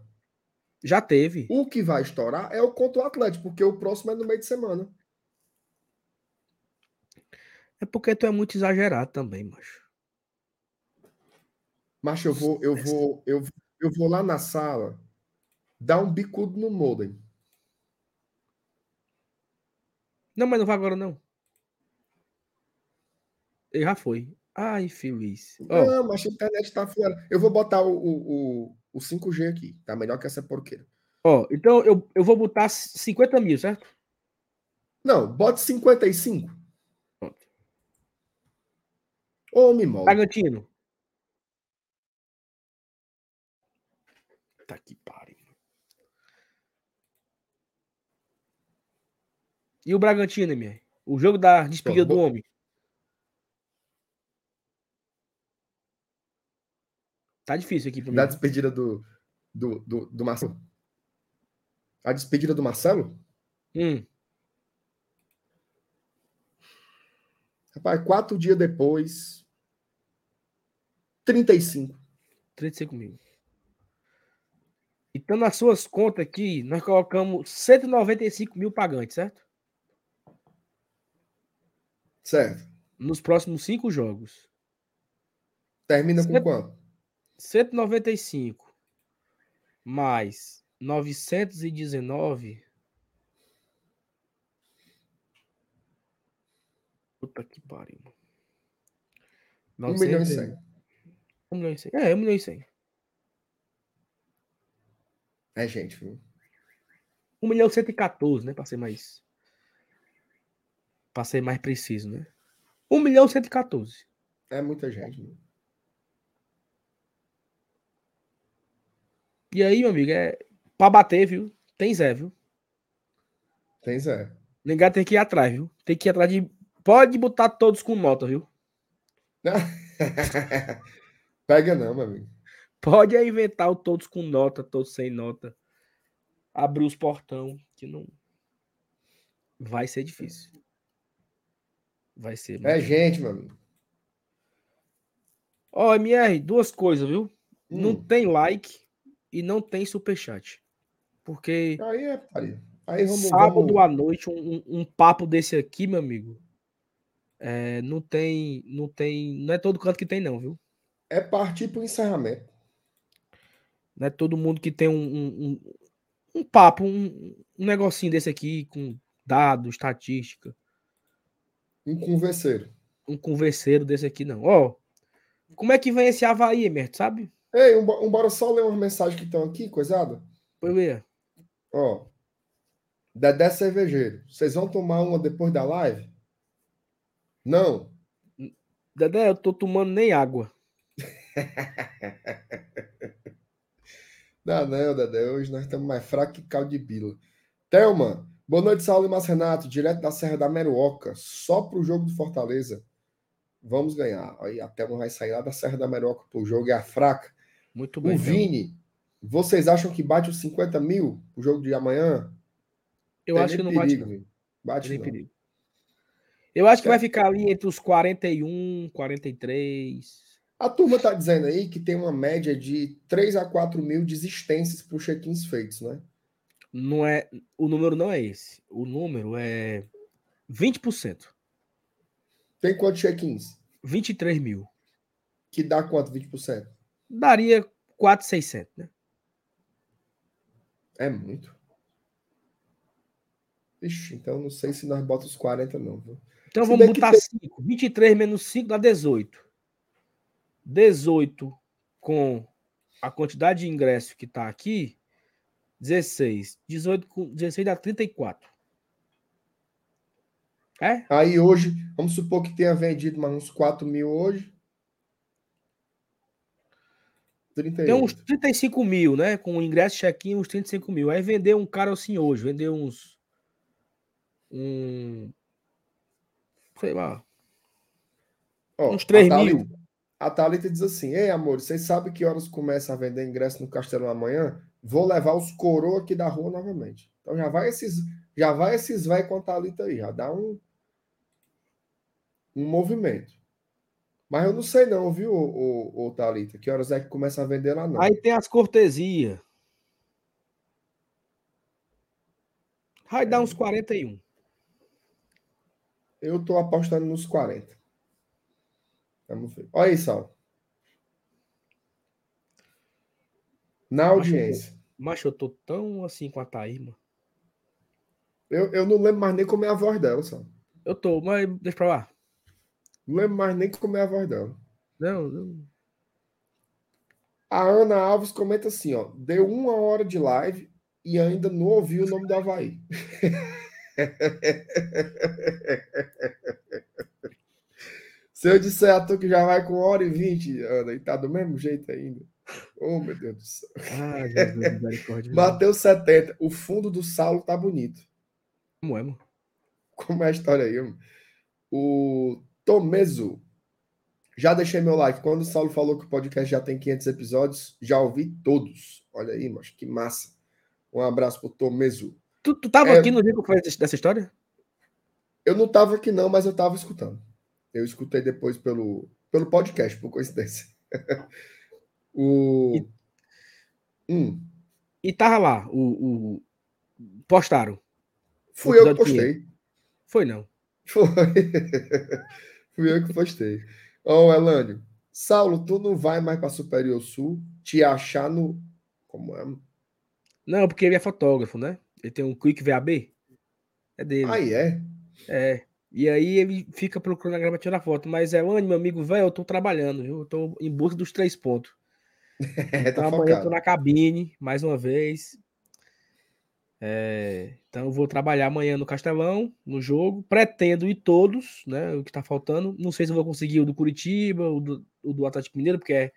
Já teve. O que vai estourar é o contra o Atlético, porque o próximo é no meio de semana. É porque tu é muito exagerado também, macho. Mas eu vou, eu vou, eu, eu vou lá na sala dar um bicudo no modem. Não, mas não vai agora não. Ele já foi. Ai, feliz. Oh. Não, mas a internet tá fora. Eu vou botar o, o, o, 5G aqui. Tá melhor que essa porqueira. Ó, oh, então eu, eu vou botar 50 mil, certo? Não, bote 55. Pronto. Ô, me molde. Bragantino. Tá que pariu. E o Bragantino, minha? O jogo da despedida do homem. Tá difícil aqui pra mim. Da despedida do, do, do, do Marcelo. A despedida do Marcelo? Hum. Rapaz, quatro dias depois, 35. 35 mil. Então, nas suas contas aqui, nós colocamos 195 mil pagantes, certo? Certo. Nos próximos cinco jogos. Termina com Cento- quanto? 195 mais 919. Puta que pariu. mano. 1 milhão e 900 100. 1 milhão e 100. É, 1 milhão e 100. É, gente, viu? 1 milhão e 114, né? Pra ser mais. Pra ser mais preciso, né? 1 milhão e 114. É muita gente. viu? E aí, meu amigo, é. Pra bater, viu? Tem Zé, viu? Tem Zé. Ninguém tem que ir atrás, viu? Tem que ir atrás de. Pode botar todos com nota, viu? Pega não, meu amigo. Pode inventar o todos com nota, todos sem nota. Abrir os portão, que não. Vai ser difícil. Vai ser. É gente, meu amigo. Ó, MR, duas coisas, viu? Não Hum. tem like e não tem superchat. Porque Aí é putaria. Aí vamos, sábado vamos... à noite, um, um- papo desse aqui, meu amigo. é, não tem. Não tem. Não é todo canto que tem, não, viu? É partir pro encerramento. Não é todo mundo que tem um, um, um- um papo, um, um negocinho desse aqui, com dado, estatística. Um converseiro. Um converseiro desse aqui, não. Ó, como é que vem esse Havaí, Emerto, sabe? Ei, um, um, bora só ler umas mensagens que estão aqui, coisada? Foi ver. Ó. Dedé Cervejeiro. Vocês vão tomar uma depois da live? Não. Dedé, eu tô tomando nem água. Não, não, Dedé. Hoje nós estamos mais fracos que caldo de bila. Thelma. Boa noite, Saulo e Márcio Renato. Direto da Serra da Meruoca. Só pro jogo do Fortaleza. Vamos ganhar. Aí a Thelma vai sair lá da Serra da Meruoca pro jogo e a fraca. Muito bem. O então. Vini. Vocês acham que bate os 50 mil o jogo de amanhã? Eu Tem acho que não bate. perigo, não. Vini. Bate Tem não. perigo. Eu acho que vai ficar ali entre os 41, 43. A turma tá dizendo aí que tem uma média de 3 a 4 mil desistências por check-ins feitos, né? Não é, o número não é esse. O número é 20%. Tem quantos check-ins? 23 mil. Que dá quanto? 20%? Daria 4,600, né? É muito. Ixi, então não sei se nós botamos os 40, não. viu? Então Se vamos botar tem- 5. 23 menos 5 dá 18. 18 com a quantidade de ingresso que tá aqui, 16. 18 com 16 dá 34. É? Aí hoje, vamos supor que tenha vendido mais uns 4 mil hoje. 38. Tem uns 35 mil, né? Com o ingresso check-in, uns 35 mil. Aí vendeu um cara assim hoje, vendeu uns. Um. Sei lá. Ó, uns 3 a mil. Thalita- A Thalita diz assim: Ei, amor, vocês sabem que horas começa a vender ingresso no Castelão amanhã? Vou levar os coroa aqui da rua novamente. Então já vai esses, já vai esses vai com a Thalita aí, já dá um, um movimento. Mas eu não sei não, viu, o, o, Thalita? Que horas é que começa a vender lá não? Aí tem as cortesias. Vai dar uns 41. Eu tô apostando nos 40. Vamos ver. Olha aí, Sal. Na audiência. Mas eu tô tão assim com a Thaís, mano. Eu, eu não lembro mais nem como é a voz dela, Sal. Eu tô, mas deixa pra lá. Não lembro mais nem como é a voz dela. Não, não. A Ana Alves comenta assim, ó. Deu uma hora de live e ainda não ouviu o nome do Havaí. Se eu disser a tu que já vai com hora e vinte, Ana, e tá do mesmo jeito ainda. Oh, meu Deus do céu. Ah, Jesus. Bateu 70. O fundo do Saulo tá bonito. Como é, mano? Como é a história aí, mano? O Tomezo. Já deixei meu like. Quando o Saulo falou que o podcast já tem 500 episódios, já ouvi todos. Olha aí, mas que massa. Um abraço pro Tomezo. Tu, tu tava É- aqui no dia que eu falei dessa história? Eu não tava aqui não, mas eu tava escutando. Eu escutei depois pelo, pelo podcast, por coincidência. o... E, hum. e tava lá, o, o... postaram. Fui eu que postei. Foi não. Foi. Fui eu que postei. Ó, oh, Elânio. Saulo, tu não vai mais para Superior Sul te achar no. Como é? Não, porque ele é fotógrafo, né? Ele tem um Quick VAB. É dele. Aí é? É. E aí ele fica procurando a grava tirar foto. Mas é, onde, meu amigo, velho, eu tô trabalhando, viu? Eu tô em busca dos três pontos. É, tá então, amanhã eu tô na cabine, mais uma vez. É, então eu vou trabalhar amanhã no Castelão, no jogo. Pretendo ir todos, né? O que tá faltando. Não sei se eu vou conseguir o do Curitiba, o do, o do Atlético Mineiro, porque é,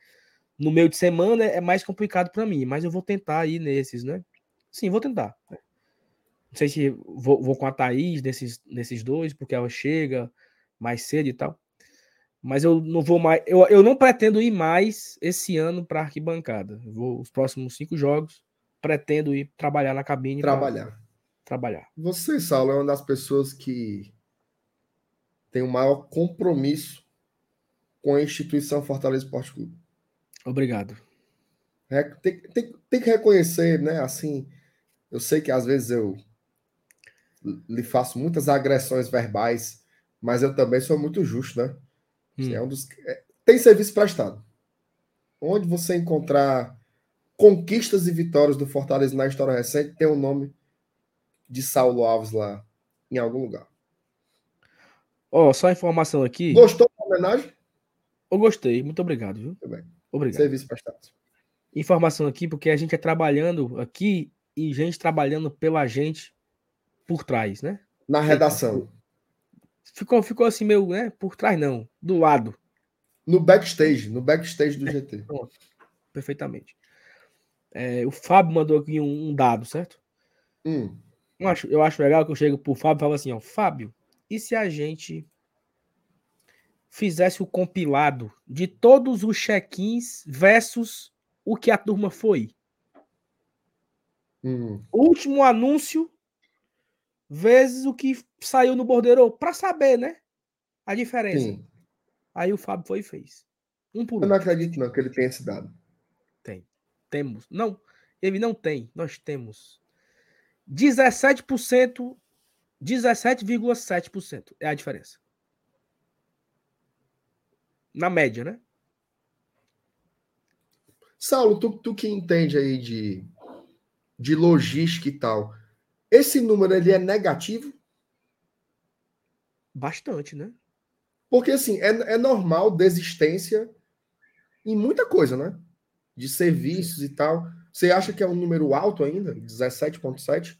no meio de semana é mais complicado para mim, mas eu vou tentar ir nesses, né? Sim, vou tentar. Não sei se vou, vou com a Thaís nesses, nesses dois, porque ela chega mais cedo e tal. Mas eu não vou mais. Eu, eu não pretendo ir mais esse ano para arquibancada. Vou os próximos cinco jogos. Pretendo ir trabalhar na cabine. Trabalhar. Trabalhar. Você, Saulo, é uma das pessoas que tem o maior compromisso com a instituição Fortaleza Esporte Clube. Obrigado. É, tem, tem, tem que reconhecer, né? Assim, eu sei que às vezes eu lhe faço muitas agressões verbais, mas eu também sou muito justo, né? Hum. É um dos, é, tem serviço prestado. Onde você encontrar conquistas e vitórias do Fortaleza na história recente, tem o nome de Saulo Alves lá em algum lugar. Ó, oh, só informação aqui. Gostou da homenagem? Eu gostei, muito obrigado, viu? Muito bem. Obrigado. Serviço prestado. Informação aqui, porque a gente é trabalhando aqui e gente trabalhando pela gente por trás, né? Na redação. Ficou, ficou assim, meio, né? Por trás não, do lado. No backstage, no backstage do GT. Pronto, perfeitamente. É, o Fábio mandou aqui um, um dado, certo? Hum. Eu, acho, eu acho legal que eu chego pro Fábio e falo assim, ó, Fábio, e se a gente fizesse o compilado de todos os check-ins versus o que a turma foi? Hum. Último anúncio vezes o que saiu no bordeiro para saber, né? A diferença. Sim. Aí o Fábio foi e fez. Um por um. Eu não acredito não que ele tenha esse dado. Tem. Temos. Não, ele não tem. Nós temos. 17%, 17,7% é a diferença. Na média, né? Saulo, tu, tu que entende aí de, de logística e tal, esse número ele é negativo? Bastante, né? Porque assim, é, é normal desistência em muita coisa, né? De serviços e tal. Você acha que é um número alto ainda? 17,7?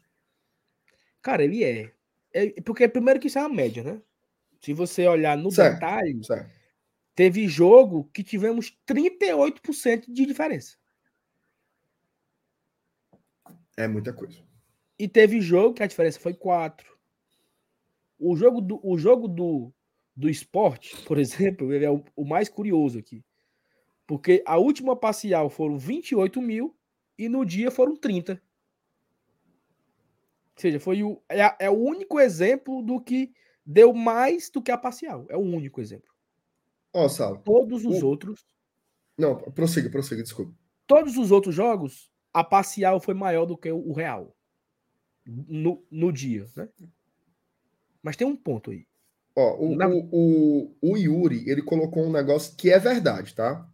Cara, ele é. é. Porque primeiro que isso é uma média, né? Se você olhar no certo, detalhe, certo. teve jogo que tivemos 38% de diferença. É muita coisa. E teve jogo que a diferença foi 4. O jogo do, o jogo do, do esporte, por exemplo, ele é o, o mais curioso aqui. Porque a última parcial foram 28 mil e no dia foram 30. Ou seja, foi o, é, é, o único exemplo do que deu mais do que a parcial. É o único exemplo. Ó, oh, Sal. Todos os o... outros. Não, prossiga, prossiga, desculpa. Todos os outros jogos, a parcial foi maior do que o real no, no dia, né? Mas tem um ponto aí. Ó, o, Na... o, o, o Yuri, ele colocou um negócio que é verdade, tá?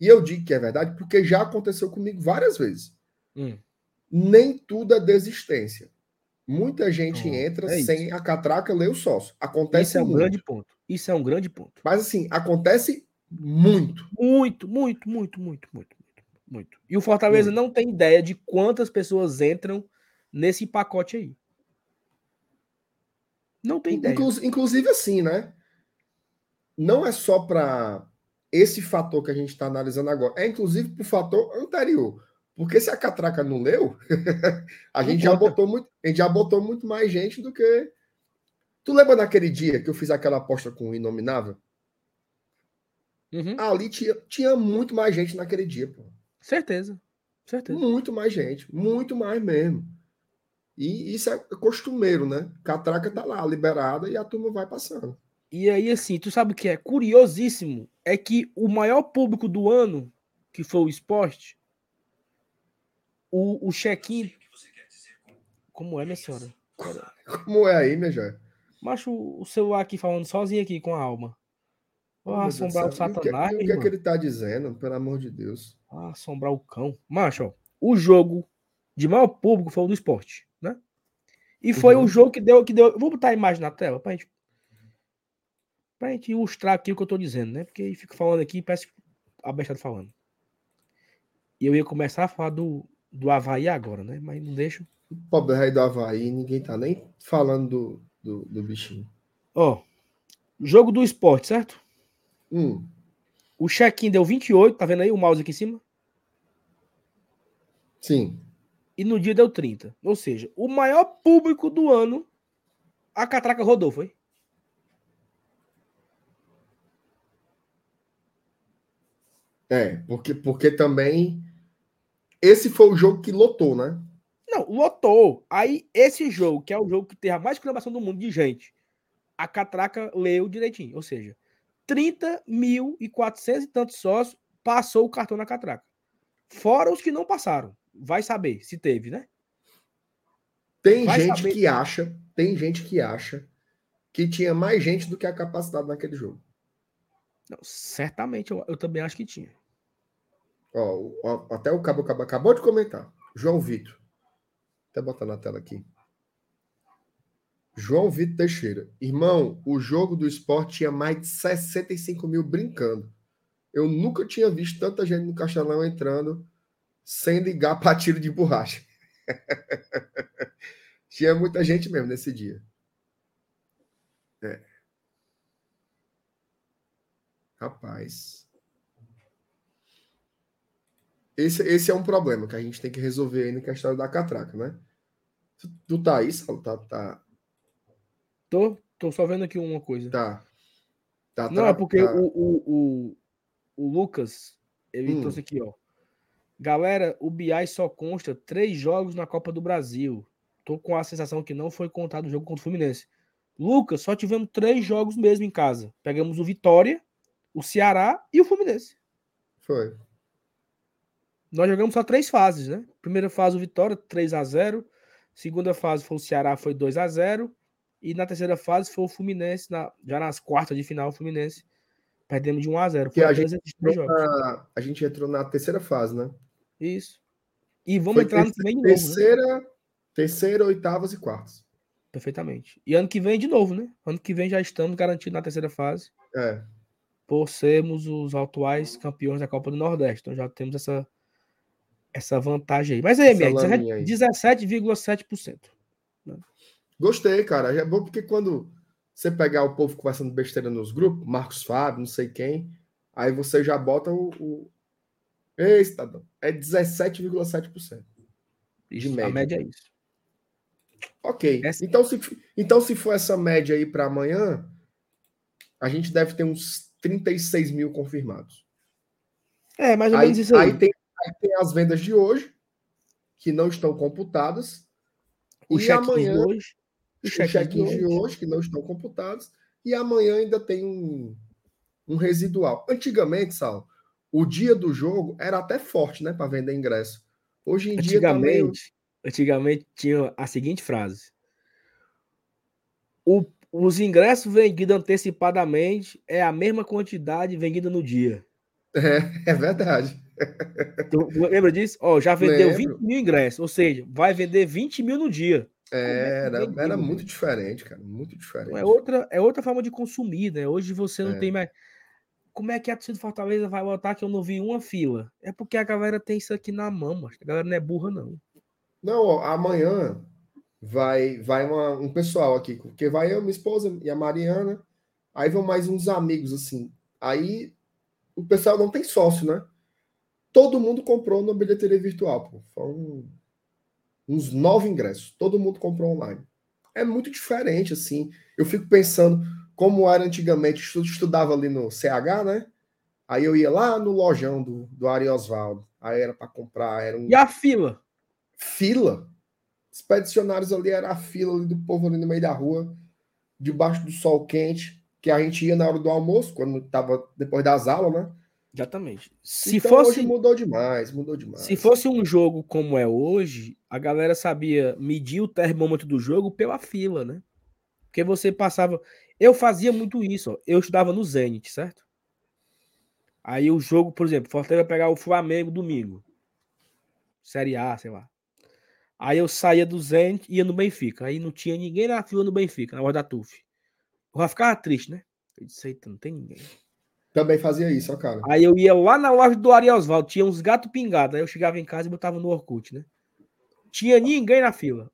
E eu digo que é verdade porque já aconteceu comigo várias vezes. Hum. Nem tudo é desistência. Muita gente oh, entra é sem a catraca ler o sócio. Acontece Isso é um muito. grande ponto. Isso é um grande ponto. Mas assim, acontece muito. Muito, muito, muito, muito, muito, muito. E o Fortaleza muito. não tem ideia de quantas pessoas entram nesse pacote aí. Não tem ideia. inclusive assim, né? Não é só para esse fator que a gente está analisando agora, é inclusive para o fator anterior. Porque se a catraca não leu, a gente já botou muito, a gente já botou muito mais gente do que. Tu lembra naquele dia que eu fiz aquela aposta com o Inominável? Uhum. Ali tinha, tinha muito mais gente naquele dia, pô. Certeza. Certeza. Muito mais gente, muito mais mesmo. E isso é costumeiro, né? Catraca tá lá, liberada, e a turma vai passando. E aí, assim, tu sabe o que é curiosíssimo? É que o maior público do ano, que foi o esporte, o, o check-in. Como é, minha senhora? Como é aí, minha joia? Macho, o celular aqui falando sozinho aqui com a alma. Oh, assombrar o Satanás. O que, o que é que ele tá dizendo, pelo amor de Deus? Ah, assombrar o cão. Macho, ó, o jogo de maior público foi o do esporte, né? E foi uhum. o jogo que deu, que deu. Vou botar a imagem na tela pra gente, pra gente ilustrar aqui o que eu tô dizendo, né? Porque fico falando aqui e parece a bestada falando. E eu ia começar a falar do, do Havaí agora, né? Mas não deixo. O pobre rei do Havaí, ninguém tá nem falando do, do, do bichinho. Ó, jogo do esporte, certo? Hum. O check-in deu 28, tá vendo aí o mouse aqui em cima? Sim. E no dia deu 30. Ou seja, o maior público do ano, a catraca rodou, foi? É, porque, porque também esse foi o jogo que lotou, né? Não, lotou. Aí esse jogo, que é o jogo que tem a mais exclamação do mundo de gente, a catraca leu direitinho. Ou seja, 30 mil e 400 e tantos sócios passou o cartão na catraca. Fora os que não passaram. Vai saber se teve, né? Tem Vai gente saber. que acha, tem gente que acha que tinha mais gente do que a capacidade naquele jogo. Não, certamente, eu, eu, também acho que tinha. Ó, ó, até o Cabo, Cabo acabou de comentar. João Vitor. Até botar na tela aqui. João Vitor Teixeira. Irmão, o jogo do esporte tinha mais de 65 mil brincando. Eu nunca tinha visto tanta gente no Castelão entrando sem ligar para tiro de borracha. tinha muita gente mesmo nesse dia. É. Rapaz. Esse, esse é um problema que a gente tem que resolver aí na história da catraca, né? Tu, tu tá aí, Saulo? Tá, tá, Tô, tô só vendo aqui uma coisa. Tá. tá Não, tá, é porque tá. o, o, o, o, Lucas, ele hum. trouxe aqui, ó. Galera, o BI só consta três jogos na Copa do Brasil. Tô com a sensação que não foi contado o jogo contra o Fluminense. Lucas, só tivemos três jogos mesmo em casa. Pegamos o Vitória, o Ceará e o Fluminense. Foi. Nós jogamos só três fases, né? Primeira fase o Vitória, 3 a 0 Segunda fase foi o Ceará, foi 2 a 0 e na terceira fase foi o Fluminense, na, já nas quartas de final, o Fluminense. Perdemos de 1 a 0 Foi a, gente entrou na, a gente entrou na terceira fase, né? Isso. E vamos foi entrar no que vem de novo. Terceira, né? terceira, oitavas e quartas. Perfeitamente. E ano que vem de novo, né? Ano que vem já estamos garantidos na terceira fase. É. Por sermos os atuais campeões da Copa do Nordeste. Então já temos essa, essa vantagem aí. Mas aí, MR, 17,7%. Né? Gostei, cara. É bom porque quando você pegar o povo conversando besteira nos grupos, Marcos Fábio, não sei quem, aí você já bota o. o... Ei, cidadão, é 17,7%. De média. A média é isso. Ok. Essa... Então, se, então, se for essa média aí para amanhã, a gente deve ter uns 36 mil confirmados. É, mais ou menos isso aí. Aí tem, aí tem as vendas de hoje, que não estão computadas. O e amanhã, de hoje os check-ins de hoje, que não estão computados, e amanhã ainda tem um, um residual. Antigamente, Sal, o dia do jogo era até forte, né, para vender ingresso. Hoje em dia também. Antigamente tinha a seguinte frase: o, os ingressos vendidos antecipadamente é a mesma quantidade vendida no dia. É, é verdade. Tu, lembra disso? Ó, já vendeu Lembro. 20 mil ingressos, ou seja, vai vender 20 mil no dia. É, era, era muito diferente, cara. Muito diferente. É outra, é outra forma de consumir, né? Hoje você não é. tem mais. Como é que a torcida do Fortaleza vai botar que eu não vi uma fila? É porque a galera tem isso aqui na mão, a galera não é burra, não. Não, ó, amanhã vai vai uma, um pessoal aqui, porque vai eu, minha esposa e a Mariana, aí vão mais uns amigos, assim. Aí o pessoal não tem sócio, né? Todo mundo comprou na bilheteria virtual, pô. Foi um uns nove ingressos. Todo mundo comprou online. É muito diferente, assim. Eu fico pensando como era antigamente. Estudava ali no CH, né? Aí eu ia lá no lojão do, do Ari Osvaldo. Aí era para comprar. Era um... E a fila? Fila. Expedicionários ali, era a fila ali do povo ali no meio da rua, debaixo do sol quente. que a gente ia na hora do almoço, quando estava depois das aulas, né? Exatamente. Se então, fosse hoje mudou demais, mudou demais. Se fosse um jogo como é hoje, a galera sabia medir o termômetro do jogo pela fila, né? Porque você passava. Eu fazia muito isso, ó. eu estudava no Zenit, certo? Aí o jogo, por exemplo, Fortaleza vai pegar o Flamengo domingo. Série A, sei lá. Aí eu saía do Zenit e ia no Benfica. Aí não tinha ninguém na fila no Benfica, na hora da TUF. Eu já ficava triste, né? Eu disse, eita, não tem ninguém. Também fazia isso, ó, cara. Aí eu ia lá na loja do Ari Oswaldo, tinha uns gatos pingados. Aí eu chegava em casa e botava no Orkut, né? Tinha ninguém na fila.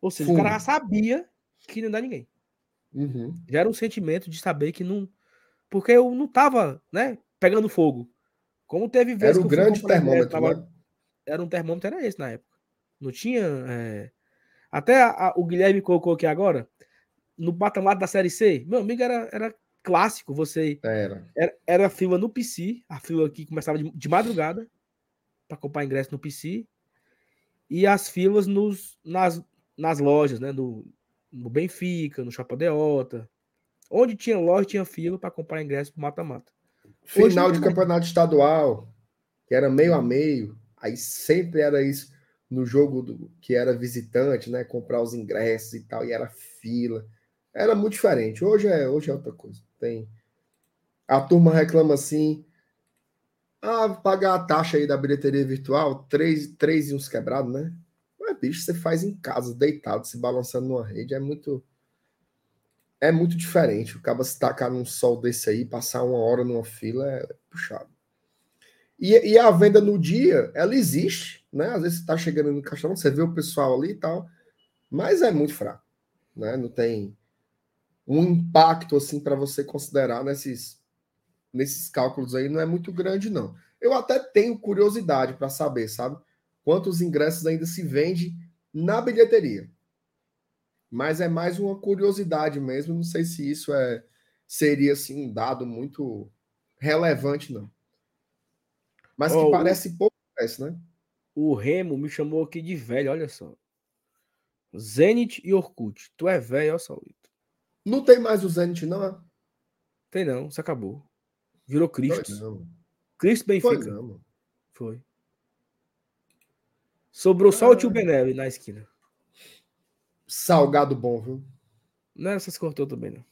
Ou seja, Fundo. o cara já sabia que não dá ninguém. Uhum. Já era um sentimento de saber que não. Porque eu não tava, né? Pegando fogo. Como teve vezes Era o grande ingresso, termômetro, tava- né? Era um termômetro, era esse na época. Não tinha. é, Até a- a- o Guilherme colocou aqui agora. No patamar da série C, meu amigo, era, era clássico você Era. era, era a fila no PC, a fila que começava de, de madrugada para comprar ingresso no PC e as filas nos, nas, nas lojas, né? No, no Benfica, no Shopping Deota. Onde tinha loja, tinha fila para comprar ingresso pro mata-mata. Hoje Final não de mais. campeonato estadual, que era meio a meio, aí sempre era isso no jogo do, que era visitante, né? Comprar os ingressos e tal, e era fila. Era muito diferente. Hoje é, hoje é outra coisa. Tem a turma reclama assim: "Ah, pagar a taxa aí da bilheteria virtual, três, três e uns quebrados, né?" Mas bicho, você faz em casa, deitado, se balançando numa rede, é muito é muito diferente. O cara se tacar num sol desse aí, passar uma hora numa fila é puxado. E, e a venda no dia, ela existe, né? Às vezes você tá chegando no caixão, você vê o pessoal ali e tal, mas é muito fraco, né? Não tem um impacto assim para você considerar nesses nesses cálculos aí, não é muito grande não. Eu até tenho curiosidade para saber, sabe? Quantos ingressos ainda se vende na bilheteria mas é mais uma curiosidade mesmo. Não sei se isso é seria assim um dado muito relevante, não. Mas que Ó, o- parece pouco, parece, né? O Remo me chamou aqui de velho, olha só. Zenit e Orkut. Tu é velho, olha só. Não tem mais o Zenit, não, é? Tem não, isso acabou. Virou Cristo. Foi não. Cristo Foi Benfica. não, mano. Foi. Sobrou só o Ah. tio Benelli na esquina. Salgado bom, viu? Não era essas cortou também, não.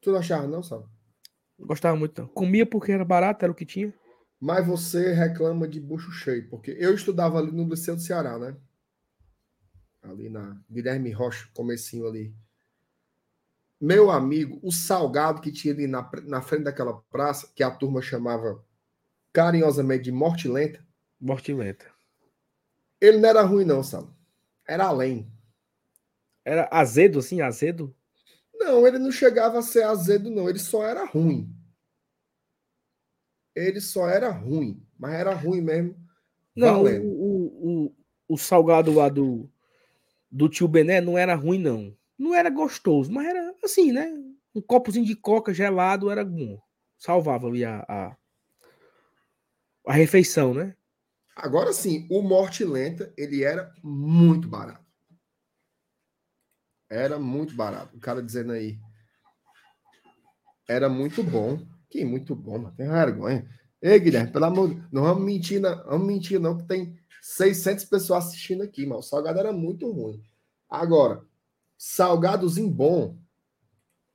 Tu não achava, não, Sal? Não gostava muito, não. Comia porque era barato, era o que tinha. Mas você reclama de bucho cheio, porque eu estudava ali no Liceu do Ceará, né? Ali na Guilherme Rocha, comecinho ali. Meu amigo, o salgado que tinha ali na, na frente daquela praça, que a turma chamava carinhosamente de morte lenta, Morte lenta. ele não era ruim, não, Sal. Era além. Era azedo, assim, azedo. Não, ele não chegava a ser azedo, não. Ele só era ruim. Ele só era ruim. Mas era ruim mesmo. Não, o, o, o salgado lá do, do tio Bené não era ruim, não. Não era gostoso, mas era assim, né? Um copozinho de coca gelado era bom. Salvava ali a, a, a refeição, né? Agora sim, o Morte Lenta, ele era muito barato. Era muito barato. O cara dizendo aí. Era muito bom. Que muito bom, mano. Tem vergonha. Ei, Guilherme, pelo amor de Deus. Não vamos mentir, não. Vamos mentir, não, que tem 600 pessoas assistindo aqui, mas o salgado era muito ruim. Agora, salgadozinho bom.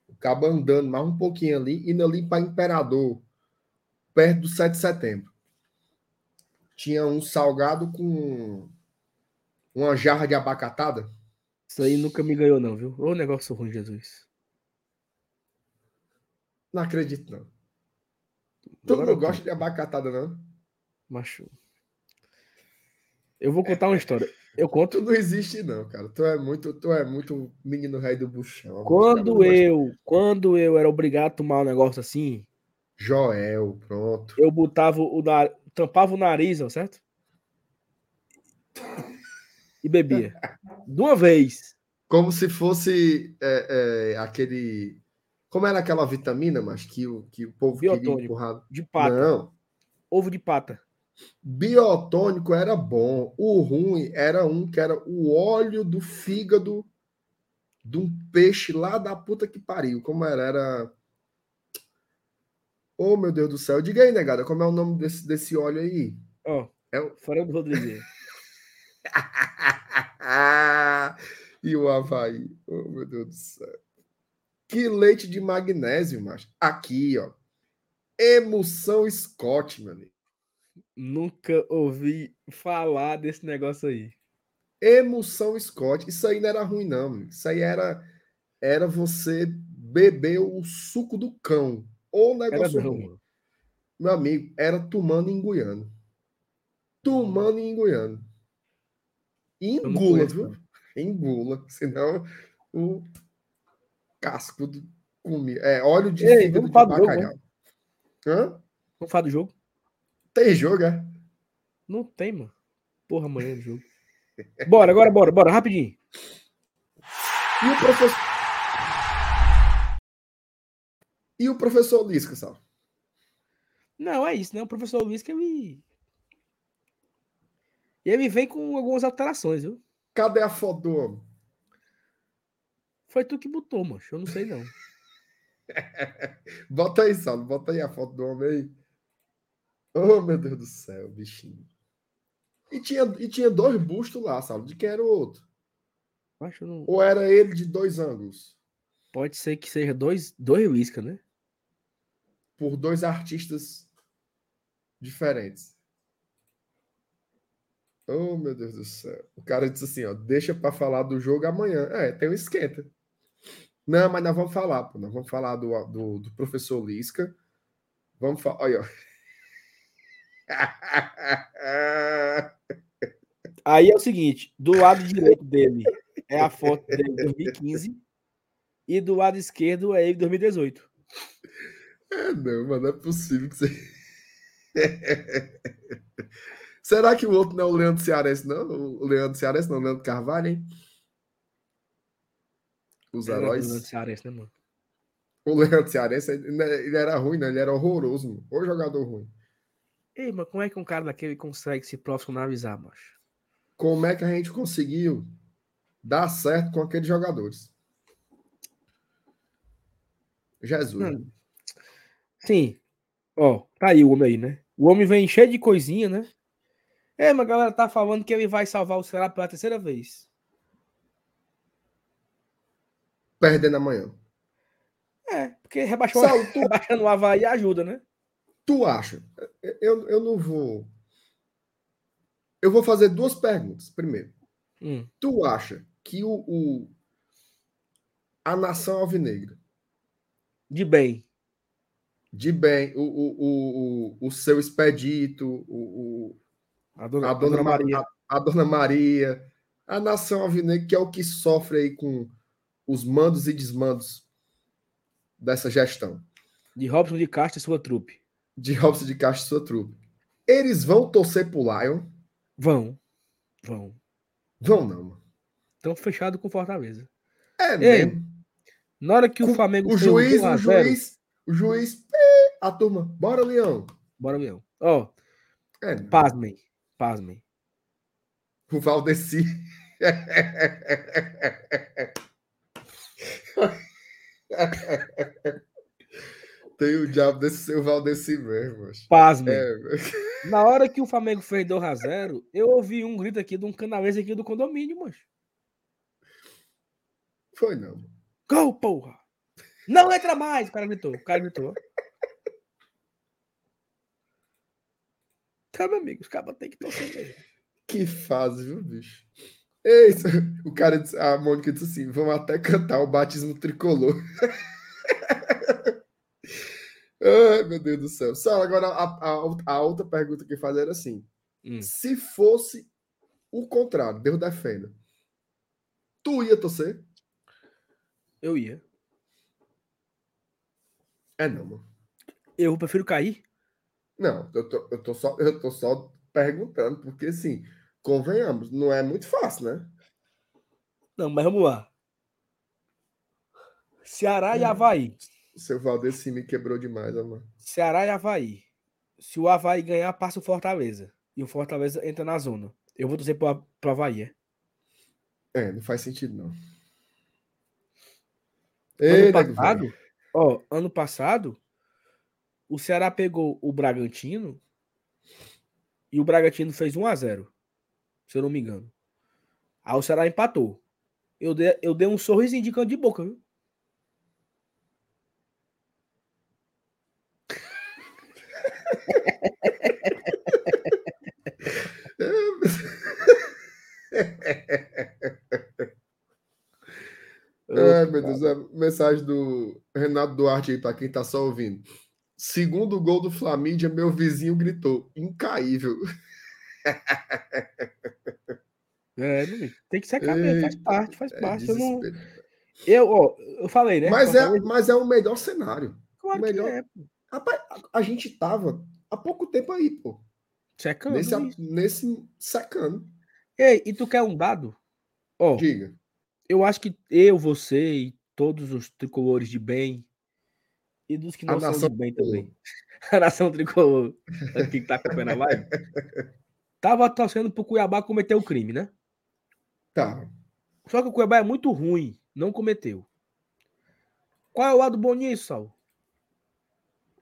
O cabo andando mais um pouquinho ali, indo ali para Imperador, perto do 7 de setembro tinha um salgado com uma jarra de abacatada. Isso aí nunca me ganhou, não, viu? Ô negócio ruim, Jesus. Não acredito, não. Não eu- gosta de abacatada, não? Macho. Eu vou contar uma história. Eu conto. Tu não existe, não, cara. Tu é muito, tu é muito menino rei do buchão. Quando eu, quando eu era obrigado a tomar um negócio assim, Joel, pronto. eu botava o nariz, tampava o nariz, ó, certo? E bebia. De uma vez. Como se fosse é, é, aquele. Como era aquela vitamina, mas que o, que o povo queria Biotônico. empurrar? De pata. Não. Ovo de pata. Biotônico era bom. O ruim era um que era o óleo do fígado de um peixe lá da puta que pariu. Como era? Era. Oh, meu Deus do céu. Diga aí, negada, como é o nome desse, desse óleo aí? Ó, oh, é o Fernando Rodrigues. e o Havaí. Oh, meu Deus do céu. Que leite de magnésio, macho. Aqui, ó. Emulsão Scott, meu amigo. Nunca ouvi falar desse negócio aí. Emulsão Scott. Isso aí não era ruim, não. Isso aí era, era você beber o suco do cão. Ou negócio era ruim. Meu amigo, era tomando em Guiana. Tomando em Guiana. Engula, viu? Engula. Senão o casco do comi. É óleo de Ei, fígado de bacalhau. Jogo, Hã? Vamos falar do jogo? Tem jogo, é? Não tem, mano. Porra, amanhã do jogo. Bora, agora bora, bora, rapidinho. E o professor. E o professor Lisca, só? Não, é isso, né? O professor Lisca, ele. Ele vem com algumas alterações, viu? Cadê a foto do homem? Foi tu que botou, mancho. Eu não sei, não. bota aí, Saulo. Bota aí a foto do homem aí. Oh, meu Deus do céu, bichinho. E tinha, e tinha dois bustos lá, sabe? De quem era o outro? Acho não... Ou era ele de dois ângulos? Pode ser que seja dois, dois Whiskas, né? Por dois artistas diferentes. Oh, meu Deus do céu. O cara disse assim, ó, deixa para falar do jogo amanhã. É, tem um esquenta. Não, mas nós vamos falar, pô. Nós vamos falar do, do, do professor Lisca. Vamos falar. Olha. Aí é o seguinte: do lado direito dele é a foto dele de 2015 e do lado esquerdo é ele de 2018. É, não, mas não é possível que você. Será que o outro não é o Leandro Cearense, não? O Leandro Cearense, não, o Leandro Carvalho, hein? Os heróis. O Leandro Cearense, né, mano? O Leandro Cearense, ele era ruim, né? Ele era horroroso, mano. O jogador ruim. Ei, mas como é que um cara daquele consegue se profissionalizar, macho? Como é que a gente conseguiu dar certo com aqueles jogadores? Jesus. Hum. Sim. Ó, tá aí o homem aí, né? O homem vem cheio de coisinha, né? É, mas a galera tá falando que ele vai salvar o Ceará pela terceira vez. Perdendo amanhã. É, porque rebaixou, Saulo, tu... rebaixando o Havaí ajuda, né? Tu acha? Eu, eu não vou. Eu vou fazer duas perguntas. Primeiro, hum. tu acha que o, o, a nação alvinegra. De bem. De bem. O, o, o, o seu expedito, o, o a, dona, a, dona, a dona Maria. A, a, dona Maria. A nação alvinegra, que é o que sofre aí com os mandos e desmandos dessa gestão. De Robson de Castro e sua trupe de Robson de Castro e sua trupe. Eles vão torcer pro Lion? Vão. Vão. Vão não, mano. Estão fechados com Fortaleza. É Ei, mesmo. Na hora que o Flamengo. O juiz, o juiz, o juiz. A turma. Bora, Leão. Bora, Leão. Ó. Oh, é, pasmem. Pasmem. O Valdeci. Tem o diabo desse seu Valdeci mesmo. Pasme. É, Na hora que o Flamengo fez 2x0, eu ouvi um grito aqui de um canalense aqui do condomínio, mancho. Foi não. Gol, porra! Não entra mais! O cara gritou. O cara gritou. Tá, meu amigo, os cabos tem que torcer mesmo. Que fase, viu, bicho? Isso. O cara disse, a Mônica disse assim: vamos até cantar o batismo tricolor. Ai, meu Deus do céu. Só agora a, a, a, outra pergunta que fazer era assim: hum. se fosse o contrário, Deus defenda, tu ia torcer? Eu ia. É não, mano. Eu prefiro cair? Não, eu tô, eu tô, só, eu tô só perguntando, porque assim, convenhamos, não é muito fácil, né? Não, mas vamos lá. Ceará e hum. Havaí. O seu Valdeci me quebrou demais, amor. Ceará e Havaí. Se o Havaí ganhar, passa o Fortaleza. E o Fortaleza entra na zona. Eu vou torcer pro, pro Havaí. É? é, não faz sentido, não. Ei, ano passado, ó, ano passado, o Ceará pegou o Bragantino e o Bragantino fez 1 a 0 se eu não me engano. Aí o Ceará empatou. Eu dei, eu dei um sorriso indicando de boca, viu? Ai, meu Deus, a mensagem do Renato Duarte aí, para quem tá só ouvindo. Segundo gol do Flamídia, meu vizinho gritou: incaível. É, tem que secar mesmo, faz parte, faz é parte. Eu, não... eu, ó, eu falei, né? Mas é, mas é o melhor cenário. Claro o melhor... É, Rapaz, a, a, gente tava há pouco tempo aí, pô. Secando. Nesse, nesse secando. Ei, e tu quer um dado? Ó, Diga. Eu acho que eu, você e todos os tricolores de bem e dos que não a são de bem também. A nação tricolor aqui que tá acompanhando a live. Tava torcendo pro Cuiabá cometer o crime, né? Tá. Só que o Cuiabá é muito ruim, não cometeu. Qual é o lado bom nisso, Sal?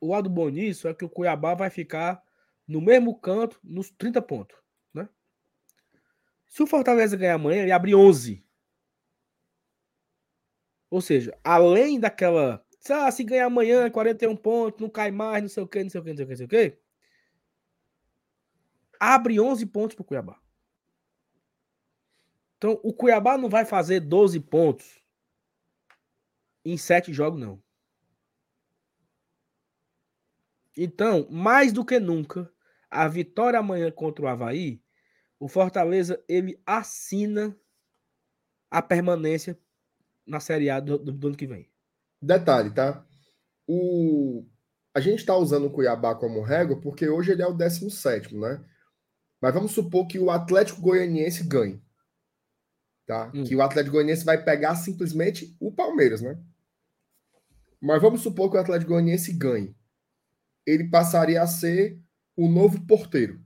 O lado bom nisso é que o Cuiabá vai ficar no mesmo canto, nos 30 pontos, né? Se o Fortaleza ganhar amanhã, ele abre 11. Ou seja, além daquela. Ah, se ganhar amanhã, 41 pontos, não cai mais, não sei o quê, não sei o quê, não sei o quê, não sei o quê. Abre 11 pontos para o Cuiabá. Então, o Cuiabá não vai fazer 12 pontos em 7 jogos, não. Então, mais do que nunca, a vitória amanhã contra o Havaí, o Fortaleza ele assina a permanência na Série A do, do, do ano que vem. Detalhe, tá? O... A gente está usando o Cuiabá como régua porque hoje ele é o 17, né? Mas vamos supor que o Atlético Goianiense ganhe. Tá? Hum. Que o Atlético Goianiense vai pegar simplesmente o Palmeiras, né? Mas vamos supor que o Atlético Goianiense ganhe. Ele passaria a ser o novo porteiro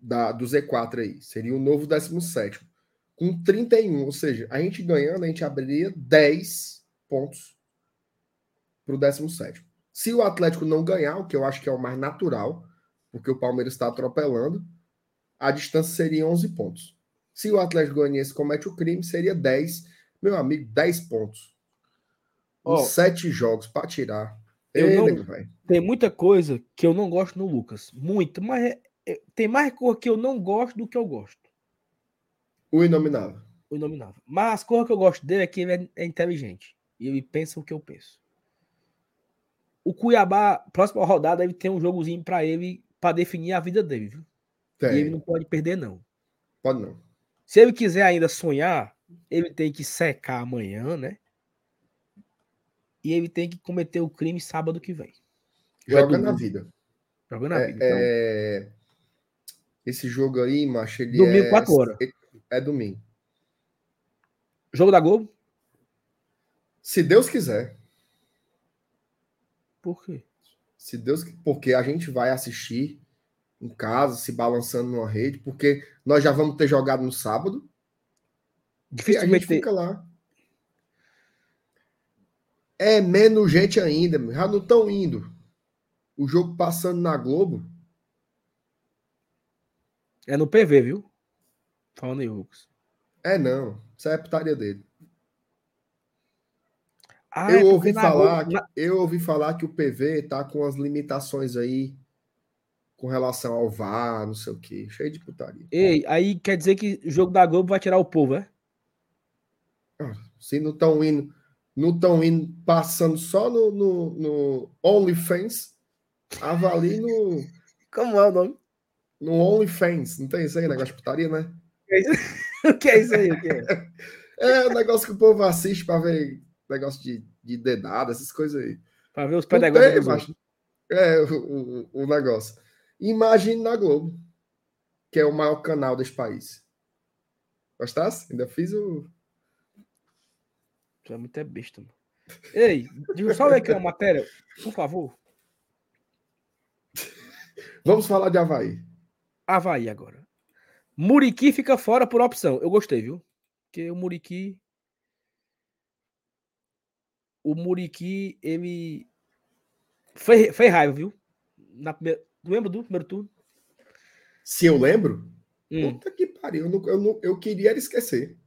da, do Z4 aí. Seria o novo 17 com 31. Ou seja, a gente ganhando, a gente abriria 10 pontos para o 17. Se o Atlético não ganhar, o que eu acho que é o mais natural, porque o Palmeiras está atropelando, a distância seria 11 pontos. Se o Atlético Goianiense comete o crime, seria 10. Meu amigo, 10 pontos. Oh, sete jogos para tirar. Eu Ei, não, tem muita coisa que eu não gosto no Lucas. Muito, mas é, é, tem mais coisa que eu não gosto do que eu gosto. O Inominável. O Inominável. Mas as coisas que eu gosto dele é que ele é, é inteligente. E ele pensa o que eu penso. O Cuiabá, próxima rodada, ele tem um jogozinho para ele, para definir a vida dele, viu? Tem. E ele não pode perder, não. Pode não. Se ele quiser ainda sonhar, ele tem que secar amanhã, né? E ele tem que cometer o crime sábado que vem. Joga na vida. Joga na é, vida. Então... É... Esse jogo aí, macho, ele Domingo, é... 4 horas. É domingo. Jogo da Globo? Se Deus quiser. Por quê? Se Deus, porque a gente vai assistir em casa, se balançando numa rede, porque nós já vamos ter jogado no sábado. Dificilmente a gente fica lá. É menos gente ainda, já não estão indo. O jogo passando na Globo. É no PV, viu? Falando em Lucas. É, não. Isso é a putaria dele. Ah, eu, é ouvi falar que, eu ouvi falar que o PV tá com as limitações aí com relação ao VAR, não sei o que. Cheio de putaria. Ei, aí quer dizer que o jogo da Globo vai tirar o povo, é? Ah, se não estão indo, não estão indo passando só no, no, no OnlyFans, avalie no. Como é o nome? No OnlyFans. Não tem isso aí, negócio de putaria, né? o que é isso aí? O que é? é o negócio que o povo assiste para ver negócio de, de dedada, essas coisas aí. Para ver os pedagogos. É, o, o, o, negócio. Imagine na Globo, que é o maior canal desse país. Gostasse? Ainda fiz o. Tu é muito é besta, mano. Ei, digo só ler aqui uma matéria, por favor. Vamos falar de Havaí. Havaí agora. Muriqui fica fora por opção. Eu gostei, viu? Porque o Muriqui. o Muriqui, ele fez, fez raiva, viu? Na primeira, lembra do primeiro turno? Se eu lembro? Hum. Puta que pariu, eu, não, eu, não, eu queria esquecer.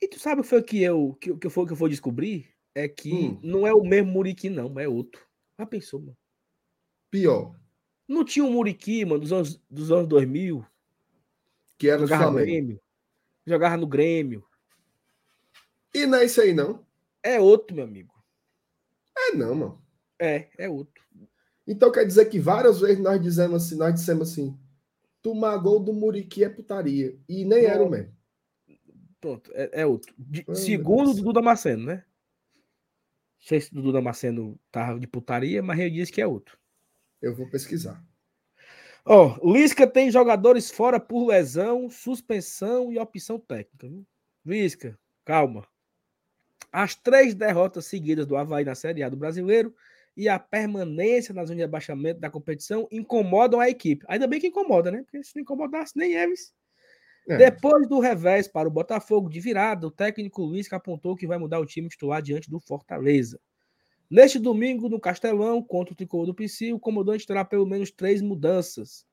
E tu sabe o que foi que eu, que, que foi que eu vou descobrir? É que Hum. não é o mesmo Muriqui, não, é outro. Já pensou, mano? Pior, Não tinha um Muriqui, mano, dos anos, dos anos 2000, que era o jogava no. Grêmio. Jogava no Grêmio. E não é isso aí, não. É outro, meu amigo. É não, mano. É, é outro. Então quer dizer que várias vezes nós dizemos assim, nós dissemos assim, tomar gol do Muriqui é putaria. E nem era o Não. mesmo. Pronto, é, é outro. De- Ai, segundo o. Dudu Damasceno, né? Não sei se o Dudu Damasceno tava de putaria, mas ele disse que é outro. Eu vou pesquisar. Ó, Lisca tem jogadores fora por lesão, suspensão e opção técnica. Viu? Lisca, calma. As três derrotas seguidas do Havaí na Série A do Brasileiro e a permanência na zona de abaixamento da competição incomodam a equipe. Ainda bem que incomoda, né? Porque se não incomodasse, nem eles. É, Depois do revés para o Botafogo de virada, o técnico Luiz apontou que vai mudar o time titular diante do Fortaleza. Neste domingo, no Castelão, contra o Tricolor do PC, o comandante terá pelo menos três mudanças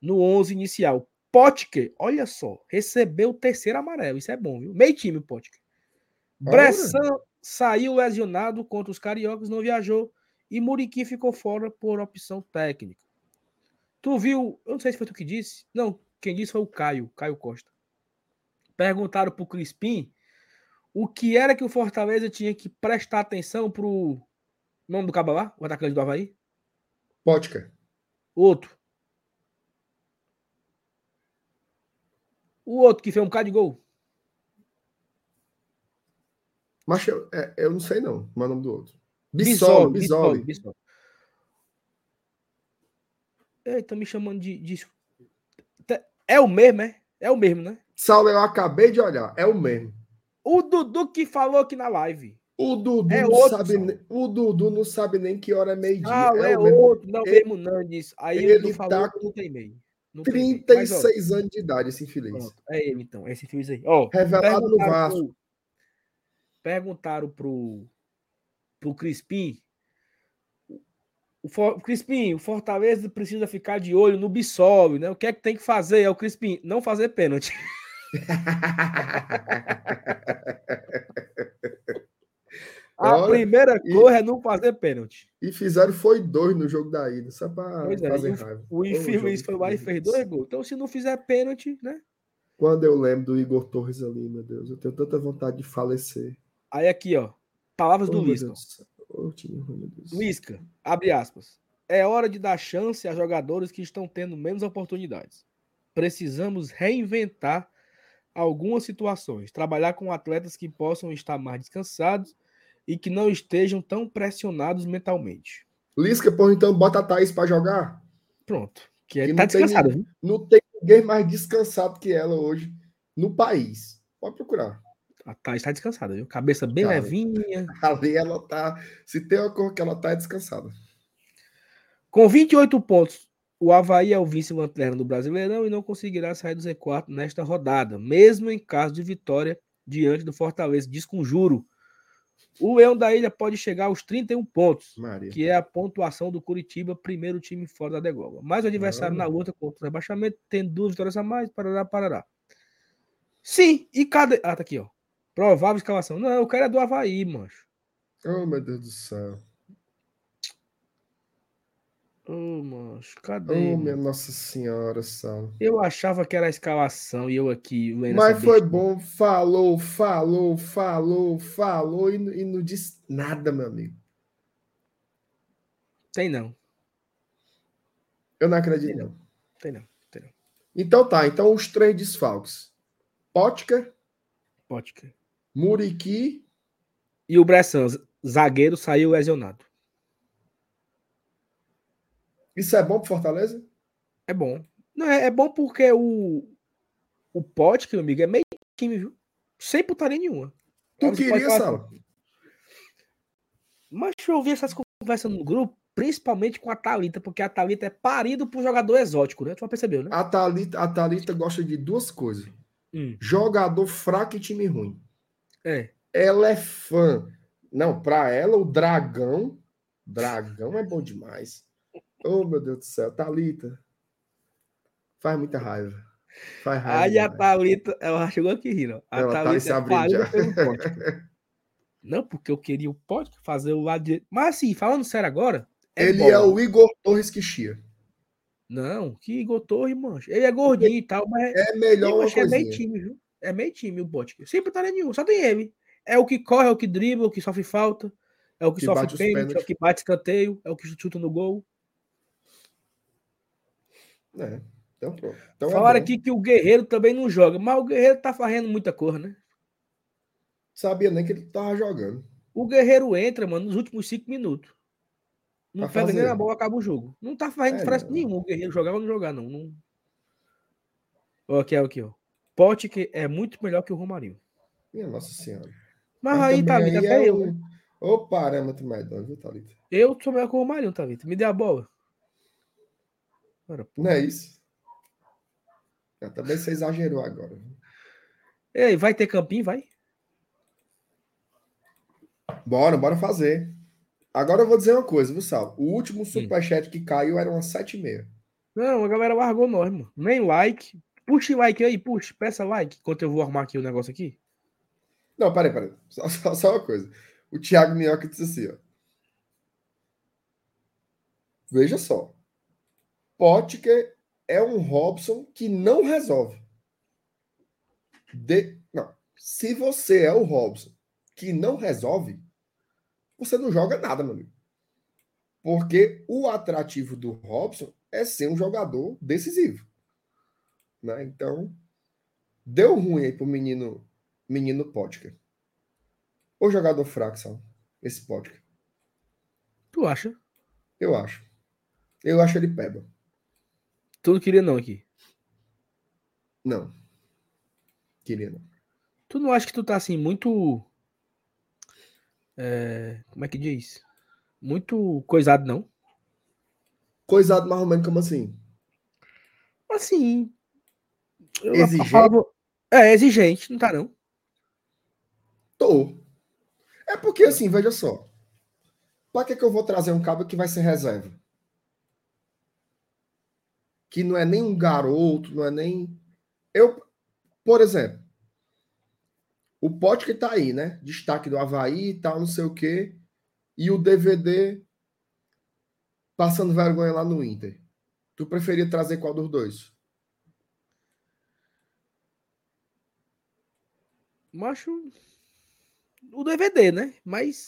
no 11 inicial. Potker, olha só, recebeu o terceiro amarelo. Isso é bom, viu? Meio time, Potker. Bressan saiu lesionado contra os cariocas, não viajou. E Muriqui ficou fora por opção técnica. Tu viu? Eu não sei se foi tu que disse. Não, quem disse foi o Caio, Caio Costa. Perguntaram pro Crispim o que era que o Fortaleza tinha que prestar atenção pro nome do cabo lá, o atacante do Havaí? Pótica. Outro. O outro que fez um bocado de gol. Mas eu, é, eu não sei não, mas o nome do outro. Bissoli, Bissoli. Bissoli. Ei, tá me chamando de, de- É o mesmo, é? É o mesmo, né? Saulo, eu acabei de olhar, é o mesmo. O Dudu que falou aqui na live. O Dudu, É não, outro, sabe, o Dudu não sabe nem que hora é meio-dia. Ah, é, é o mesmo. outro. Não, Ele- mesmo. Aí o ele Dudu tá falou com que não tem meio. Não tem meio. Mas, ó, 36 anos de idade, esse infeliz. pronto, é ele então, esse fio aí. Ó, Revelado no Vasco. pro- Perguntaram pro, pro Crispim. O, For- o Crispim, o Fortaleza precisa ficar de olho no Bissol, né? O que é que tem que fazer? É o Crispim, não fazer pênalti. A Olha, primeira coisa é não fazer pênalti. E fizeram foi dois no jogo da ida, só Pois é, fazer e raiva. O infeliz foi lá e fez dois gols. Então, se não fizer pênalti, né? Quando eu lembro do Igor Torres ali, meu Deus, eu tenho tanta vontade de falecer. Aí aqui, ó. Palavras Oh, do Lisca. Deus. Lisca, abre aspas. É hora de dar chance a jogadores que estão tendo menos oportunidades. Precisamos reinventar algumas situações, trabalhar com atletas que possam estar mais descansados e que não estejam tão pressionados mentalmente. Lisca, porra, então bota a Thaís pra jogar. Pronto. Que Que tá não tem descansado, viu? Não tem ninguém mais descansado que ela hoje no país. Pode procurar. A Thaís tá descansada, viu? Cabeça bem Tá. levinha. Ali ela tá. Se tem uma cor que ela tá, é descansada. Com 28 pontos, o Havaí é o vice-lanterna do Brasileirão e não conseguirá sair do Z4 nesta rodada, mesmo em caso de vitória diante do Fortaleza. Diz com juro. O Leão da Ilha pode chegar aos 31 pontos, Maria. que é a pontuação do Curitiba, primeiro time fora da degola. Mas o adversário na luta contra o rebaixamento tem duas vitórias a mais, parará, parará. Sim, e cadê... Ah, tá aqui, ó. Provável escalação. Não, o cara é do Havaí, mancho. Oh, meu Deus do céu. Ô, mancho, cadê? Oh, mano? minha Nossa Senhora, Sal. Eu achava que era a escalação e eu aqui Mas foi bom. Falou, falou, falou, falou e, e não disse nada, meu amigo. Tem não, Eu não acredito, Tem não. tem não, tem não. Então tá. Então os três desfalques: Pótica, Pode crer. Muriqui. E o Bressan, zagueiro, saiu lesionado. Isso é bom pro Fortaleza? É bom. Não, é, é bom porque o, o Pote, meu amigo, é meio time, viu? Sem putaria nenhuma. Tu pode queria, Sala? assim, Mas eu ouvi essas conversas no grupo, principalmente com a Thalita, porque a Thalita é parido por jogador exótico, né? Tu já percebeu, né? A Thalita, a Thalita gosta de duas coisas: Hum, jogador fraco e time ruim. É. Ela é fã Não, para ela, o dragão. Dragão é bom demais. Oh, meu Deus do céu. Thalita. Faz muita raiva. Faz raiva. Aí a Thalita, ela chegou aqui rindo. A ela Thalita tá é Não, porque eu queria o pote fazer o lado de. Mas assim, falando sério agora. É Ele é o Igor Torres que chia. Não, que Igor Torres, mancha. Ele é gordinho e tal, mas. É melhor uma É meio time, viu? É meio time o bote. Sempre tá nenhum, só tem ele. É o que corre, é o que dribla, é o que sofre falta, é o que, que sofre pênalti, é o que bate escanteio, é o que chuta no gol. É, então pronto. Então é Falaram é aqui que o Guerreiro também não joga, mas o Guerreiro tá fazendo muita cor, né? Sabia nem que ele tava jogando. O Guerreiro entra, mano, nos últimos cinco minutos. Não tá pega nem a bola, acaba o jogo. Não tá fazendo é, diferença nenhuma o Guerreiro jogar ou não jogar, não. não... Aqui, aqui, ó. Pote que é muito melhor que o Romarinho. Minha Nossa Senhora. Mas, Mas aí, Thalita, aí até é eu. Né? O parâmetro medonho, viu, Thalita? Eu sou melhor que o Romarinho, Thalita. Me dê a bola. Ora, Não é isso? Eu também você exagerou agora. Ei, vai ter campinho, vai? Bora, bora fazer. Agora eu vou dizer uma coisa, viu, Sal? O último superchat hum. que caiu era umas 7h30. Não, a galera largou nós, mano. Nem like. Puxa like aí, puxa, peça like, enquanto eu vou arrumar aqui o negócio aqui. Não, peraí, peraí. Só, só, só uma coisa. O Thiago Minhoca disse assim, ó. Veja só. Potker é um Robson que não resolve. De... Não. Se você é o Robson que não resolve, você não joga nada, meu amigo. Porque o atrativo do Robson é ser um jogador decisivo. Né? Então, deu ruim aí pro menino, menino Potker. O jogador fraco, são esse Potker. Tu acha? Eu acho. Eu acho ele peba. Tu não queria não aqui? Não. Queria não. Tu não acha que tu tá assim muito. É... Como é que diz? Muito coisado, não? Coisado mais ou menos como assim? Assim. Exigente? É, exigente, não tá não? Tô. É porque assim, veja só. Para que, que eu vou trazer um cabo que vai ser reserva? Que não é nem um garoto, não é nem. Eu, por exemplo, o pote que tá aí, né? Destaque do Havaí e tal, não sei o quê. E o DVD passando vergonha lá no Inter. Tu preferia trazer qual dos dois? Macho. O DVD, né? Mas.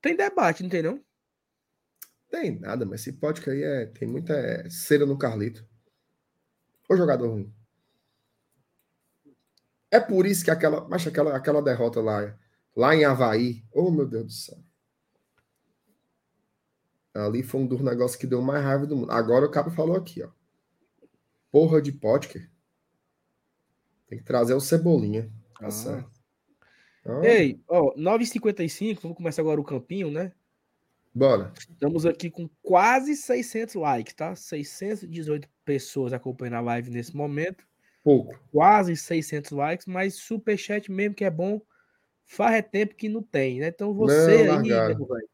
Tem debate, não tem não? Tem nada, mas esse podcast aí é, tem muita é, cera no Carlito. O jogador ruim. É por isso que aquela, mas aquela, aquela derrota lá, lá em Havaí, oh meu Deus do céu. Ali foi um dos negócios que deu mais raiva do mundo. Agora o Cabo falou aqui, ó. Porra de podcast. Tem que trazer o Cebolinha. Tá ah. certo. Então... Ei, ó, 9h55, vamos começar agora o campinho, né? Bora. Estamos aqui com quase 600 likes, tá? 618 pessoas acompanhando a live nesse momento. Pouco. Quase 600 likes, mas superchat mesmo que é bom, faz é tempo que não tem, né? Então você não, aí, nego velho.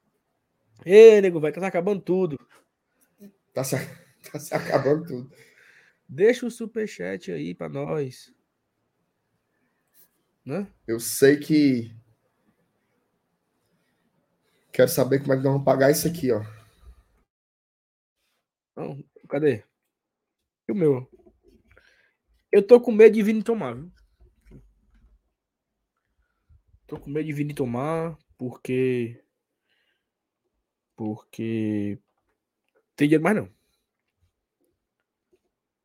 Ei, nego velho, tá se acabando tudo. Tá se, tá se acabando tudo. Deixa o superchat aí para nós. Né? Eu sei que. Quero saber como é que nós vamos pagar isso aqui, ó. Não, cadê? E o meu? Eu tô com medo de vir tomar, viu? Tô com medo de vir tomar, porque. Porque. Tem dinheiro mais não.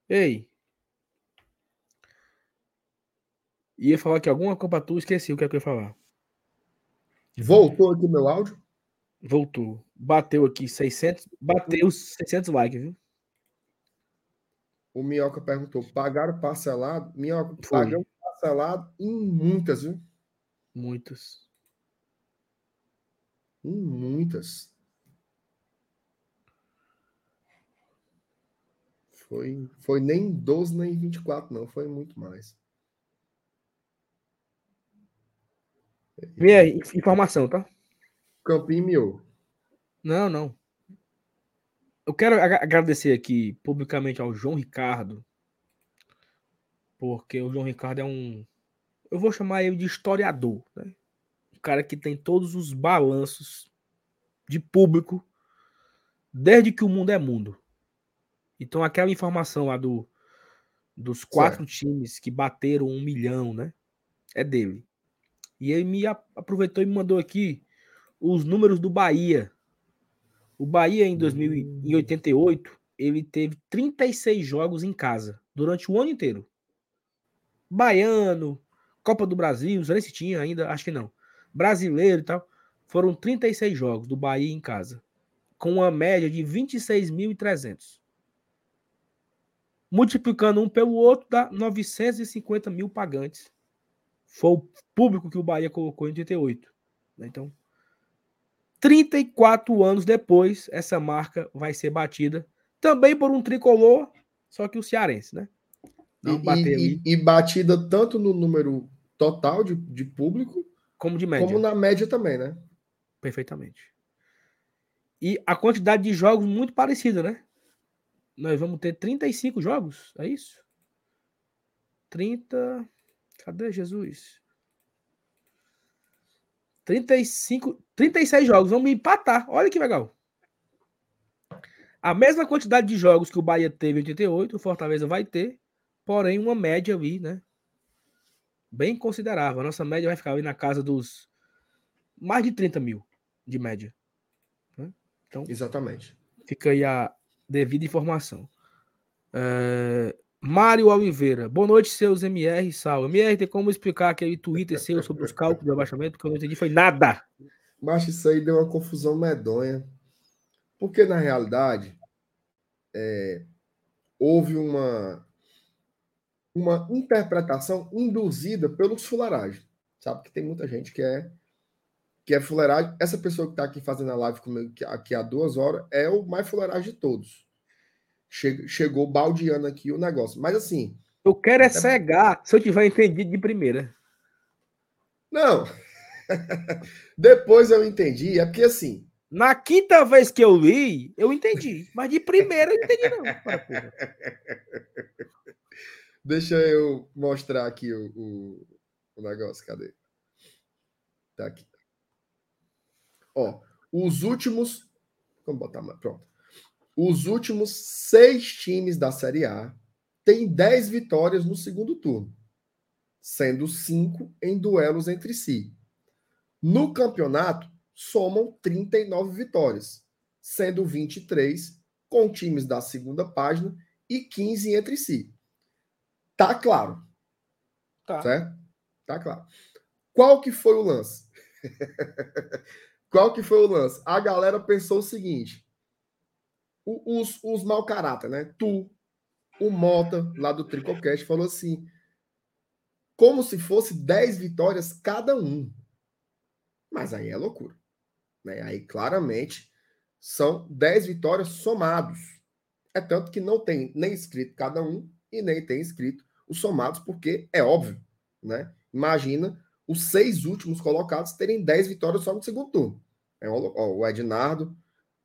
Ei, Ia falar que alguma coisa tu, esqueci o que, é que eu ia falar. Voltou aqui meu áudio? Voltou. Bateu aqui 600, bateu 600 likes, viu? O Minhoca perguntou: pagaram parcelado? Minhoca, pagamos parcelado em muitas, viu? Muitas. Em muitas. Foi, foi nem 12, nem 24, não. Foi muito mais. Minha informação, tá? Campinho miou. Não, não. Eu quero agradecer aqui publicamente ao João Ricardo, porque o João Ricardo é um. Eu vou chamar ele de historiador, né? Um cara que tem todos os balanços de público desde que o mundo é mundo. Então, aquela informação lá do, dos quatro certo. times que bateram um milhão, né? É dele. E ele me aproveitou e me mandou aqui os números do Bahia. O Bahia, em, 2000, em 88, hum. ele teve 36 jogos em casa durante o ano inteiro. Baiano, Copa do Brasil, não sei se tinha ainda, acho que não. Brasileiro e tal. Foram 36 jogos do Bahia em casa, com uma média de 26.300. Multiplicando um pelo outro, dá 950 mil pagantes. Foi o público que o Bahia colocou em 88. Né? Então, 34 anos depois, essa marca vai ser batida também por um tricolor, só que o cearense, né? Não e, e, e, batida tanto no número total de, de público, como de média. Como na média também, né? Perfeitamente. E a quantidade de jogos muito parecida, né? Nós vamos ter 35 jogos, é isso? 30. Cadê Jesus? 35, 36 jogos, vamos empatar. Olha que legal. A mesma quantidade de jogos que o Bahia teve em 88, o Fortaleza vai ter, porém uma média ali, né? Bem considerável. A nossa média vai ficar ali na casa dos mais de 30 mil de média. Né? Então, Exatamente. Fica aí a devida informação. É... Mário Oliveira, boa noite, seus MR Sal. MR, tem como explicar aquele Twitter seu sobre os cálculos de abaixamento? Porque eu não entendi, foi nada. Mas isso aí deu uma confusão medonha. Porque, na realidade, é, houve uma, uma interpretação induzida pelos fuleiragens. Sabe que tem muita gente que é que é fuleiragem. Essa pessoa que está aqui fazendo a live comigo aqui há duas horas é o mais fuleiragem de todos chegou baldeando aqui o negócio. Mas assim. Eu quero é cegar se eu tiver entendido de primeira. Não. Depois eu entendi. É porque assim. Na quinta vez que eu li, eu entendi. Mas de primeira eu não entendi, não. Deixa eu mostrar aqui o, o, o negócio. Cadê? Tá aqui. Ó, os últimos. Vamos botar mais. Pronto. Os últimos seis times da Série A têm dez vitórias no segundo turno, sendo cinco em duelos entre si. No campeonato, somam 39 vitórias, sendo 23 com times da segunda página e 15 entre si. Tá claro. Tá. Certo? Tá claro. Qual que foi o lance? Qual que foi o lance? A galera pensou o seguinte: os, os mau caráter, né? Tu, o Mota, lá do Tricocast, falou assim: como se fosse 10 vitórias cada um. Mas aí é loucura. Né? Aí claramente são 10 vitórias somados. É tanto que não tem nem escrito cada um e nem tem escrito os somados, porque é óbvio. Né? Imagina os seis últimos colocados terem 10 vitórias só no segundo turno. É, o Ednardo,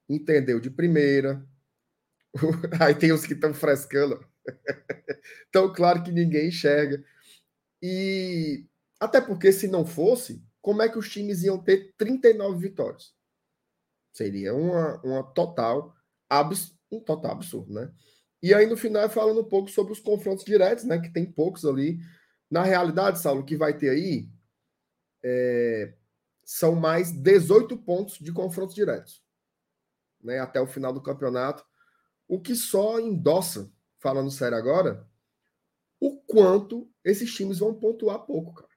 entendeu de primeira. Aí tem os que estão frescando. então, claro que ninguém enxerga. E até porque, se não fosse, como é que os times iam ter 39 vitórias? Seria uma, uma total abs, um total absurdo, né? E aí, no final, falando um pouco sobre os confrontos diretos, né? Que tem poucos ali. Na realidade, Saulo, o que vai ter aí é, são mais 18 pontos de confrontos diretos né, até o final do campeonato, o que só endossa, falando sério agora, o quanto esses times vão pontuar pouco, cara.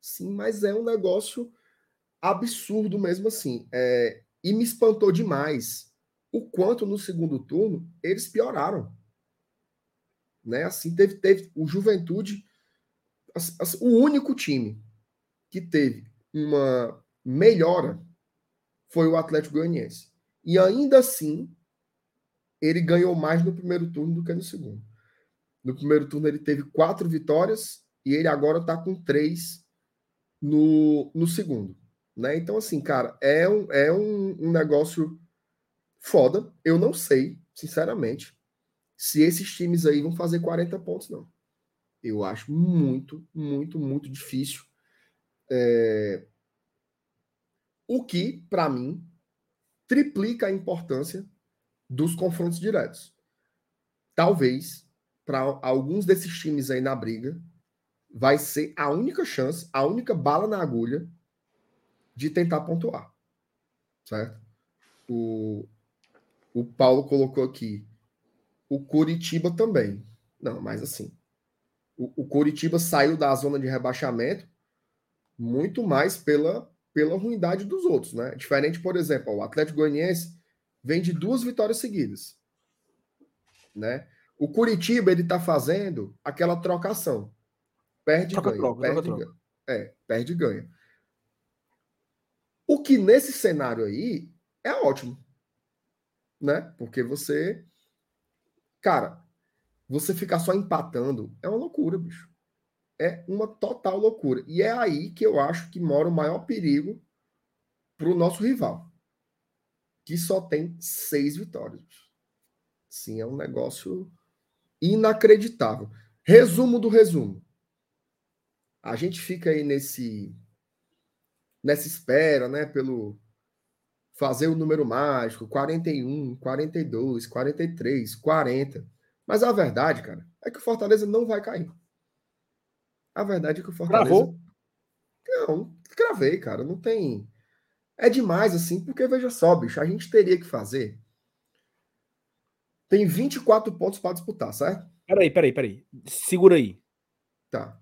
Sim, mas é um negócio absurdo mesmo assim. É, e me espantou demais o quanto no segundo turno eles pioraram. Né? Assim, teve, teve o Juventude, o único time que teve uma melhora foi o Atlético Goianiense. E ainda assim, ele ganhou mais no primeiro turno do que no segundo. No primeiro turno, ele teve quatro vitórias e ele agora está com três no, no segundo. Né? Então, assim, cara, é um, é um, um negócio foda. Eu não sei, sinceramente, se esses times aí vão fazer 40 pontos, não. Eu acho muito, muito, muito difícil. É... O que, para mim, triplica a importância dos confrontos diretos. Talvez, para alguns desses times aí na briga, vai ser a única chance, a única bala na agulha de tentar pontuar. Certo? O, o Paulo colocou aqui. O Curitiba também. Não, mas assim. O, o Curitiba saiu da zona de rebaixamento muito mais pela, pela ruindade dos outros, né? Diferente, por exemplo, o Atlético Goianiense vem de duas vitórias seguidas, né? O Curitiba ele tá fazendo aquela trocação. Perde troca, ganha, troca, perde troca, ganha. É, perde ganha. O que nesse cenário aí é ótimo, né? Porque você, cara, você ficar só empatando é uma loucura, bicho. É uma total loucura. E é aí que eu acho que mora o maior perigo para o nosso rival, que só tem seis vitórias. Sim, é um negócio inacreditável. Resumo do resumo. A gente fica aí nesse nessa espera, né, pelo fazer o número mágico, 41, 42, 43, 40. Mas a verdade, cara, é que o Fortaleza não vai cair. A verdade é que o Fortaleza. Gravou? Não, gravei, cara. Não tem. É demais, assim, porque veja só, bicho, a gente teria que fazer. Tem 24 pontos para disputar, certo? Peraí, peraí, peraí. Segura aí. Tá.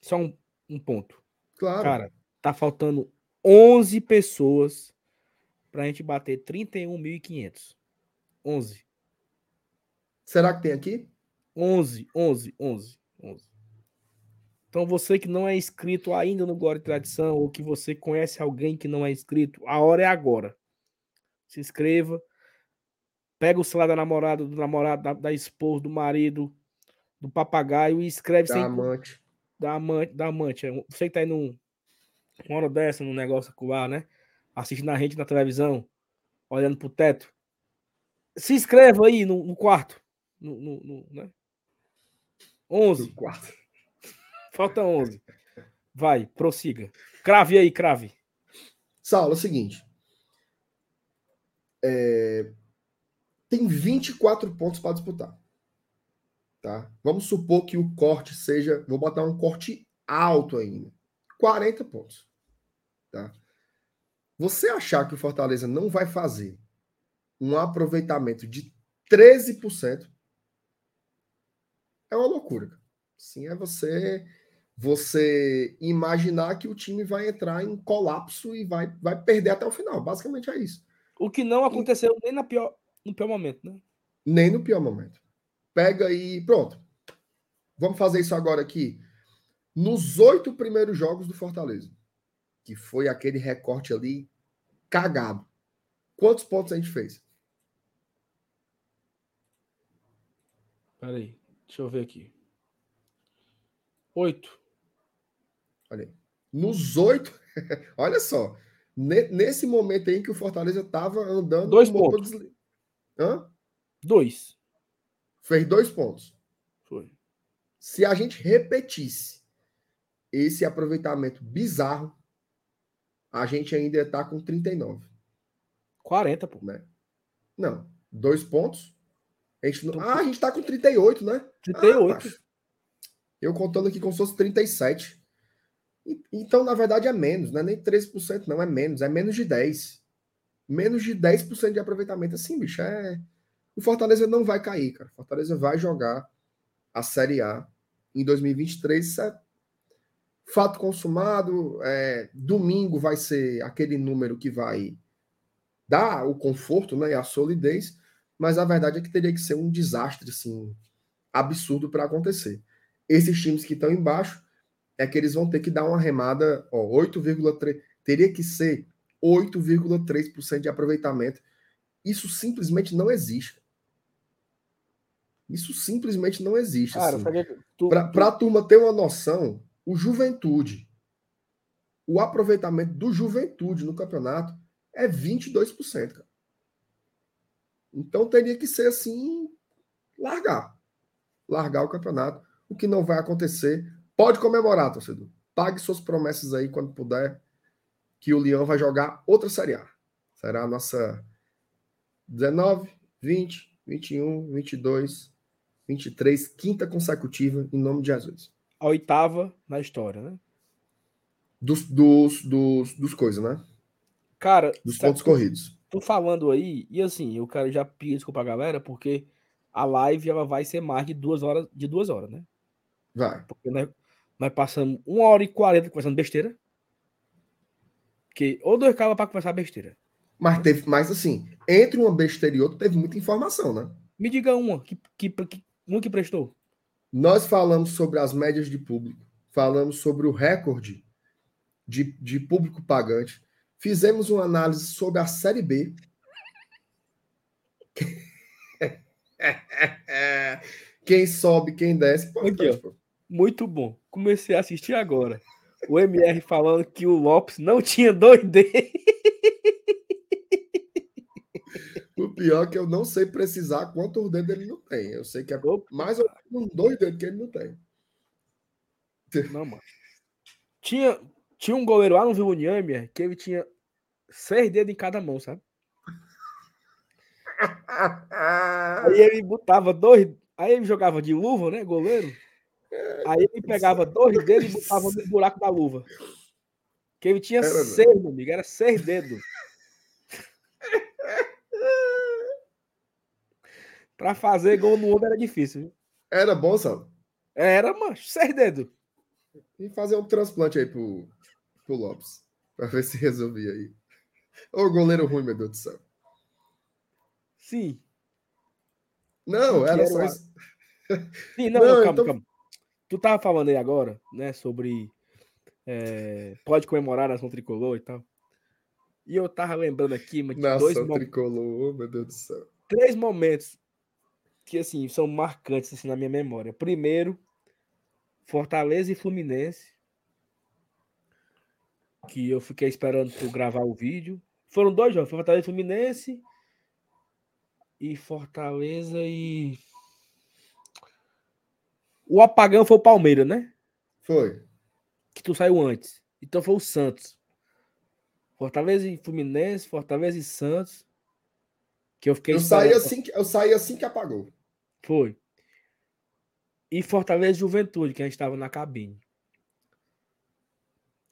Só um, um ponto. Claro. Cara, tá faltando 11 pessoas para a gente bater 31.500. 11. Será que tem aqui? 11, 11, 11, 11. Então você que não é inscrito ainda no Glória e Tradição ou que você conhece alguém que não é inscrito, a hora é agora. Se inscreva. Pega o celular da namorada, do namorado, da, da esposa, do marido, do papagaio e escreve da sem amante. Da amante, da amante. Você que tá aí num, uma hora dessa, num negócio lá, né? Assistindo a gente na televisão, olhando pro teto. Se inscreva aí no, no quarto. No, no, no, né? 11. quarto. Falta 11. Vai, prossiga. Crave aí, crave. Saulo, é o seguinte. É... Tem 24 pontos para disputar. Tá? Vamos supor que o corte seja. Vou botar um corte alto ainda. 40 pontos. Tá? Você achar que o Fortaleza não vai fazer um aproveitamento de 13% é uma loucura. Sim, é você você imaginar que o time vai entrar em colapso e vai, vai perder até o final. Basicamente é isso. O que não aconteceu e... nem na pior, no pior momento, né? Nem no pior momento. Pega e pronto. Vamos fazer isso agora aqui. Nos oito primeiros jogos do Fortaleza, que foi aquele recorte ali cagado. Quantos pontos a gente fez? Peraí, deixa eu ver aqui. Oito. Olha aí. Nos oito, olha só. Nesse momento aí que o Fortaleza estava andando. Dois pontos. Desli... Hã? Dois. Fez dois pontos. Foi. Se a gente repetisse esse aproveitamento bizarro, a gente ainda está com 39. 40, pô. Né? Não. Dois pontos. A gente não... Ah, a gente está com 38, né? 38. Ah, eu contando aqui como se fosse 37. Então, na verdade, é menos, não é nem 13%, não, é menos, é menos de 10%. Menos de 10% de aproveitamento. Assim, bicho, é. O Fortaleza não vai cair, cara. O Fortaleza vai jogar a Série A em 2023. Isso é fato consumado. É... Domingo vai ser aquele número que vai dar o conforto né, e a solidez, mas a verdade é que teria que ser um desastre assim, absurdo para acontecer. Esses times que estão embaixo é que eles vão ter que dar uma remada, 8,3, teria que ser 8,3% de aproveitamento. Isso simplesmente não existe. Isso simplesmente não existe. Cara, assim. tu, Para tu... a turma ter uma noção, o Juventude, o aproveitamento do Juventude no campeonato é 22%, cara. Então teria que ser assim, largar. Largar o campeonato, o que não vai acontecer. Pode comemorar, torcedor. Pague suas promessas aí quando puder, que o Leão vai jogar outra Série A. Será a nossa 19, 20, 21, 22, 23, quinta consecutiva, em nome de Jesus. A oitava na história, né? Dos, dos, dos, dos coisas, né? Cara, dos pontos corridos. Tô falando aí, e assim, eu quero já pedir desculpa a galera, porque a live ela vai ser mais de duas horas, de duas horas, né? Vai. Porque nós, nós passamos uma hora e quarenta conversando besteira. Que, ou dois caras para conversar besteira. Mas teve, mas assim, entre uma besteira e outra, teve muita informação, né? Me diga uma que, que, que, uma que prestou. Nós falamos sobre as médias de público, falamos sobre o recorde de, de público pagante, fizemos uma análise sobre a Série B. quem sobe, quem desce. Aqui, Muito bom. Comecei a assistir agora. O MR falando que o Lopes não tinha 2D. O pior é que eu não sei precisar quantos dedos ele não tem. Eu sei que é mais ou menos dois dedos que ele não tem. Não, mano. Tinha, tinha um goleiro lá no Viluniamia que ele tinha seis dedos em cada mão, sabe? Aí ele botava dois. Aí ele jogava de luva, né? Goleiro. Aí ele pegava dois dedos e botava no buraco da luva. Que ele tinha era, seis, meu amigo. Era seis dedos. Pra fazer gol no ombro era difícil. Viu? Era bom, Sal? Era, mano. Seis dedos. E fazer um transplante aí pro, pro Lopes. Pra ver se resolvia aí. Ô, goleiro ruim, meu Deus do céu. Sim. Não, era só isso. Sim, não, não calma, então... calma. Tu tava falando aí agora, né, sobre é, pode comemorar nação tricolor e tal. E eu tava lembrando aqui, mas nação dois tricolor, meu Deus do céu. Três momentos que assim são marcantes assim, na minha memória. Primeiro, Fortaleza e Fluminense, que eu fiquei esperando por gravar o vídeo. Foram dois jogos, Fortaleza e Fluminense e Fortaleza e o apagão foi o Palmeiras, né? Foi. Que tu saiu antes. Então foi o Santos. Fortaleza e Fluminense, Fortaleza e Santos. Que eu fiquei. Eu saí, assim que, eu saí assim que apagou. Foi. E Fortaleza e Juventude, que a gente estava na cabine.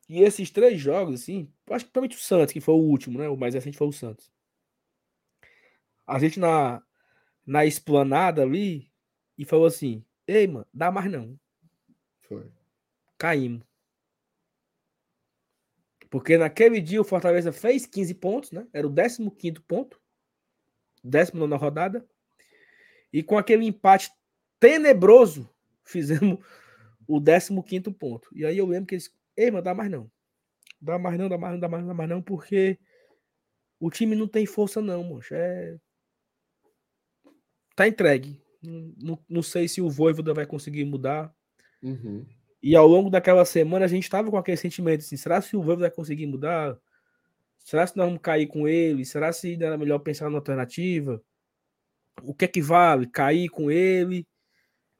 E esses três jogos, assim, acho que principalmente o Santos, que foi o último, né? O mais recente foi o Santos. A gente na, na esplanada ali e falou assim: Ei, mano, dá mais não. Foi. Caímos. Porque naquele dia o Fortaleza fez 15 pontos, né? Era o 15 ponto. 19 rodada. E com aquele empate tenebroso, fizemos o 15 ponto. E aí eu lembro que eles. Ei, mano, dá mais não. Dá mais não, dá mais não, dá mais não, dá mais não, porque o time não tem força, não, moço. É. Tá entregue. Não, não sei se o Voivoda vai conseguir mudar. Uhum. E ao longo daquela semana a gente estava com aquele sentimento assim: será que o Voivoda vai conseguir mudar? Será que nós vamos cair com ele? Será se era melhor pensar na alternativa? O que é que vale? Cair com ele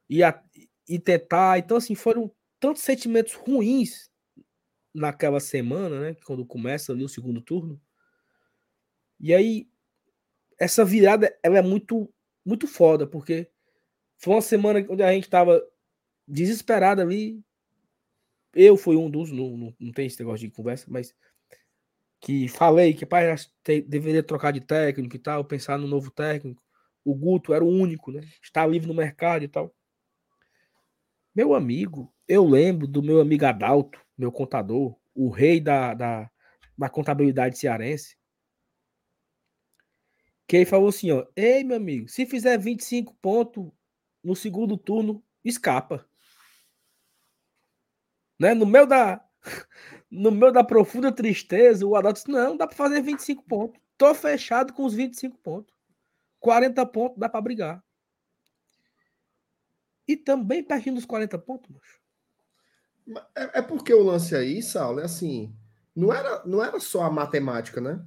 e, a, e tentar. Então, assim, foram tantos sentimentos ruins naquela semana, né? Quando começa ali o segundo turno. E aí, essa virada ela é muito, muito foda, porque foi uma semana onde a gente tava desesperado ali. Eu fui um dos, não, não, não tem esse negócio de conversa, mas que falei que pai deveria trocar de técnico e tal, pensar no novo técnico. O Guto era o único, né? Está livre no mercado e tal. Meu amigo, eu lembro do meu amigo Adalto, meu contador, o rei da, da, da contabilidade cearense, que ele falou assim, ó, ei, meu amigo, se fizer 25 pontos no segundo turno, escapa. Né? No meio da no meio da profunda tristeza, o Adalto disse: "Não, dá para fazer 25 pontos. Tô fechado com os 25 pontos. 40 pontos dá para brigar." E também pertinho dos 40 pontos, É, é porque o lance aí, Saulo, é assim, não era, não era só a matemática, né?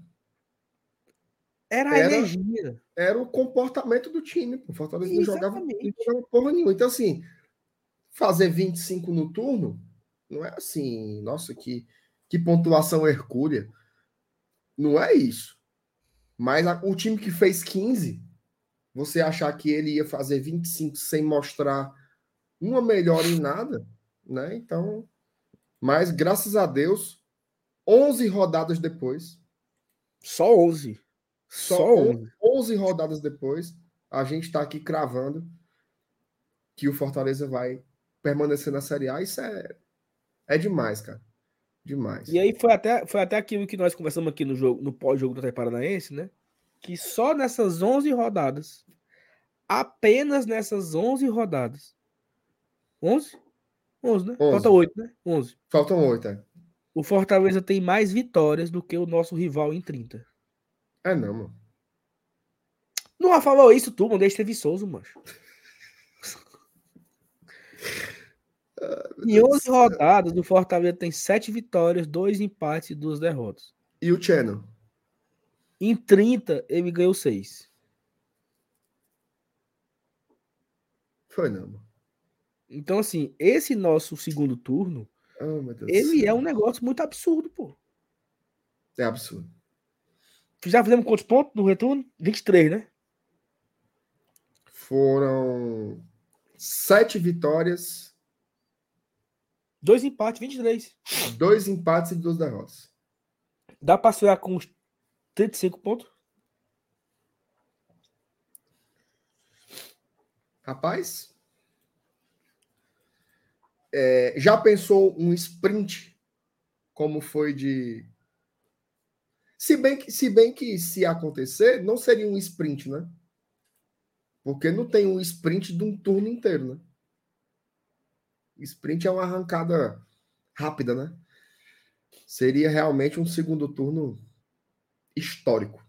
Era a Era- energia. Era o comportamento do time. O Fortaleza não jogava, não jogava porra nenhuma. Então, assim, fazer 25 no turno não é assim, nossa, que, que pontuação hercúlea. Não é isso. Mas a- o time que fez 15, você achar que ele ia fazer 25 sem mostrar uma melhora em nada, né? Então, mas graças a Deus, 11 rodadas depois, Só 11. Só, Só 11. 11 rodadas depois, a gente está aqui cravando que o Fortaleza vai permanecer na Série A. Isso é, é demais, cara. Demais. E aí foi até, foi até aquilo que nós conversamos aqui no jogo, no pós-jogo do Atlético Paranaense, né? Que só nessas 11 rodadas, apenas nessas 11 rodadas. 11? 11, né? 11. Falta 8, né? 11. Faltam oito. É. O Fortaleza tem mais vitórias do que o nosso rival em 30. É não, mano. Não falou isso tu, mano. Deixa Viçoso, mancho. Em 11 rodadas, o Fortaleza tem 7 vitórias, 2 empates e 2 derrotas. E o Channel? Em 30, ele ganhou 6. Foi não, mano. Então, assim, esse nosso segundo turno, Oh, ele é um negócio muito absurdo, pô. É absurdo. Já fizemos quantos pontos no retorno? 23, né? Foram sete vitórias, Dois empates, 23. dois empates e duas derrotas. Dá pra sonhar com uns 35 pontos? Rapaz, é, já pensou um sprint como foi de. Se bem, que, se bem que se acontecer, não seria um sprint, né? Porque não tem um sprint de um turno inteiro, né? Sprint é uma arrancada rápida, né? Seria realmente um segundo turno histórico.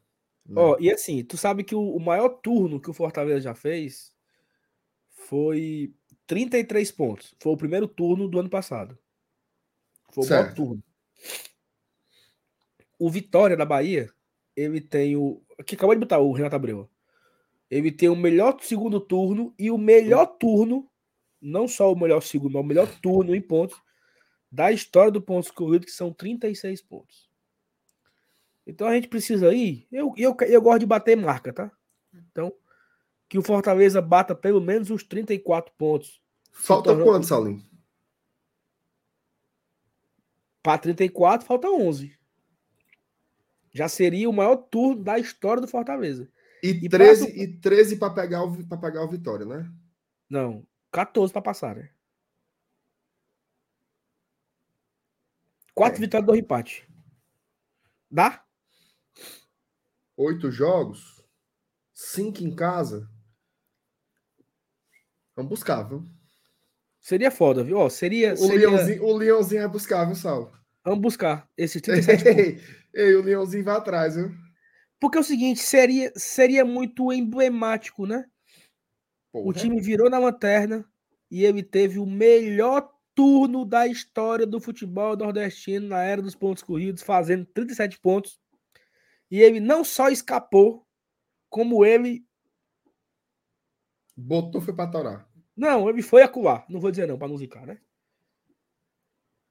né? Ó, e assim, tu sabe que o, o maior turno que o Fortaleza já fez foi 33 pontos. Foi o primeiro turno do ano passado. Foi o maior Certo. turno. O Vitória da Bahia, ele tem o. Que acabou de botar o Renato Abreu. Ele tem o melhor segundo turno e o melhor turno, não só o melhor segundo, mas o melhor turno em pontos da história do pontos corridos, que são 36 pontos. Então a gente precisa aí. Eu, eu, eu gosto de bater marca, tá? Então, que o Fortaleza bata pelo menos os 34 pontos. Falta quanto, Saulinho? Para 34, falta 11. Já seria o maior turno da história do Fortaleza. E, E 13, passa- e 13 para pegar, o, pegar o Vitória, né? Não, 14 para passar, né? Quatro É. vitórias, dois empates. Dá? Oito jogos, cinco em casa. Vamos buscar, viu? Seria foda, viu? Ó, seria. O, seria... Leãozinho, o Leãozinho vai buscar, viu, Sal? Vamos buscar esses 37 pontos. Ei, ei, o Leãozinho vai atrás, viu? Porque é o seguinte, seria, seria muito emblemático, né? O Porra. time virou na lanterna e ele teve o melhor turno da história do futebol nordestino na era dos pontos corridos, fazendo 37 pontos. E ele não só escapou, como ele. Botou foi para torar. Não, ele foi acuar. Não vou dizer não, para não zicar, né?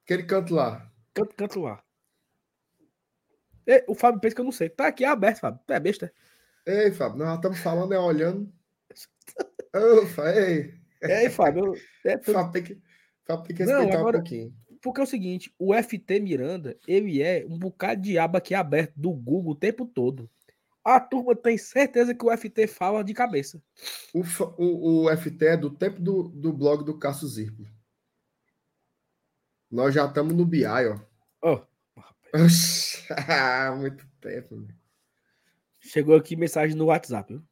Aquele canto lá. Canto, canto lá. E, o Fábio pensa que eu não sei. Tá aqui aberto, Fábio. Tu é besta. Ei, Fábio, nós estamos falando, é olhando. Ufa, ei. É, aí, Fábio. eu- É, Fábio tem que, Fábio tem que Não, respeitar agora- um pouquinho. Porque é o seguinte, o FT Miranda, ele é um bocado de aba aqui aberto do Google o tempo todo. A turma tem certeza que o FT fala de cabeça. O, o, o FT é do tempo do, do blog do Cássio Zirplo. Nós já estamos no BI, ó. Ó, Muito tempo. né? chegou aqui mensagem no WhatsApp. viu?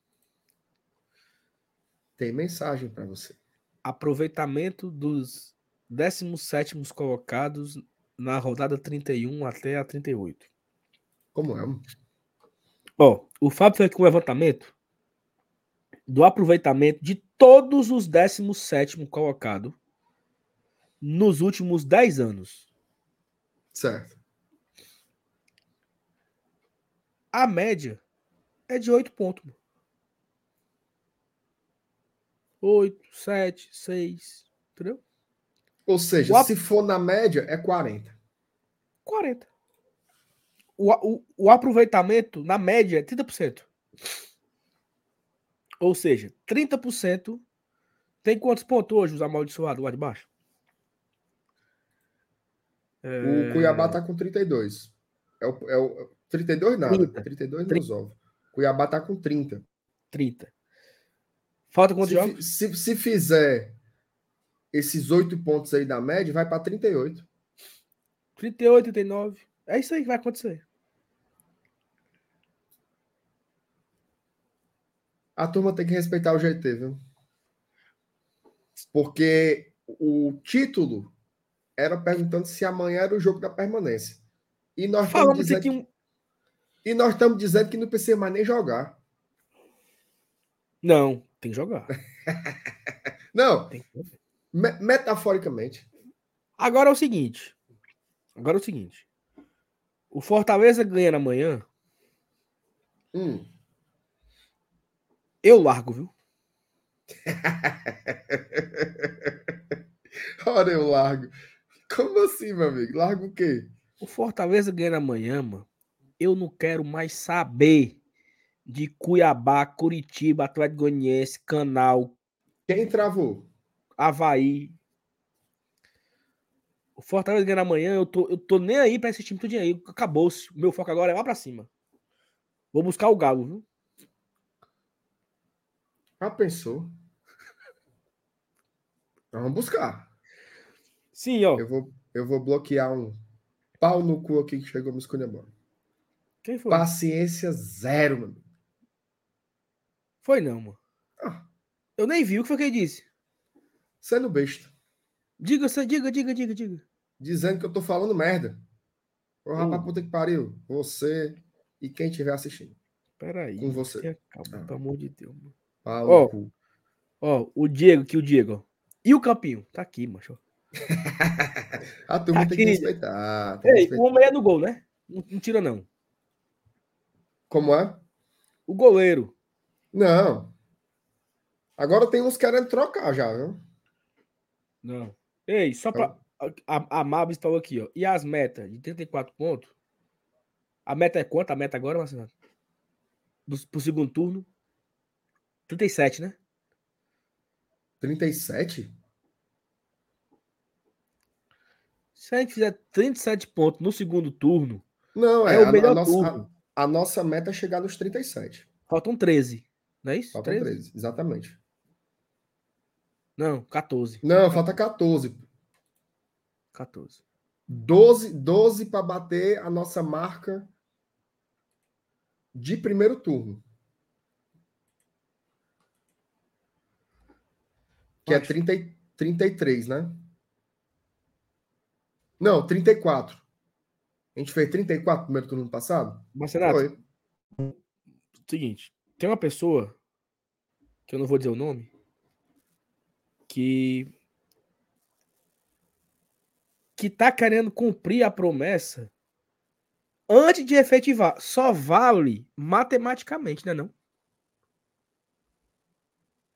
Tem mensagem para você. Aproveitamento dos 17 colocados na rodada 31 até a 38. Como é? Ó, o Fábio fez aqui um levantamento do aproveitamento de todos os 17 colocados nos últimos 10 anos. Certo. A média é de 8 pontos. 8, 7, 6. Entendeu? Ou seja, o se for na média, é 40. 40. O, o, o aproveitamento, na média, é 30%. Ou seja, 30% tem quantos pontos hoje os amaldiçoados lá de baixo? É... O Cuiabá tá com 32. É o, é o 32 nada. 30. 32 nos ovos. Cuiabá tá com 30. 30. Falta quantos se, jogos? Se, se fizer esses 8 pontos aí da média, vai para 38. 38, 39. É isso aí que vai acontecer. A turma tem que respeitar o GT, viu? Porque o título era perguntando se amanhã era o jogo da permanência. E nós dizendo que... Um... E nós estamos dizendo que não precisa mais nem jogar. Não, tem que jogar. não. Que... Metaforicamente. Agora é o seguinte. Agora é o seguinte. O Fortaleza ganha amanhã. Hum. Eu largo, viu? Ora, eu largo. Como assim, meu amigo? Largo o quê? O Fortaleza ganha amanhã, mano. Eu não quero mais saber de Cuiabá, Curitiba, Atlético Goianiense, Canal. Quem travou? Havaí. O Fortaleza ganha amanhã, eu tô, eu tô nem aí pra esse time tudo aí. Acabou-se. Meu foco agora é lá pra cima. Vou buscar o Galo, viu? Já pensou? Vamos buscar. Sim, ó. Eu vou, eu vou bloquear um pau no cu aqui que chegou me escolhendo. Quem foi? Paciência zero, mano. Foi não, mano. Ah. Eu nem vi o que foi que ele disse. Sendo besta. Diga, diga, diga, diga, diga. Dizendo que eu tô falando merda. Ô, uh. rapaz, puta que pariu. Você e quem estiver assistindo. Peraí. Com você. Acaba, ah. Pelo amor de Deus, mano. Ó, ó, o Diego, que o Diego. E o Campinho? Tá aqui, macho. a turma tá tem que respeitar. Ei, respeitar. o homem é do gol, né? Não, não, tira, não. Como é? O goleiro. Não. Agora tem uns querendo trocar já, viu? Não. Ei, só pra. A, a Mabs falou aqui, ó. E as metas de 34 pontos? A meta é quanto? A meta agora, Marcelo? Do, pro segundo turno? 37, né? 37? Se a gente fizer 37 pontos no segundo turno, não, é, é o melhor a, a nossa, turno. A, nossa meta é chegar nos 37. Faltam 13, não é isso? Faltam 13, 13 exatamente. Não, 14. Não, falta 14. 14. 12, 12 para bater a nossa marca de primeiro turno. Que é 30, 33, né? Não, 34. A gente fez 34 no primeiro turno ano passado? Marcenato, Foi. Seguinte, tem uma pessoa, que eu não vou dizer o nome, que que tá querendo cumprir a promessa antes de efetivar. Só vale matematicamente, né não?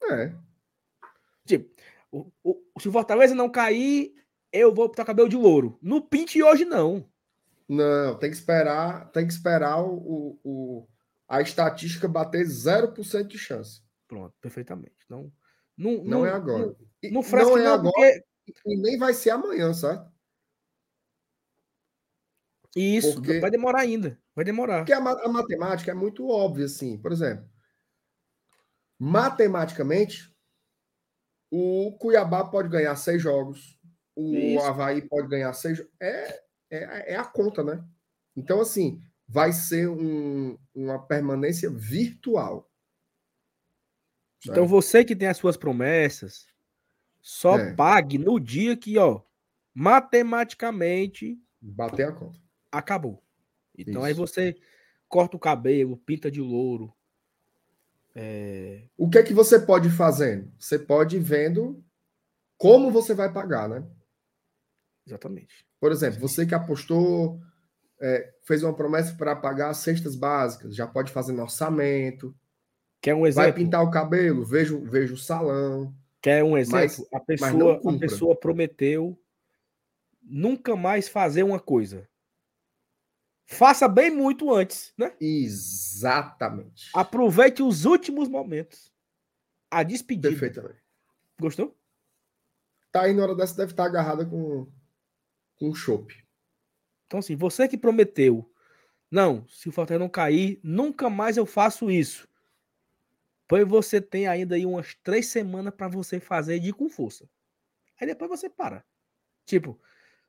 É. Tipo, o, o, se o Fortaleza não cair, eu vou botar cabelo de louro. No pinte hoje, não. Não, tem que esperar, tem que esperar o, o, a estatística bater 0% de chance. Pronto, perfeitamente. Não, não, não, não é agora. Não, não, não é agora porque... e nem vai ser amanhã, certo? Isso, porque... vai demorar ainda. Vai demorar. Porque a, a matemática é muito óbvia, assim. Por exemplo, matematicamente, o Cuiabá pode ganhar seis jogos, o Isso. Havaí pode ganhar seis. É, é, é a conta, né? Então, assim, vai ser um, uma permanência virtual. Então, você que tem as suas promessas, só é. pague no dia que, ó, matematicamente. Bater a conta. Acabou. Então, Isso. aí você corta o cabelo, pinta de louro, é... O que é que você pode fazer? Você pode ir vendo como você vai pagar, né? Exatamente. Por exemplo, você que apostou é, fez uma promessa para pagar as cestas básicas, já pode fazer no orçamento. Quer um exemplo? Vai pintar o cabelo, vejo, vejo o salão. Quer um exemplo? Mas, a, pessoa, a pessoa prometeu nunca mais fazer uma coisa. Faça bem muito antes, né? Exatamente. Aproveite os últimos momentos. A despedida. Perfeitamente. Gostou? Tá aí na hora dessa, deve estar agarrada com, com chope. Então, assim, você que prometeu, não, se o Fortaleza não cair, nunca mais eu faço isso. Pois você tem ainda aí umas três semanas para você fazer de ir com força. Aí depois você para. Tipo,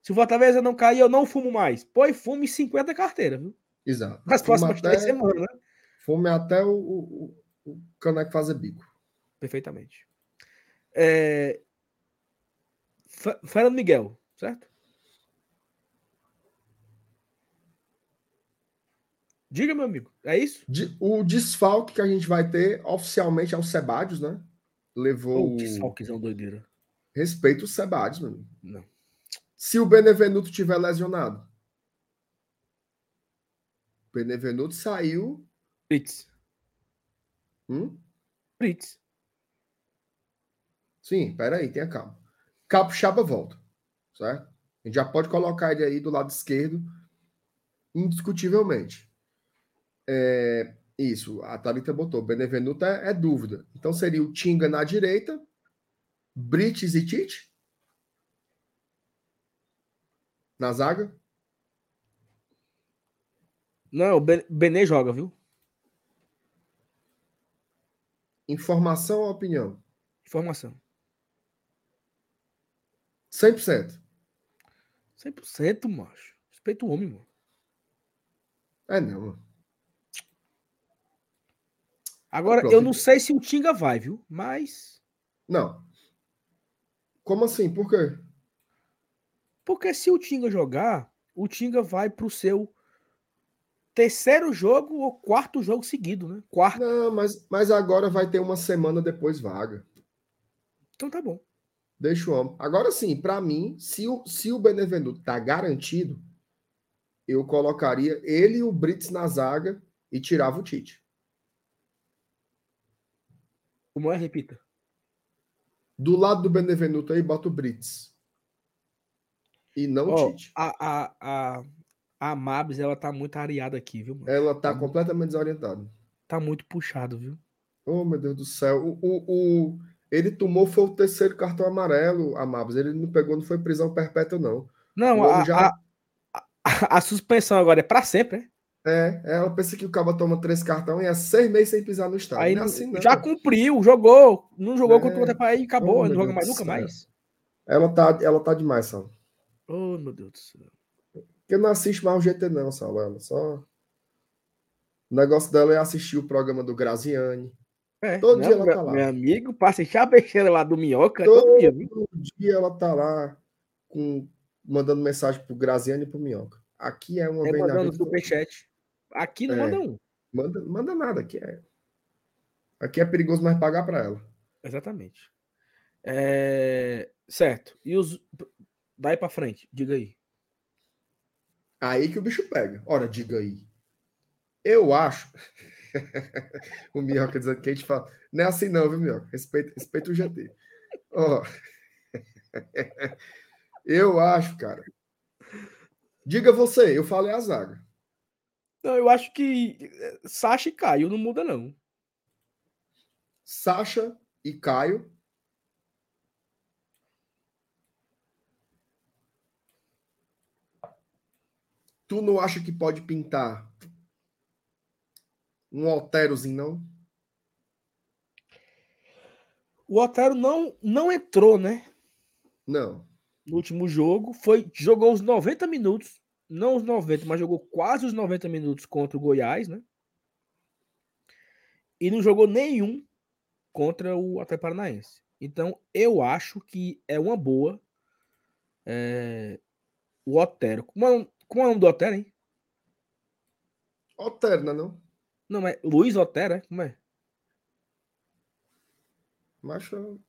se o Fortaleza não cair, eu não fumo mais. Põe fume 50 carteiras, viu? Exato. Nas próximas até, três semanas, né? Fume até o, o, o caneco fazer bico. Perfeitamente. É... Fernando Miguel, certo? Diga, meu amigo, é isso? O desfalque que a gente vai ter oficialmente é o Sebadios, né? Levou. O desfalquezão doideira. Respeito o Sebadios, meu amigo. Não. Se o Benevenuto tiver lesionado. O Benevenuto saiu. Fritz. Hum? Fritz. Sim, peraí, tenha calma. Capixaba volta, certo? A gente já pode colocar ele aí do lado esquerdo, indiscutivelmente. É, isso, a Thalita botou. Benevenuto é, é, dúvida. Então seria o Tinga na direita, Brites e Tite? Na zaga? Não, o Benê joga, viu? Informação ou opinião? Informação. 100%. 100%, macho. Respeito o homem, mano. É não, mano. Agora, eu não sei se o Tinga vai, viu? Mas. Não. Como assim? Por quê? Porque se o Tinga jogar, o Tinga vai pro seu terceiro jogo ou quarto jogo seguido, né? Quarto. Não, mas, mas agora vai ter uma semana depois vaga. Então tá bom. Deixa o homem. Agora sim, para mim, se o, se o Benevenuto tá garantido, eu colocaria ele e o Brits na zaga e tirava o Tite. Como é? Repita. Do lado do Benevenuto aí, bota o Brits. E não oh, o Tite. A, a, a, a Mabs, ela tá muito areada aqui, viu? Mano? Ela tá, tá completamente desorientada. Tá muito puxado, viu? Oh, meu Deus do céu. O, o, o, ele tomou foi o terceiro cartão amarelo, a Mabs. Ele não pegou, não foi prisão perpétua, não. Não, a, já... a, a, a, suspensão agora é para sempre, né? É, é, ela pensa que o Cabo toma três cartões e é seis meses sem pisar no estádio. Aí, não é assim, não. Já cumpriu, jogou. Não jogou é. contra o outro aí acabou. Oh, não joga mais, nunca mais. Ela tá, ela tá demais, Sal. Oh, meu Deus do céu. Porque não assiste mais o GT, não, Sal. Ela só. O negócio dela é assistir o programa do Graziani. É, todo não, dia ela meu, tá lá. Meu amigo, pra assistir a besteira lá do Minhoca todo, todo dia. Dia ela tá lá com, mandando mensagem pro Graziani e pro Minhoca. Aqui é uma é mandando superchat. Aqui não é, manda um. Manda, manda nada, aqui é. Aqui é perigoso mais pagar para ela. Exatamente. É... Certo. E os. Daí para frente, diga aí. Aí que o bicho pega. Ora, diga aí. Eu acho. o Minhoca dizendo que a gente fala. Não é assim, não, viu, Minhoca? Respeita, respeita o GT. Ó. Eu acho, cara. Diga você, eu falei a zaga. Não, eu acho que eh, Sacha e Caio não muda, não. Sacha e Caio. Tu não acha que pode pintar um Oterozinho, não? O Otero não, não entrou, né? Não. No último jogo. Foi, jogou os 90 minutos não os 90, mas jogou quase os 90 minutos contra o Goiás, né? E não jogou nenhum contra o Atlético Paranaense. Então, eu acho que é uma boa é, o Otero. Como é, como é o nome do Otero, hein? Otero, não é não? É Luiz Otero, é? Como é? Macho...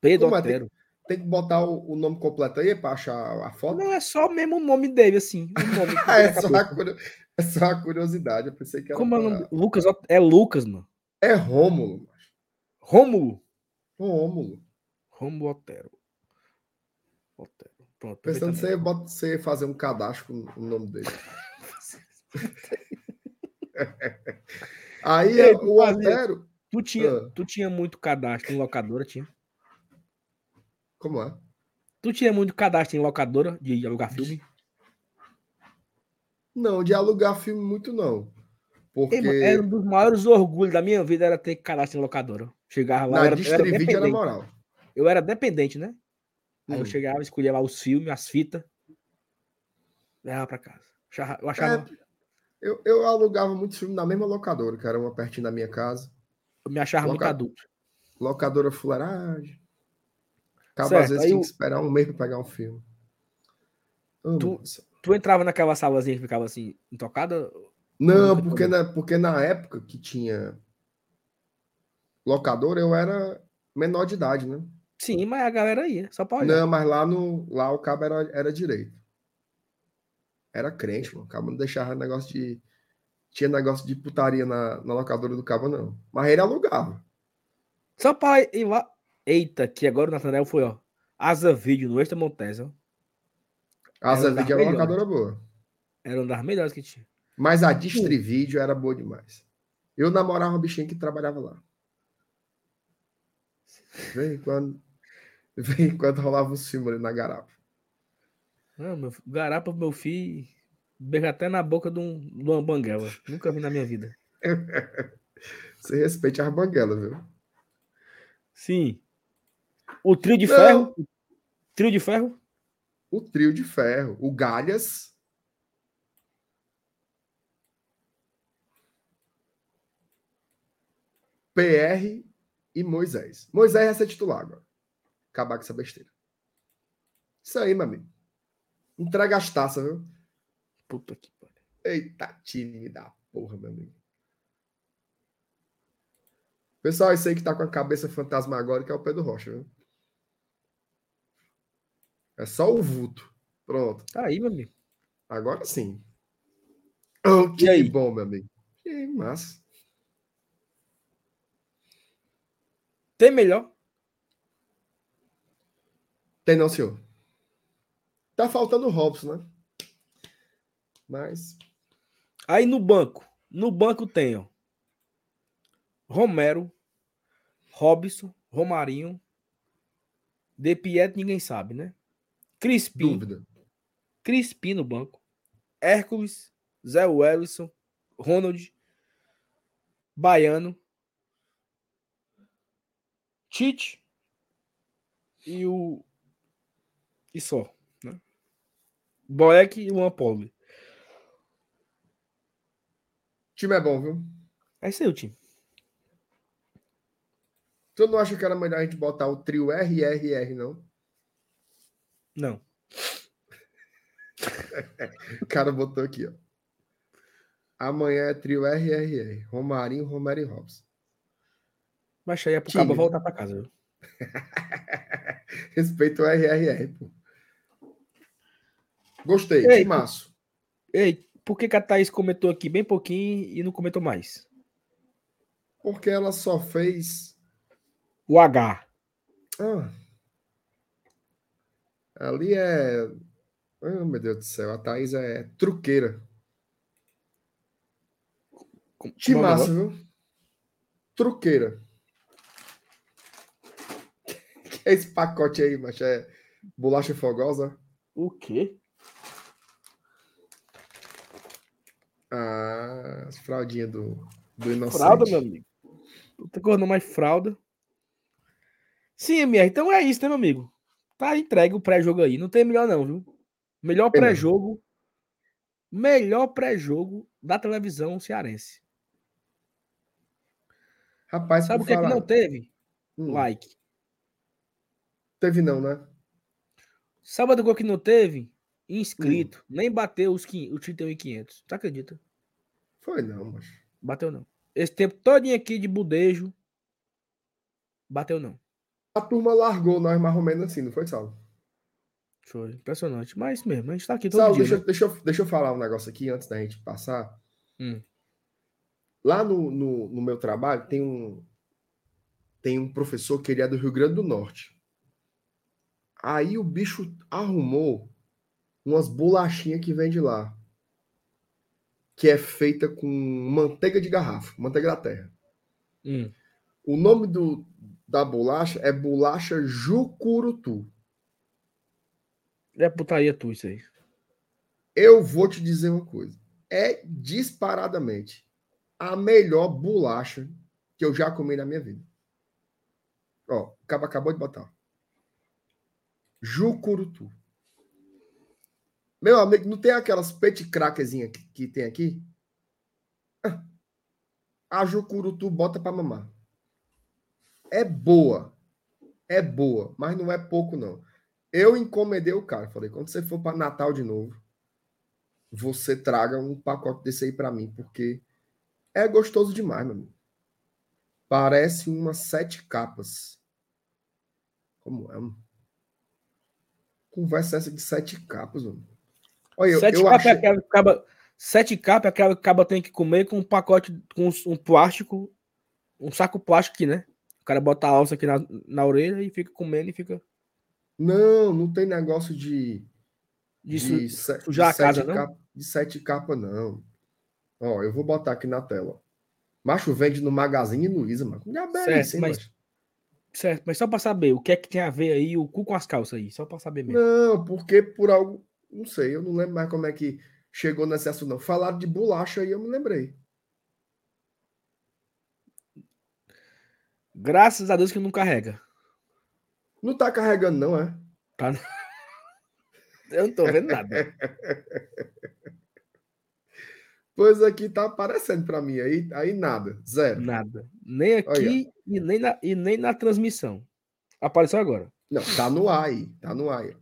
Pedro como é? Tem que botar o, o nome completo aí para achar a foto? Não, é só mesmo o nome dele, assim. Nome é, só a, é só a curiosidade. Eu pensei que era. Como é o nome? Lucas, é Lucas, mano. É Rômulo. Rômulo? Rômulo. Rômulo Otero. Otero. Pronto. Pensando você, bota, você fazer um cadastro com o nome dele. Aí Ei, o Otero. Tu tinha, ah. tu tinha muito cadastro em locadora, tinha? Como é? Tu tinha muito cadastro em locadora de alugar filme? Não, de alugar filme muito não. Porque... Ei, era um dos maiores orgulhos da minha vida era ter cadastro em locadora. Chegava lá, Na era, era, era moral. Eu era dependente, né? Aí hum. eu chegava, escolhia lá os filmes, as fitas, levava pra casa. Eu achava. É, eu, eu alugava muitos filmes na mesma locadora, que era uma pertinho da minha casa. Eu me achava Loca... muito adulto. Locadora fuleiragem. Acaba às vezes tinha eu... que esperar um mês para pegar um filme. Oh, tu, tu, entrava naquela salazinha que ficava assim, intocada? Não, porque na, porque na época que tinha locadora, eu era menor de idade, né? Sim, mas a galera ia, só pode. Não, mas lá no lá o cabo era, era direito. Era crente, mano. O cabo não deixava negócio de tinha negócio de putaria na, na locadora do cabo, não. Mas ele alugava. Só para ir lá. Eita, que agora o Nathanael foi, ó. Asa Vídeo no Extra Montes, ó. Asa era Vídeo era uma locadora boa. Era uma das melhores que tinha. Mas a Distrivídeo era boa demais. Eu namorava um bichinho que trabalhava lá. Vem quando. Vem quando rolava o filmes ali na garapa. Meu, garapa, meu filho. Beija até na boca de, um, de uma banguela. Nunca vi na minha vida. Você respeite as banguelas, viu? Sim. O trio de Não. ferro? Trio de ferro? O trio de ferro. O Galhas. PR e Moisés. Moisés ia ser titular agora. Acabar com essa besteira. Isso aí, meu amigo. Entrega as taças, viu? Puta que pariu. Eita, time da porra, meu amigo. Pessoal, esse aí que tá com a cabeça fantasmagórica é o Pedro Rocha, viu? É só o vulto. Pronto. Tá aí, meu amigo. Agora sim. Oh, que aí? bom, meu amigo. Que massa. Tem melhor? Tem não, senhor. Tá faltando o Robson, né? Mas. Aí no banco. No banco tem, ó. Romero, Robson, Romarinho, De Pietro, ninguém sabe, né? Crispim. Dúvida. Crispim no banco. Hércules, Zé Wellison, Ronald, Baiano, Tite e o. E só. Né? Boeck e o Ampoli time é bom, viu? É isso aí o time. Tu não acha que era melhor a gente botar o trio RRR, não? Não. o cara botou aqui, ó. Amanhã é trio RRR. Romarinho, Romero e Robson. Mas aí é pro cabo voltar pra casa, viu? Respeito o RRR, pô. Gostei, Ei, timaço. Ei, por que, que a Thaís comentou aqui bem pouquinho e não comentou mais? Porque ela só fez. O H. Ah. Ali é. Oh, meu Deus do céu, a Thaís é truqueira. Que massa, viu? Truqueira. Que é esse pacote aí, mas é bolacha fogosa? O quê? Ah, as fraldinhas do, do inocente. Fralda, meu amigo. Não tá correndo mais fralda. Sim, MR, então é isso, né, meu amigo? Tá entregue o pré-jogo aí. Não tem melhor, não, viu? Melhor pré-jogo. Melhor pré-jogo da televisão cearense. Rapaz, sabe o que, é que não teve? Hum. Like. Teve não, né? Sábado o que não teve? inscrito, hum. nem bateu os, os 31.500. Tu acredita? Foi não, mas. Bateu não. Esse tempo todinho aqui de budejo, bateu não. A turma largou nós mais ou menos assim, não foi, Saulo? Foi impressionante. Mas mesmo, a gente tá aqui todo Saulo, dia. deixa, né? deixa, eu- deixa eu falar um negócio aqui antes da gente passar. Hum. Lá no, no, no meu trabalho tem um tem um professor que ele é do Rio Grande do Norte. Aí o bicho arrumou umas bolachinhas que vem de lá. Que é feita com manteiga de garrafa, manteiga da terra. Hum. O nome do, da bolacha é bolacha Jucurutu. É putaria tu isso aí. Eu vou te dizer uma coisa. É disparadamente a melhor bolacha que eu já comi na minha vida. Ó, o cara acabou de botar. Jucurutu. Meu amigo, não tem aquelas pet crackerzinhas que, que tem aqui? Ah, A Jucurutu bota pra mamar. É boa. É boa, mas não é pouco, não. Eu encomendei o cara. Falei, quando você for para Natal de novo, você traga um pacote desse aí para mim, porque é gostoso demais, meu amigo. Parece umas sete capas. Como é? mano? Conversa essa de sete capas, mano. Olha, eu, sete eu capas achei... é aquela que acaba. Sete capas é aquela que acaba tem que comer com um pacote, com um plástico, um saco plástico aqui, né? O cara bota a alça aqui na, na orelha e fica comendo e fica. Não, não tem negócio de. De, de, su- se- de sujar a sete casa, não? capa- de sete capas, não. Ó, eu vou botar aqui na tela. Macho vende no Magazine Luiza, mano. Já bebe, Certo, sim, mas- macho. Certo, mas só pra saber, o que é que tem a ver aí o cu com as calças aí? Só pra saber mesmo. Não, porque por algo. Não sei, eu não lembro mais como é que chegou nesse assunto, não. Falaram de bolacha e eu me lembrei. Graças a Deus que não carrega. Não tá carregando, não, é? Tá? Eu não tô vendo nada. Pois aqui tá aparecendo pra mim. Aí, aí nada. Zero. Nada. Nem aqui e nem, na, e nem na transmissão. Apareceu agora. Não, tá no ar aí. Tá no ar aí.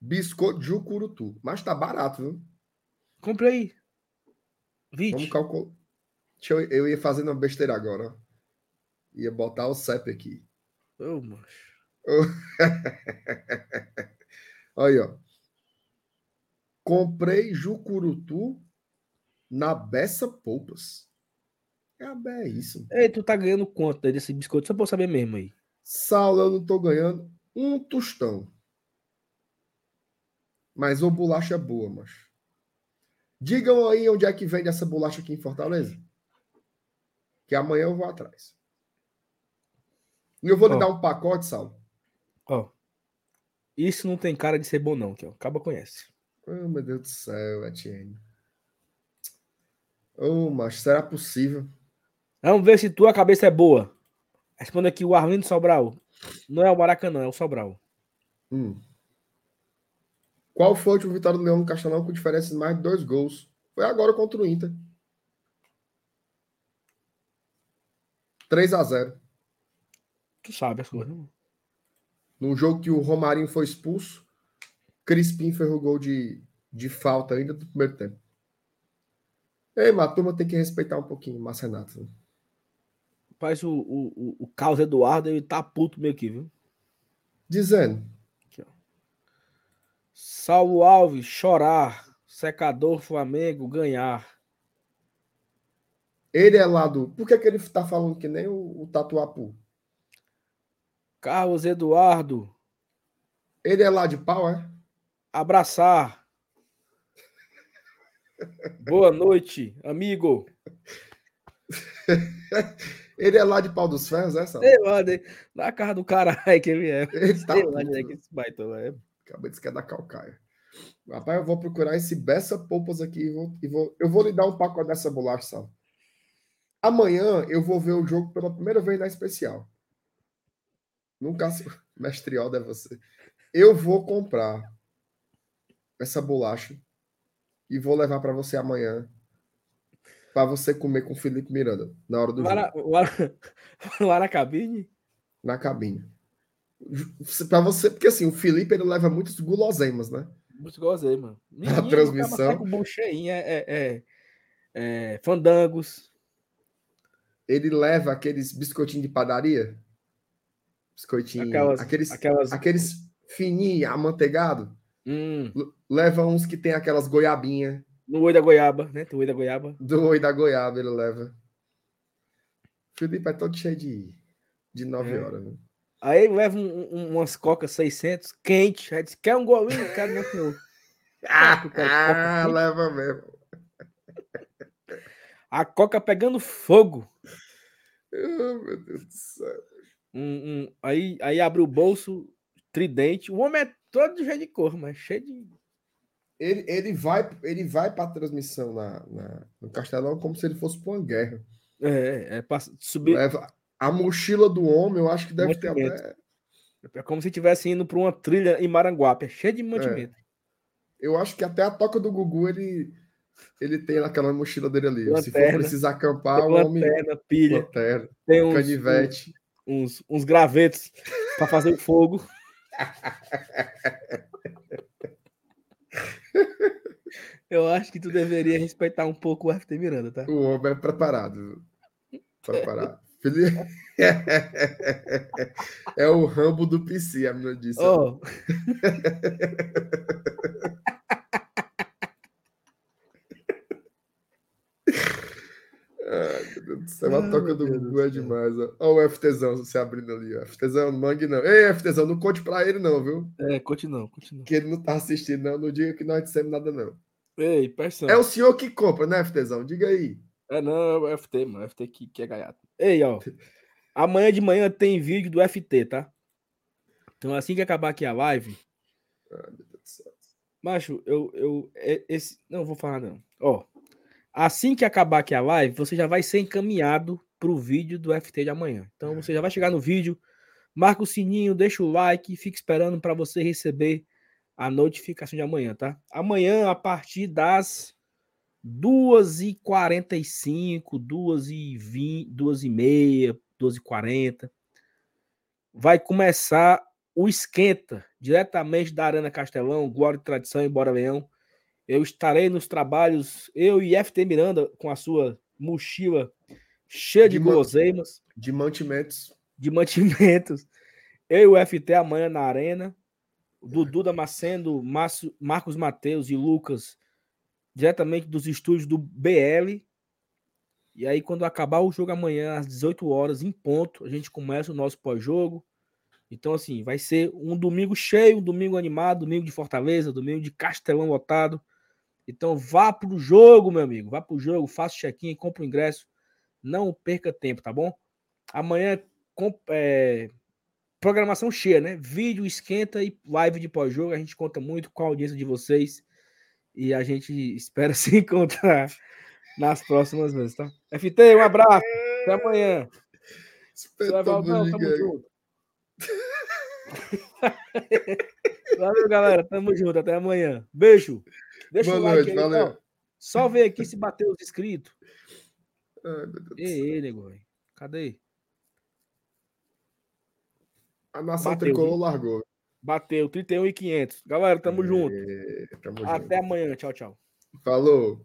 Biscoito Jucurutu. Mas tá barato, viu? Comprei. Vamos 20. calcular. Deixa eu, eu ia fazendo uma besteira agora. Ia botar o CEP aqui. Ô, macho. Olha, ó. Comprei Jucurutu na Bessa Poupas. É é isso. Ei, tu tá ganhando quanto aí desse biscoito? Só pra eu saber mesmo aí. Saulo, eu não tô ganhando um tostão. Mas o bolacha é boa, macho. Digam aí onde é que vende essa bolacha aqui em Fortaleza. Que amanhã eu vou atrás. E eu vou lhe Ó. dar um pacote, Saulo. Ó. Isso não tem cara de ser bom, não, que ó. Acaba conhece. Oh, meu Deus do céu, Etienne. Oh, mas será possível? Vamos ver se tua cabeça é boa. Responde aqui o Arlindo Sobral. Não é o Maracanã, é o Sobral. Hum. Qual foi o último vitória do Leão no Castelão com diferença de mais de dois gols? Foi agora contra o Inter. 3 a 0 Tu sabe as coisas. né? Num jogo que o Romarinho foi expulso, Crispim fez o gol de, de falta ainda do primeiro tempo. Ei, mas a turma tem que respeitar um pouquinho o Márcio Renato. né? Faz o, o, o, Carlos Eduardo, ele tá puto meio aqui, viu? Dizendo, Salvo Alves, chorar. Secador Flamengo, ganhar. Ele é lá do. Por que, que ele tá falando que nem o, o Tatuapu? Carlos Eduardo, Ele é lá de pau, é? abraçar. Boa noite, amigo. Ele é lá de pau dos ferros, é, Saulo? Sei lá, né? na casa do caralho que ele é. Ele tá Sei lá, puto, né, que esse baitola é. Acabei de é da Calcaia. Rapaz, eu vou procurar esse Bessa Poupas aqui e vou, e vou- eu vou lhe dar um pacote dessa bolacha, Sal. Amanhã eu vou ver o jogo pela primeira vez na especial. Nunca. Mestre Aldo é você. Eu vou comprar essa bolacha e vou levar para você amanhã para você comer com o Felipe Miranda na hora do jogo, lá, na cabine? na cabine. Para você, porque assim, o Felipe ele leva muitos guloseimas, né? Muito gozei, mano. A transmissão. com é, é, é, é, fandangos. Ele leva aqueles biscoitinhos de padaria. Biscoitinho. Aquelas, aqueles, aquelas... aqueles fininhos, amanteigado. Hum. Leva uns que tem aquelas goiabinhas. No oi da goiaba, né? Do oi da goiaba. Do oi da goiaba ele leva. Felipe é todo cheio de, de 9 é. horas, né? Aí leva um, um, umas coca 600 quente. Aí diz, quer um golinho? Quero não, senhor. ah, leva mesmo. A coca pegando fogo. Oh, meu Deus do céu. Um, um, aí, aí abre o bolso, tridente. O homem é todo de jeito de cor, mas cheio de. Ele, ele vai, ele vai para a transmissão na, na, no Castelão como se ele fosse para uma guerra. É, é pra subir. Leva a mochila do homem, eu acho que deve ter até. É como se estivesse indo para uma trilha em Maranguape, é cheio de mantimento. É. Eu acho que até a toca do Gugu ele, ele tem naquela mochila dele ali. Lanterna, Se for precisar acampar, o homem. Lanterna, pilha. Lanterna, tem uns, canivete. Uns, uns gravetos para fazer fogo. Eu acho que tu deveria respeitar um pouco o FT Miranda, tá? O homem é preparado. Preparado. é o rambo do PC, a menina disse. Oh. Ai, meu Deus do céu, a toca do Gugu é demais. Ó. Olha o FTzão se abrindo ali. Ó. FTzão, mangue não. Ei, FTzão, não conte pra ele não, viu? É, conte não, conte não. Que ele não tá assistindo, não. Não diga que nós dissemos nada, não. Ei, pressão. É o senhor que compra, né, FTzão? Diga aí. É, não, é o FT, mano. O FT que, que é gaiato. Ei, ó. Amanhã de manhã tem vídeo do FT, tá? Então, assim que acabar aqui a live. Ai, meu Deus do céu. Macho, eu. eu é, esse, não vou falar, não. Ó. Assim que acabar aqui a live, você já vai ser encaminhado para o vídeo do FT de amanhã. Então você já vai chegar no vídeo, marca o sininho, deixa o like, fica esperando para você receber a notificação de amanhã, tá? Amanhã, a partir das 2h45, 2h20, 2h30, 2h40, vai começar o esquenta diretamente da Arena Castelão, Glória e Tradição em Bora Leão eu estarei nos trabalhos, eu e FT Miranda, com a sua mochila cheia de, de guloseimas. De mantimentos. De mantimentos. Eu e o FT amanhã na arena. Dudu Damasceno, Marcos Mateus e Lucas, diretamente dos estúdios do BL. E aí, quando acabar o jogo amanhã, às 18 horas, em ponto, a gente começa o nosso pós-jogo. Então, assim, vai ser um domingo cheio, um domingo animado, domingo de Fortaleza, domingo de Castelão lotado. Então vá para o jogo, meu amigo. Vá para o jogo, faça o check-in, compre o ingresso. Não perca tempo, tá bom? Amanhã é, programação cheia, né? Vídeo esquenta e live de pós-jogo. A gente conta muito com a audiência de vocês. E a gente espera se encontrar nas próximas vezes, tá? FT, um abraço. Até amanhã. Espetou Tamo junto. Valeu, galera. Tamo junto. Até amanhã. Beijo. Deixa Boa o like noite, aí, valeu. Então. Só ver aqui se bateu os inscritos. Ai, Ei, nego, cadê? A nação bateu, tricolor largou. Bateu, 31 e 500. Galera, tamo é, junto. Tamo Até junto. amanhã. Tchau, tchau. Falou.